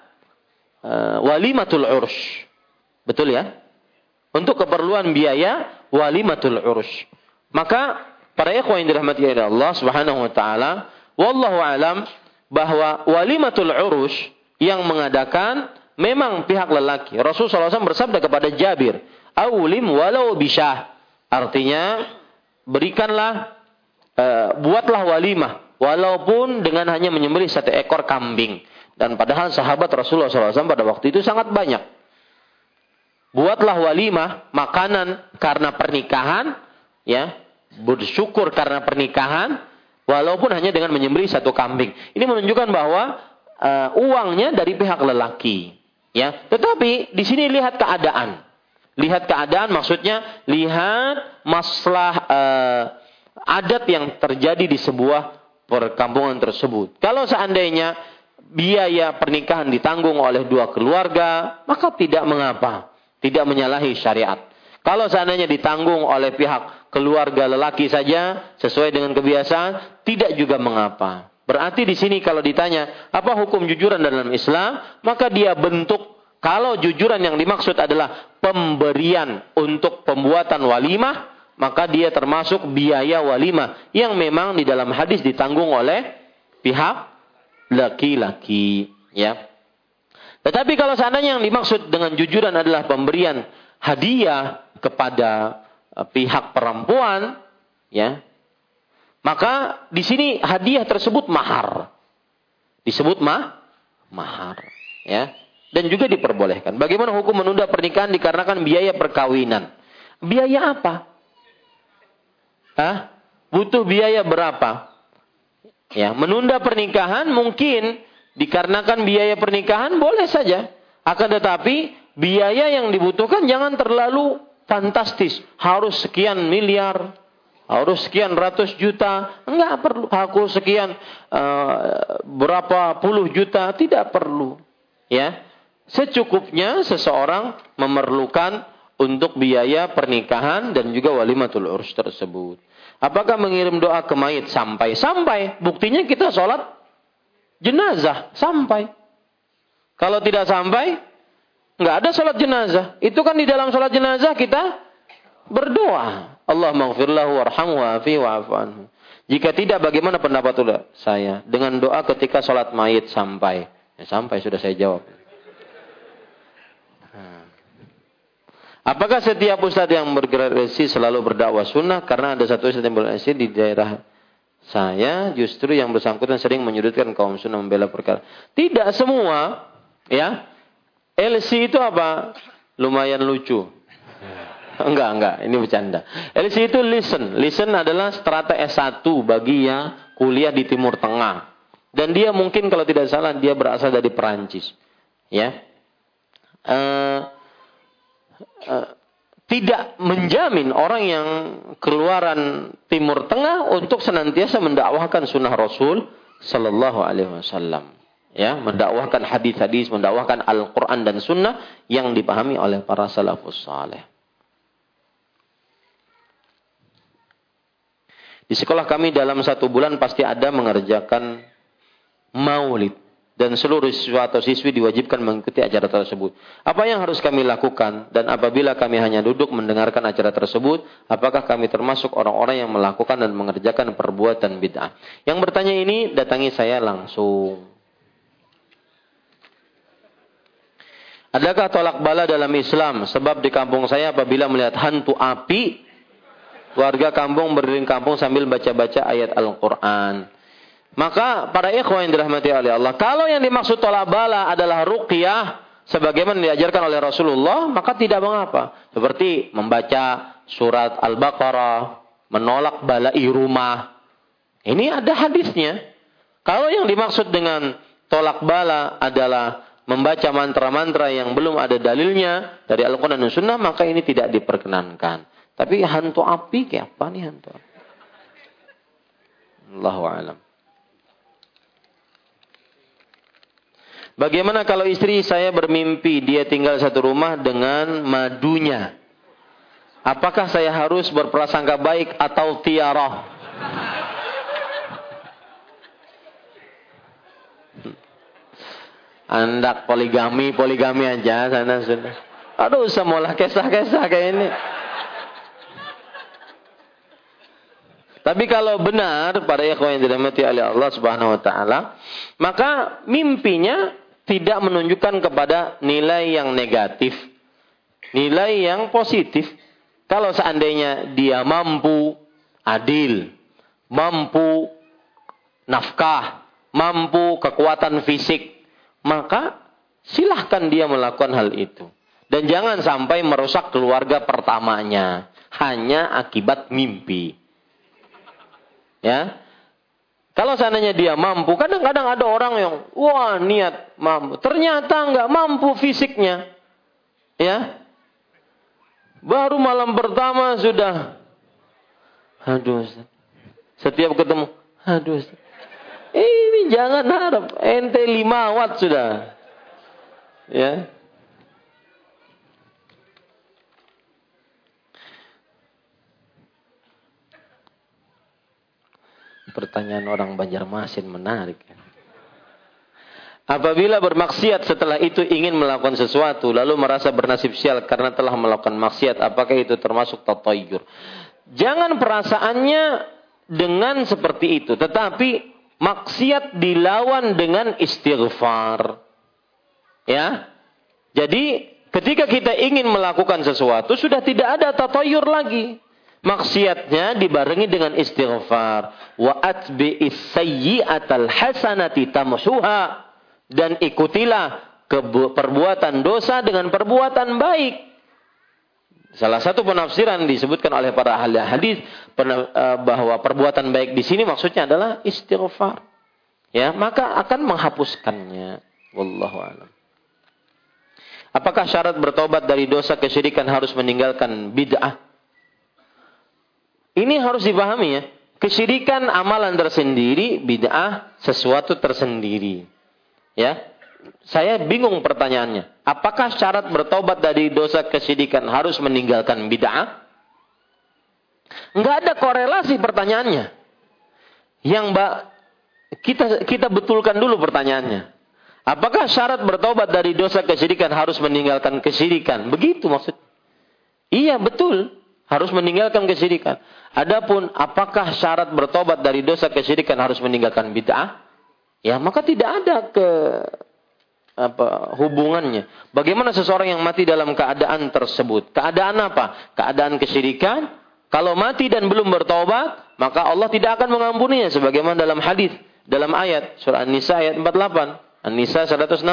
S1: uh, walimatul ursh. Betul ya? Untuk keperluan biaya walimatul ursh. Maka para ikhwan yang dirahmati oleh Allah Subhanahu wa taala, wallahu alam bahwa walimatul ursh yang mengadakan memang pihak lelaki. Rasulullah SAW bersabda kepada Jabir, "Aulim walau bisyah." Artinya, berikanlah uh, buatlah walimah walaupun dengan hanya menyembelih satu ekor kambing. Dan padahal sahabat Rasulullah SAW pada waktu itu sangat banyak. Buatlah walimah, makanan karena pernikahan, ya, bersyukur karena pernikahan, walaupun hanya dengan menyembelih satu kambing. Ini menunjukkan bahwa uh, uangnya dari pihak lelaki, ya. Tetapi di sini lihat keadaan. Lihat keadaan maksudnya lihat masalah uh, adat yang terjadi di sebuah perkampungan tersebut. Kalau seandainya biaya pernikahan ditanggung oleh dua keluarga, maka tidak mengapa. Tidak menyalahi syariat. Kalau seandainya ditanggung oleh pihak keluarga lelaki saja, sesuai dengan kebiasaan, tidak juga mengapa. Berarti di sini kalau ditanya, apa hukum jujuran dalam Islam? Maka dia bentuk, kalau jujuran yang dimaksud adalah pemberian untuk pembuatan walimah, maka dia termasuk biaya walimah yang memang di dalam hadis ditanggung oleh pihak laki-laki, ya. Tetapi kalau seandainya yang dimaksud dengan jujuran adalah pemberian hadiah kepada eh, pihak perempuan, ya, maka di sini hadiah tersebut mahar, disebut mah mahar, ya, dan juga diperbolehkan. Bagaimana hukum menunda pernikahan dikarenakan biaya perkawinan? Biaya apa? Hah? Butuh biaya berapa? Ya, menunda pernikahan mungkin dikarenakan biaya pernikahan boleh saja. Akan tetapi biaya yang dibutuhkan jangan terlalu fantastis. Harus sekian miliar, harus sekian ratus juta. Enggak perlu. Aku sekian uh, berapa puluh juta. Tidak perlu. Ya, Secukupnya seseorang memerlukan untuk biaya pernikahan dan juga walimatul urs tersebut. Apakah mengirim doa ke mayit sampai? Sampai. Buktinya kita sholat jenazah. Sampai. Kalau tidak sampai, nggak ada sholat jenazah. Itu kan di dalam sholat jenazah kita berdoa. Allah maghfirlahu warhamhu wa'afi wa'afu anhu. Jika tidak, bagaimana pendapat saya? Dengan doa ketika sholat mayit sampai. Ya, sampai sudah saya jawab. Apakah setiap ustadz yang bergerak resi selalu berdakwah sunnah? Karena ada satu ustadz yang bergerak di daerah saya justru yang bersangkutan sering menyudutkan kaum sunnah membela perkara. Tidak semua, ya. LC itu apa? Lumayan lucu. [laughs] Enggak, enggak. Ini bercanda. LC itu listen. Listen adalah strata S1 bagi yang kuliah di Timur Tengah. Dan dia mungkin kalau tidak salah dia berasal dari Perancis. Ya. Eh, Eh, tidak menjamin orang yang keluaran Timur Tengah untuk senantiasa mendakwahkan sunnah Rasul Sallallahu Alaihi Wasallam. Ya, mendakwahkan hadis-hadis, mendakwahkan Al-Quran dan Sunnah yang dipahami oleh para salafus saleh. Di sekolah kami dalam satu bulan pasti ada mengerjakan maulid dan seluruh siswa atau siswi diwajibkan mengikuti acara tersebut. Apa yang harus kami lakukan dan apabila kami hanya duduk mendengarkan acara tersebut, apakah kami termasuk orang-orang yang melakukan dan mengerjakan perbuatan bid'ah? Yang bertanya ini datangi saya langsung. Adakah tolak bala dalam Islam? Sebab di kampung saya apabila melihat hantu api, warga kampung berdiri kampung sambil baca-baca ayat Al-Quran. Maka para ikhwan yang dirahmati oleh Allah, kalau yang dimaksud tolak bala adalah ruqyah sebagaimana diajarkan oleh Rasulullah, maka tidak mengapa. Seperti membaca surat Al-Baqarah, menolak bala rumah. Ini ada hadisnya. Kalau yang dimaksud dengan tolak bala adalah membaca mantra-mantra yang belum ada dalilnya dari Al-Quran dan Sunnah, maka ini tidak diperkenankan. Tapi hantu api kayak apa nih hantu api? Allahu alam. Bagaimana kalau istri saya bermimpi dia tinggal satu rumah dengan madunya? Apakah saya harus berprasangka baik atau tiarah? Andak poligami, poligami aja sana sudah. Aduh, semualah kisah-kisah kayak ini. Tapi kalau benar pada ikhwan yang dirahmati oleh Allah Subhanahu wa taala, maka mimpinya tidak menunjukkan kepada nilai yang negatif. Nilai yang positif. Kalau seandainya dia mampu adil, mampu nafkah, mampu kekuatan fisik, maka silahkan dia melakukan hal itu. Dan jangan sampai merusak keluarga pertamanya hanya akibat mimpi. Ya, kalau seandainya dia mampu, kadang-kadang ada orang yang wah niat mampu, ternyata nggak mampu fisiknya, ya. Baru malam pertama sudah, aduh, setiap ketemu, aduh, ini jangan harap, ente lima watt sudah, ya. Pertanyaan orang Banjarmasin menarik. Apabila bermaksiat setelah itu ingin melakukan sesuatu lalu merasa bernasib sial karena telah melakukan maksiat, apakah itu termasuk tatayyur? Jangan perasaannya dengan seperti itu, tetapi maksiat dilawan dengan istighfar. Ya. Jadi ketika kita ingin melakukan sesuatu sudah tidak ada tatayyur lagi maksiatnya dibarengi dengan istighfar wa atbi'is sayyi'atal hasanati tamsuha dan ikutilah perbuatan dosa dengan perbuatan baik Salah satu penafsiran disebutkan oleh para ahli hadis eh, bahwa perbuatan baik di sini maksudnya adalah istighfar. Ya, maka akan menghapuskannya. Wallahu a'lam. Apakah syarat bertobat dari dosa kesyirikan harus meninggalkan bid'ah? Ini harus dipahami ya. Kesyirikan amalan tersendiri, bid'ah sesuatu tersendiri. Ya. Saya bingung pertanyaannya. Apakah syarat bertobat dari dosa kesyirikan harus meninggalkan bid'ah? Enggak ada korelasi pertanyaannya. Yang Mbak kita kita betulkan dulu pertanyaannya. Apakah syarat bertobat dari dosa kesyirikan harus meninggalkan kesyirikan? Begitu maksud. Iya betul, harus meninggalkan kesyirikan. Adapun apakah syarat bertobat dari dosa kesyirikan harus meninggalkan bid'ah? Ya, maka tidak ada ke apa hubungannya. Bagaimana seseorang yang mati dalam keadaan tersebut? Keadaan apa? Keadaan kesyirikan. Kalau mati dan belum bertobat, maka Allah tidak akan mengampuninya sebagaimana dalam hadis, dalam ayat surah An-Nisa ayat 48. An-Nisa 116.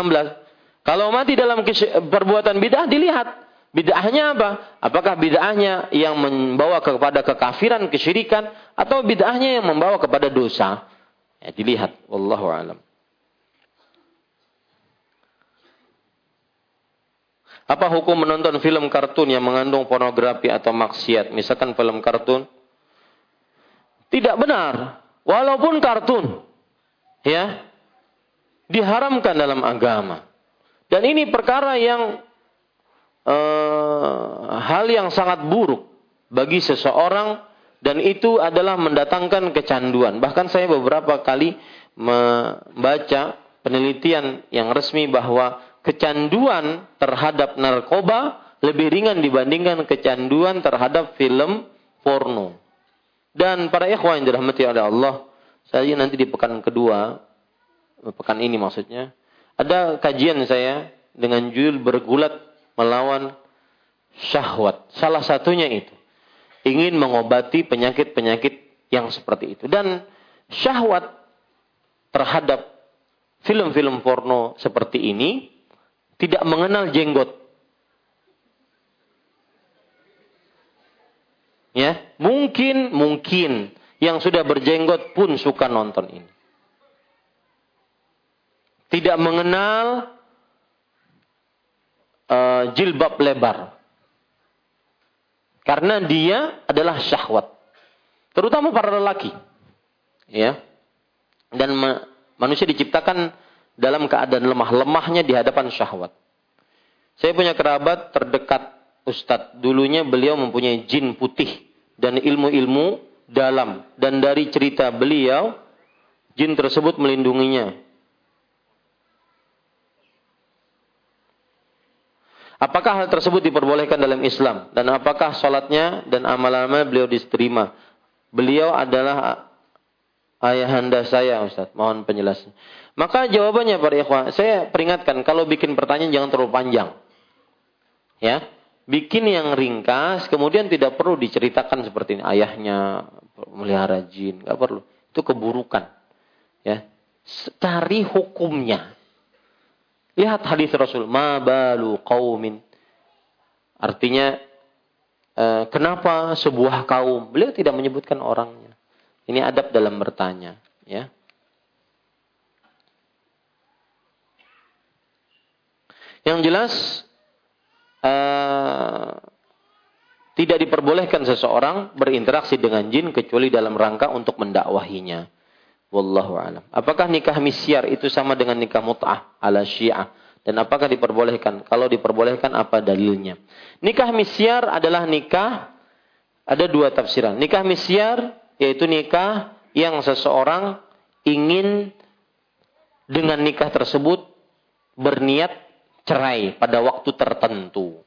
S1: Kalau mati dalam perbuatan bid'ah dilihat Bid'ahnya apa? Apakah bid'ahnya yang membawa kepada kekafiran, kesyirikan, atau bid'ahnya yang membawa kepada dosa? Ya, dilihat. Wallahu alam. Apa hukum menonton film kartun yang mengandung pornografi atau maksiat? Misalkan film kartun. Tidak benar. Walaupun kartun. Ya. Diharamkan dalam agama. Dan ini perkara yang uh, hal yang sangat buruk bagi seseorang Dan itu adalah mendatangkan kecanduan. Bahkan saya beberapa kali membaca penelitian yang resmi bahwa kecanduan terhadap narkoba lebih ringan dibandingkan kecanduan terhadap film porno. Dan para ikhwan yang dirahmati oleh Allah, saya nanti di pekan kedua, pekan ini maksudnya, ada kajian saya dengan judul bergulat melawan syahwat. Salah satunya itu ingin mengobati penyakit-penyakit yang seperti itu. Dan syahwat terhadap film-film porno seperti ini tidak mengenal jenggot. Ya, mungkin mungkin yang sudah berjenggot pun suka nonton ini. Tidak mengenal uh, jilbab lebar. Karena dia adalah syahwat. Terutama para lelaki. Ya. Dan ma manusia diciptakan dalam keadaan lemah-lemahnya di hadapan syahwat. Saya punya kerabat terdekat Ustadz. Dulunya beliau mempunyai jin putih dan ilmu-ilmu dalam. Dan dari cerita beliau, jin tersebut melindunginya. Apakah hal tersebut diperbolehkan dalam Islam? Dan apakah sholatnya dan amal-amal beliau diterima? Beliau adalah ayahanda saya Ustaz. Mohon penjelasan. Maka jawabannya para ikhwah, saya peringatkan kalau bikin pertanyaan jangan terlalu panjang. Ya, bikin yang ringkas, kemudian tidak perlu diceritakan seperti ini. Ayahnya melihara jin, nggak perlu. Itu keburukan. Ya, cari hukumnya. Lihat hadis Rasul, ma balu qaumin. Artinya eh, kenapa sebuah kaum? Beliau tidak menyebutkan orangnya. Ini adab dalam bertanya, ya. Yang jelas uh, tidak diperbolehkan seseorang berinteraksi dengan jin kecuali dalam rangka untuk mendakwahinya. Wallahu alam. Apakah nikah misyar itu sama dengan nikah mut'ah ala syiah? Dan apakah diperbolehkan? Kalau diperbolehkan apa dalilnya? Nikah misyar adalah nikah ada dua tafsiran. Nikah misyar yaitu nikah yang seseorang ingin dengan nikah tersebut berniat cerai pada waktu tertentu.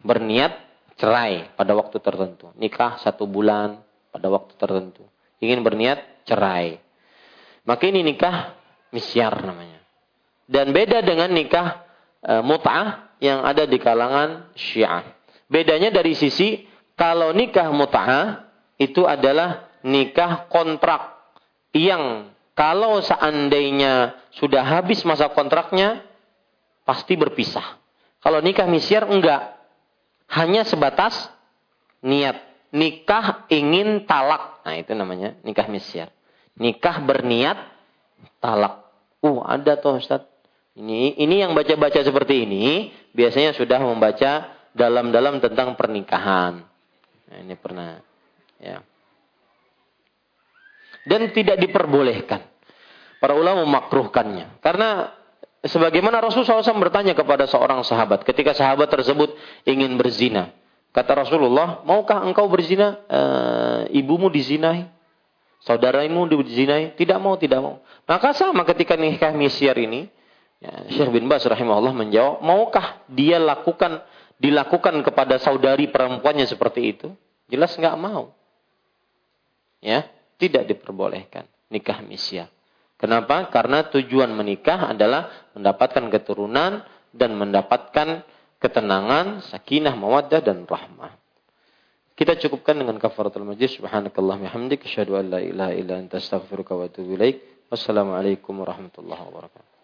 S1: Berniat cerai pada waktu tertentu. Nikah satu bulan pada waktu tertentu. Ingin berniat cerai. Maka ini nikah misyar namanya. Dan beda dengan nikah e, mut'ah yang ada di kalangan syiah. Bedanya dari sisi kalau nikah mut'ah itu adalah nikah kontrak yang kalau seandainya sudah habis masa kontraknya pasti berpisah. Kalau nikah misyar enggak. Hanya sebatas niat. Nikah ingin talak. Nah itu namanya nikah misyar nikah berniat talak. Uh, ada tuh Ustaz. Ini ini yang baca-baca seperti ini biasanya sudah membaca dalam-dalam tentang pernikahan. Nah, ini pernah ya. Dan tidak diperbolehkan. Para ulama memakruhkannya. Karena sebagaimana Rasulullah SAW bertanya kepada seorang sahabat ketika sahabat tersebut ingin berzina. Kata Rasulullah, maukah engkau berzina? E, ibumu dizinai. Saudaramu dizinai, tidak mau, tidak mau. Maka sama ketika nikah misyar ini, ya, Syekh bin Bas rahimahullah menjawab, maukah dia lakukan dilakukan kepada saudari perempuannya seperti itu? Jelas nggak mau. Ya, tidak diperbolehkan nikah misyar. Kenapa? Karena tujuan menikah adalah mendapatkan keturunan dan mendapatkan ketenangan, sakinah, mawaddah dan rahmah. Kita cukupkan dengan kafaratul majlis. Subhanakallah hamdik. Asyhadu an la ilaha illa anta astaghfiruka wa atubu ilaik. Wassalamualaikum warahmatullahi wabarakatuh.